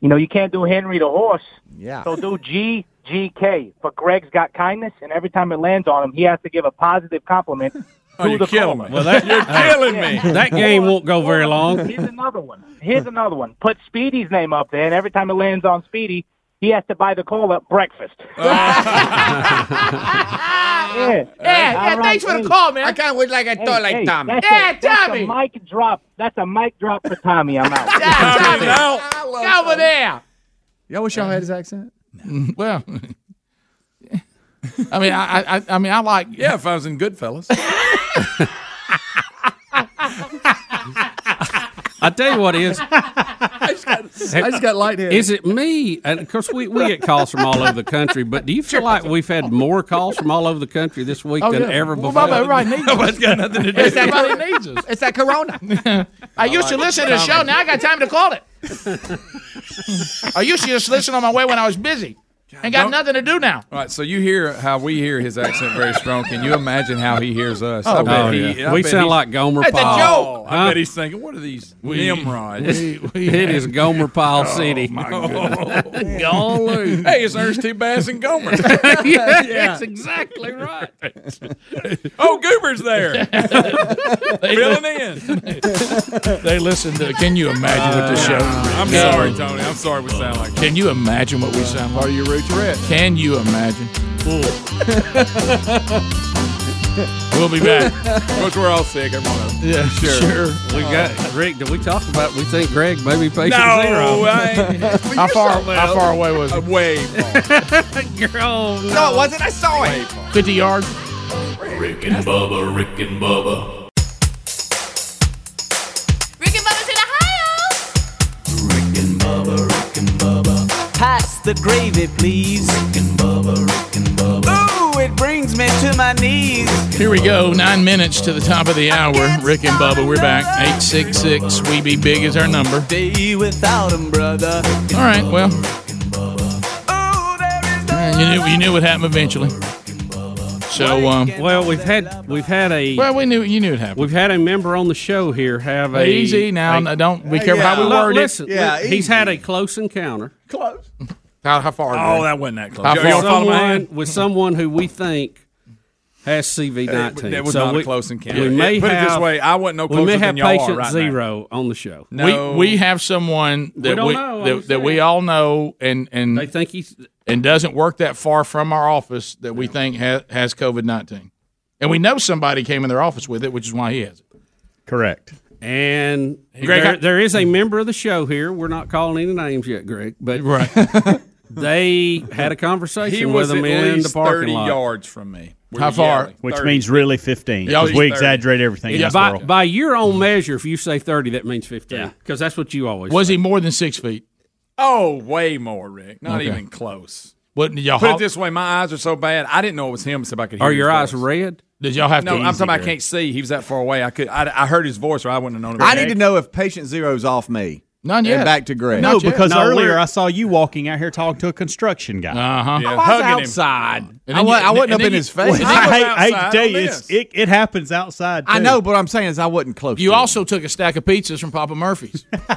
you know, you can't do Henry the horse. Yeah. So do G G K for Greg's got kindness, and every time it lands on him, he has to give a positive compliment Oh, you're killing me. Well, that- You're killing me. That game won't go very long. Here's another one. Here's another one. Put Speedy's name up there, and every time it lands on Speedy, he has to buy the call up breakfast. yeah. Yeah, All right, hey. The call, man. I can't wait like I Hey, thought like hey, Tommy. That's Yeah, a, that's Tommy. a mic drop. That's a mic drop for Tommy. I'm out. Tommy, Get over there. Y'all wish y'all had his accent. Well, I mean, I, I, I mean, I like. Yeah, if I was in Goodfellas. I tell you what is. I just got, I just got lightheaded. Is it me? And of course, we, we get calls from all over the country. But do you feel like we've had more calls from all over the country this week Oh, than yeah. ever Well, before? Needs us. Nobody's got nothing to do. It's that everybody needs us. It's that Corona. I used to listen to the show. Now I got time to call it. I used to just listen on my way when I was busy. Ain't got don't- nothing to do now. All right, so you hear how we hear his accent very strong. Can you imagine how he hears us? Oh, I bet oh, he, yeah. I We bet sound he's- like Gomer That's Pyle. a joke. Oh, I Huh? bet he's thinking, what are these We- Nimrods? we- we it had- Gomer Pyle Oh, City. my oh. goodness. Golly. hey, it's Ernest T. Bass and Gomer. yeah, that's exactly right. oh, Goober's there. Filling in. They listen to. Can you imagine what this uh, show? I'm Yeah. sorry, Tony. I'm sorry we sound like Can you imagine what we sound like? Are you Rue Tourette? Can you imagine? we'll be back. Of course, we're all sick. Every one. Yeah, sure. sure. We got Rick. Did we talk about? We think Greg maybe patient No, zero. I ain't. How far? How far away was Uh, it? way far. Girl, No, it wasn't. I saw it. Fifty yards. Rick and Bubba, Rick and Bubba. Rick and Bubba's in Ohio. Rick and Bubba, Rick and Bubba. Pass the gravy, please. Rick and Bubba, Rick and Bubba. Ooh, it brings me to my knees. Here we go. Nine minutes to the top of the hour. Rick and Bubba, we're back. Eight six six. We be big is our number. Day without 'em, brother. All right. Well, you knew you knew what happened eventually. So, um, Well, we've had we've had a well, we knew you knew it happened. we've had a member on the show here have a Easy now. a- don't be careful how we Look, word listen, it. Yeah, he's easy. had a close encounter Close. How, how far? Oh, that wasn't that close. How far? you don't follow my someone with someone who we think has CV nineteen. That was so not we, a close encounter. We may Put have, it this way: I wasn't no we closer may than have y'all are patient right now. zero on the show. No, We we have someone that don't we, know, that, that we all know and and They think he's and doesn't work that far from our office that we think ha- has COVID nineteen, and we know somebody came in their office with it, which is why he has it. Correct. and Greg, there, I- there is a member of the show here. We're not calling any names yet, Greg, but Right. they had a conversation he with was them in the least parking thirty lot. yards from me. We How far? yelling. Which 30. means really 15. Y'all Because we 30. exaggerate everything Yeah, by, by your own measure, if you say thirty, that means fifteen. Because that's what you always Was say. he more than six feet? Oh, way more, Rick. Not Okay. even close. What did y'all? Put it this way: my eyes are so bad. I didn't know it was him. So I could hear. Are his your eyes voice. red? did y'all have No, to? I'm talking. about I can't see. He was that far away. I could. I, I heard his voice, or I wouldn't have known. I need to know if patient zero's off me. None yet. And back to Greg. no, Not yet. because No, earlier we're- I saw you walking out here talking to a construction guy. Uh huh. Yeah, I was hugging him. outside. And I, wa- you- I wasn't and up in you- his face. He I was hate, hate to tell you, it's, it, it happens outside. I too. know, but what I'm saying is I wasn't close. You to also took a stack of pizzas from Papa Murphy's. him.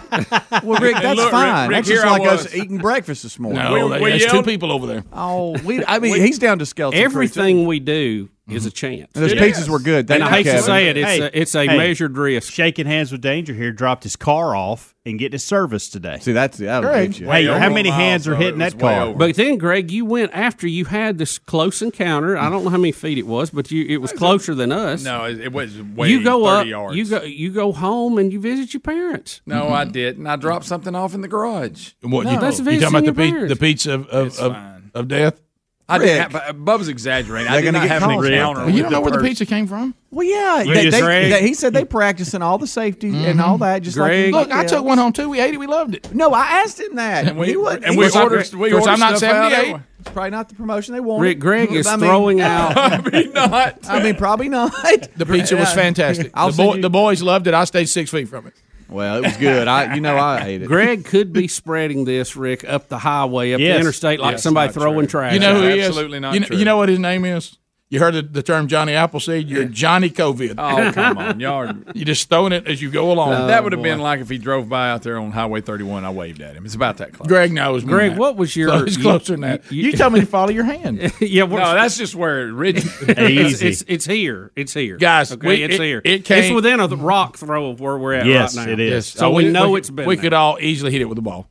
well, Rick, that's look, Rick- fine. Rick, that's just here I like us was. eating breakfast this morning. No, We- we there's two yelled- people over there. Oh, we. I mean, he's down to skeleton. crew, too. Everything we do mm-hmm. is a mm-hmm. chance. And those yes. pizzas were good. Thank and I hate Kevin. to say it, it's hey, a, it's a hey, measured risk. Shaking hands with danger here, dropped his car off and getting his service today. See, that's that'll Hey, how many hands are hitting that car? Over. But then, Greg, you went after you had this close encounter. I don't know how many feet it was, but you it was closer than us. No, it, was way you go up, yards. You go you go home and you visit your parents. No, mm-hmm. I didn't. I dropped something off in the garage. What no, you, that's you talking about the, pe- the pizza of, of, of, of death? I Rick. didn't have, uh, Bub's exaggerating. They're I did not have an encounter. Well, you don't know where the pizza came from? Well, yeah. They, they, they, he said they practicing all the safety mm -hmm. and mm-hmm. all that. Just Greg, like look, I took one home too. We ate it. We loved it. No, I asked him that. And we, he was, and he we ordered. We ordered I'm not 78. It's probably not the promotion they wanted. Rick Greg is I mean, throwing out. I mean, not. I mean, probably not. The pizza was fantastic. The, boy, the, boys loved it. I stayed six feet from it. Well, it was good. I, you know, I ate it. Greg could be spreading this, Rick, up the highway, up yes. the interstate, like yes, somebody throwing true. trash. You know who he is? Absolutely not. You know, you know what his name is? You heard the, the term Johnny Appleseed. You're Johnny COVID. Oh come on, you're you just throwing it as you go along. Oh, that would have boy. been like if he drove by out there on Highway 31. I waved at him. It's about that close. Greg knows. Greg, that. what was your? So it's closer you, than that. You, you, tell me to follow your hand. yeah, no, that's just where it it's, it's, it's here. It's here, guys. Okay, we, it's here. It came, it's within a rock throw of where we're at. Yes, right now. it is. So, so we, we know we, it's been. We there. could all easily hit it with a ball.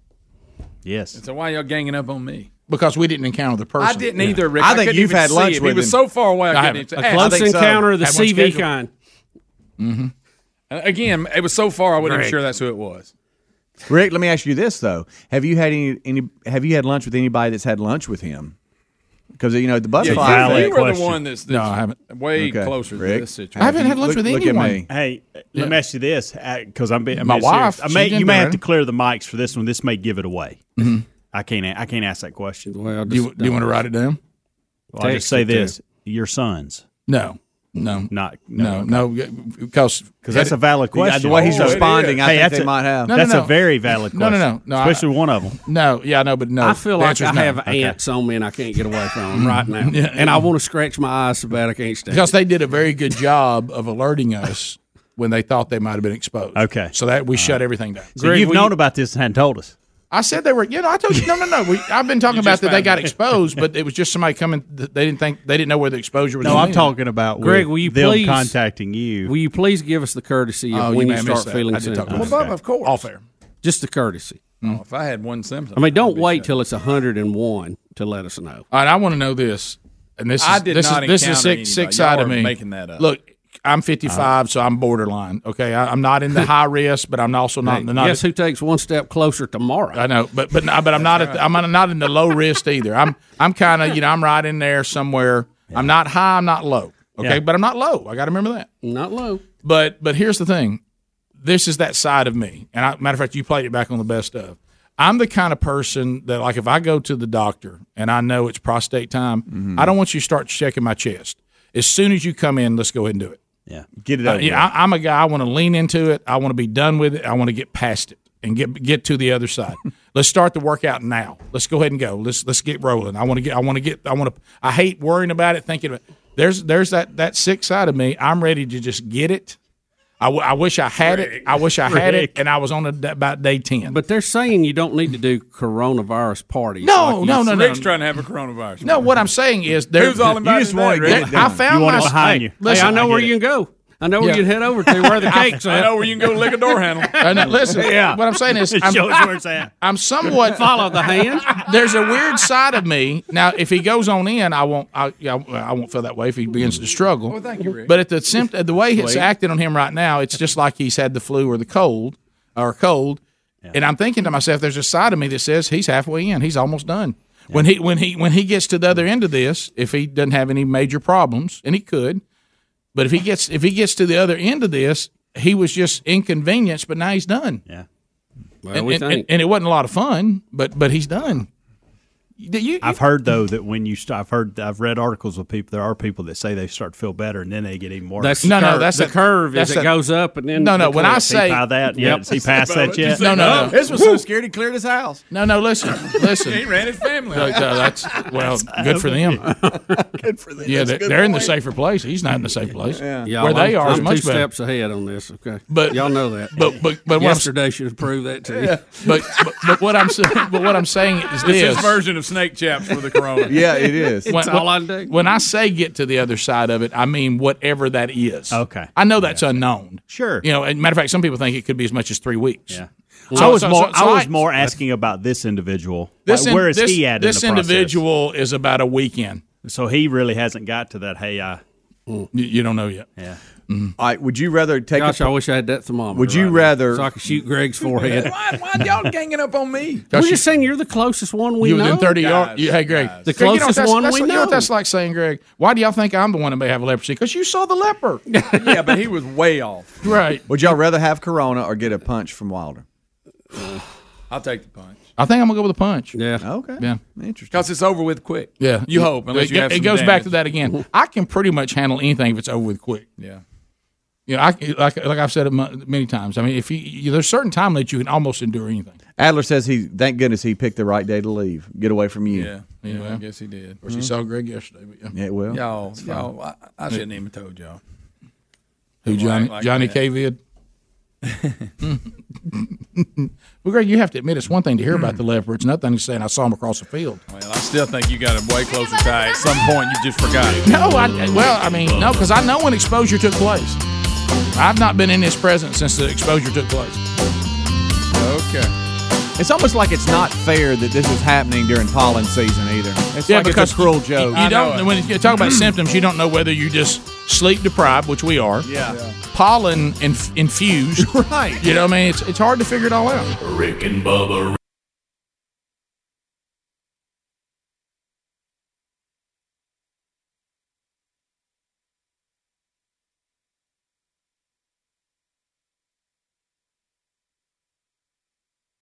Yes. And so why y'all ganging up on me? because we didn't encounter the person. I didn't yeah. either, Rick. I, I think you've had lunch with him. He was so far away. I, I couldn't a close encounter so. of the CV kind. Mm-hmm. Uh, again, it was so far I wasn't even sure that's who it was. Rick, let me ask you this though: Have you had any, any Have you had lunch with anybody that's had lunch with him? Because you know the butterfly. Yeah, you, you were question. the one that's, that's no, I haven't. Way okay. closer Rick, to this situation. I haven't had lunch look, with anyone. Hey, yeah. let me ask you this: uh, because I'm, being, my wife. I may, you may have to clear the mics for this one. This may give it away. Mm-hmm. I can't. I can't ask that question. Well, do you, do you want to write it down? Well, I'll just say this: your sons. No, no, not no, no, because no, because that's a valid question. The way he's oh, responding, I hey, think they a, might have. No, that's no. a very valid question. No, no, no, especially I, one of them. No, yeah, I know, but no. I feel like I have okay. ants on me and I can't get away from them mm-hmm. right now, yeah, and I want to scratch my eyes so bad I can't stand. Because they did a very good job of alerting us when they thought they might have been exposed. Okay, so that we shut everything down. So Greg, you've known you, about this and hadn't told us. I said they were. You know, I told you no, no, no. We, I've been talking about that they got exposed, but it was just somebody coming. They didn't think they didn't know where the exposure was. No, I'm in. talking about Greg. Will you them please contacting you? Will you please give us the courtesy of oh, when you, you start feeling symptoms? Well, Bob, of course, all fair. Just the courtesy. Oh, if I had one symptom, I mean, don't wait till it's 101 to let us know. All right, I want to know this, and this is I did this not is this is sick, sick side of me making that up. Look, I'm 55, uh, so I'm borderline. Okay, I, am not in the high risk, but I'm also not hey, in the. Not guess who takes one step closer tomorrow? I know, but but but I'm not at, I'm not in the low risk either. I'm I'm kind of you know I'm right in there somewhere. Yeah. I'm not high, I'm not low. Okay, yeah. but I'm not low. I got to remember that. Not low. But but here's the thing, this is that side of me. And I, matter of fact, you played it back on the best of. I'm the kind of person that like if I go to the doctor and I know it's prostate time, mm-hmm. I don't want you to start checking my chest. As soon as you come in, let's go ahead and do it. Yeah, get it uh, out. Uh, yeah, I, am a guy. I want to lean into it. I want to be done with it. I want to get past it and get get to the other side. let's start the workout now. Let's go ahead and go. Let's let's get rolling. I want to get. I want to get. I want to. I hate worrying about it. Thinking about it. there's there's that that sick side of me. I'm ready to just get it I, w- I wish I had Rick. it. I wish I had Rick. it, and I was on about day ten. But they're saying you don't need to do coronavirus parties. No, like no, no, no. Rick's trying to have a coronavirus. No, party. what I'm saying is, there's all invited? You just want it. Really I found you want my, it behind hey, you. Listen, hey, I know I where it. you can go. I know where yeah. you'd head over to. Where the cakes? I, I know where you can go lick a door handle. Now, listen, yeah. what I'm saying is, I'm, Show us where it's at. I'm somewhat follow the hand. There's a weird side of me. Now, if he goes on in, I won't. I, yeah, I won't feel that way if he begins to struggle. Well, thank you, Rick. But at the symptom, the way it's acting on him right now, it's just like he's had the flu or the cold or cold. Yeah. And I'm thinking to myself, there's a side of me that says he's halfway in. He's almost done. Yeah. When he when he when he gets to the other end of this, if he doesn't have any major problems, and he could, but if he gets if he gets to the other end of this, he was just inconvenienced, but now he's done. Yeah. Well, and, and, and, it wasn't a lot of fun, but but he's done. You, you, I've heard though that when you, st- I've heard, I've read articles with people. There are people that say they start to feel better and then they get even more. That's no, curve. no, that's the, curve. That's as a, it goes up and then no, no. The when I say that, yeah, yep. see that yet. No, no, no. This was so scared he cleared his house. No, no. Listen, listen. he ran his family. No, no, that's well, good for them. good for them. Yeah, they're, they're in the safer place. He's not in the safe place. Yeah, yeah. where they I'm, are I'm is much two better. steps ahead on this. Okay, but y'all know that. But but but yesterday should prove that to you. But but what I'm saying, but what I'm saying is this version of of snake chaps for the corona. Yeah, it is. When, when- when I say get to the other side of it, I mean whatever that is. Okay. I know that's unknown. Sure. You know, and matter of fact, some people think it could be as much as three weeks. Yeah. So- I was so- more. so- so I was I- more asking about this individual. This Like, in- where is this- he at? This in the process? individual is about a weekend. So he really hasn't got to that. Hey, I. Mm. You, you don't know yet. Yeah. Mm-hmm. All right, would you rather take? Gosh, a, I wish I had that thermometer. Would you right now, rather- so I could shoot Greg's forehead? why, why y'all ganging up on me? We're just saying you're the closest one we you know. within thirty yards. You, hey, Greg, guys. The Greg, you know closest that's- one that's we You know what know. that's like saying, Greg? Why do y'all think I'm the one that may have leprosy? Because you saw the leper. yeah, but he was way off. right. Would y'all rather have Corona or get a punch from Wilder? I'll take the punch I think I'm gonna go with a punch. Yeah. Okay. Yeah. Interesting. because it's over with quick. Yeah. you hope unless it, you have. it some goes back to that again. I can pretty much handle anything if it's over with quick. Yeah, You know, I like like I've said it many times. I mean, if you, you there's certain time that you can almost endure anything. Adler says he. Thank goodness he picked the right day to leave. Get away from you. yeah, yeah. well. I guess he did. Of course, you mm-hmm. saw Greg yesterday, but yeah. Yeah, well. Y'all, y'all, I, I shouldn't even told y'all. Who Johnny like Johnny that. K well, Greg, you have to admit it's one thing to hear about the leopard. It's another thing to saying I saw him across the field. Well, I still think you got a way closer tie. At some point, you just forgot. No, I well, I mean, no, because I know when exposure took place. I've not been in his presence since the exposure took place. Okay. It's almost like it's not fair that this is happening during pollen season either. It's like it's a cruel joke. You don't when you talk about symptoms, you don't know whether you just sleep deprived, which we are. Yeah. Pollen inf- infused. right. You know, what I mean, it's it's hard to figure it all out. Rick and Bubba.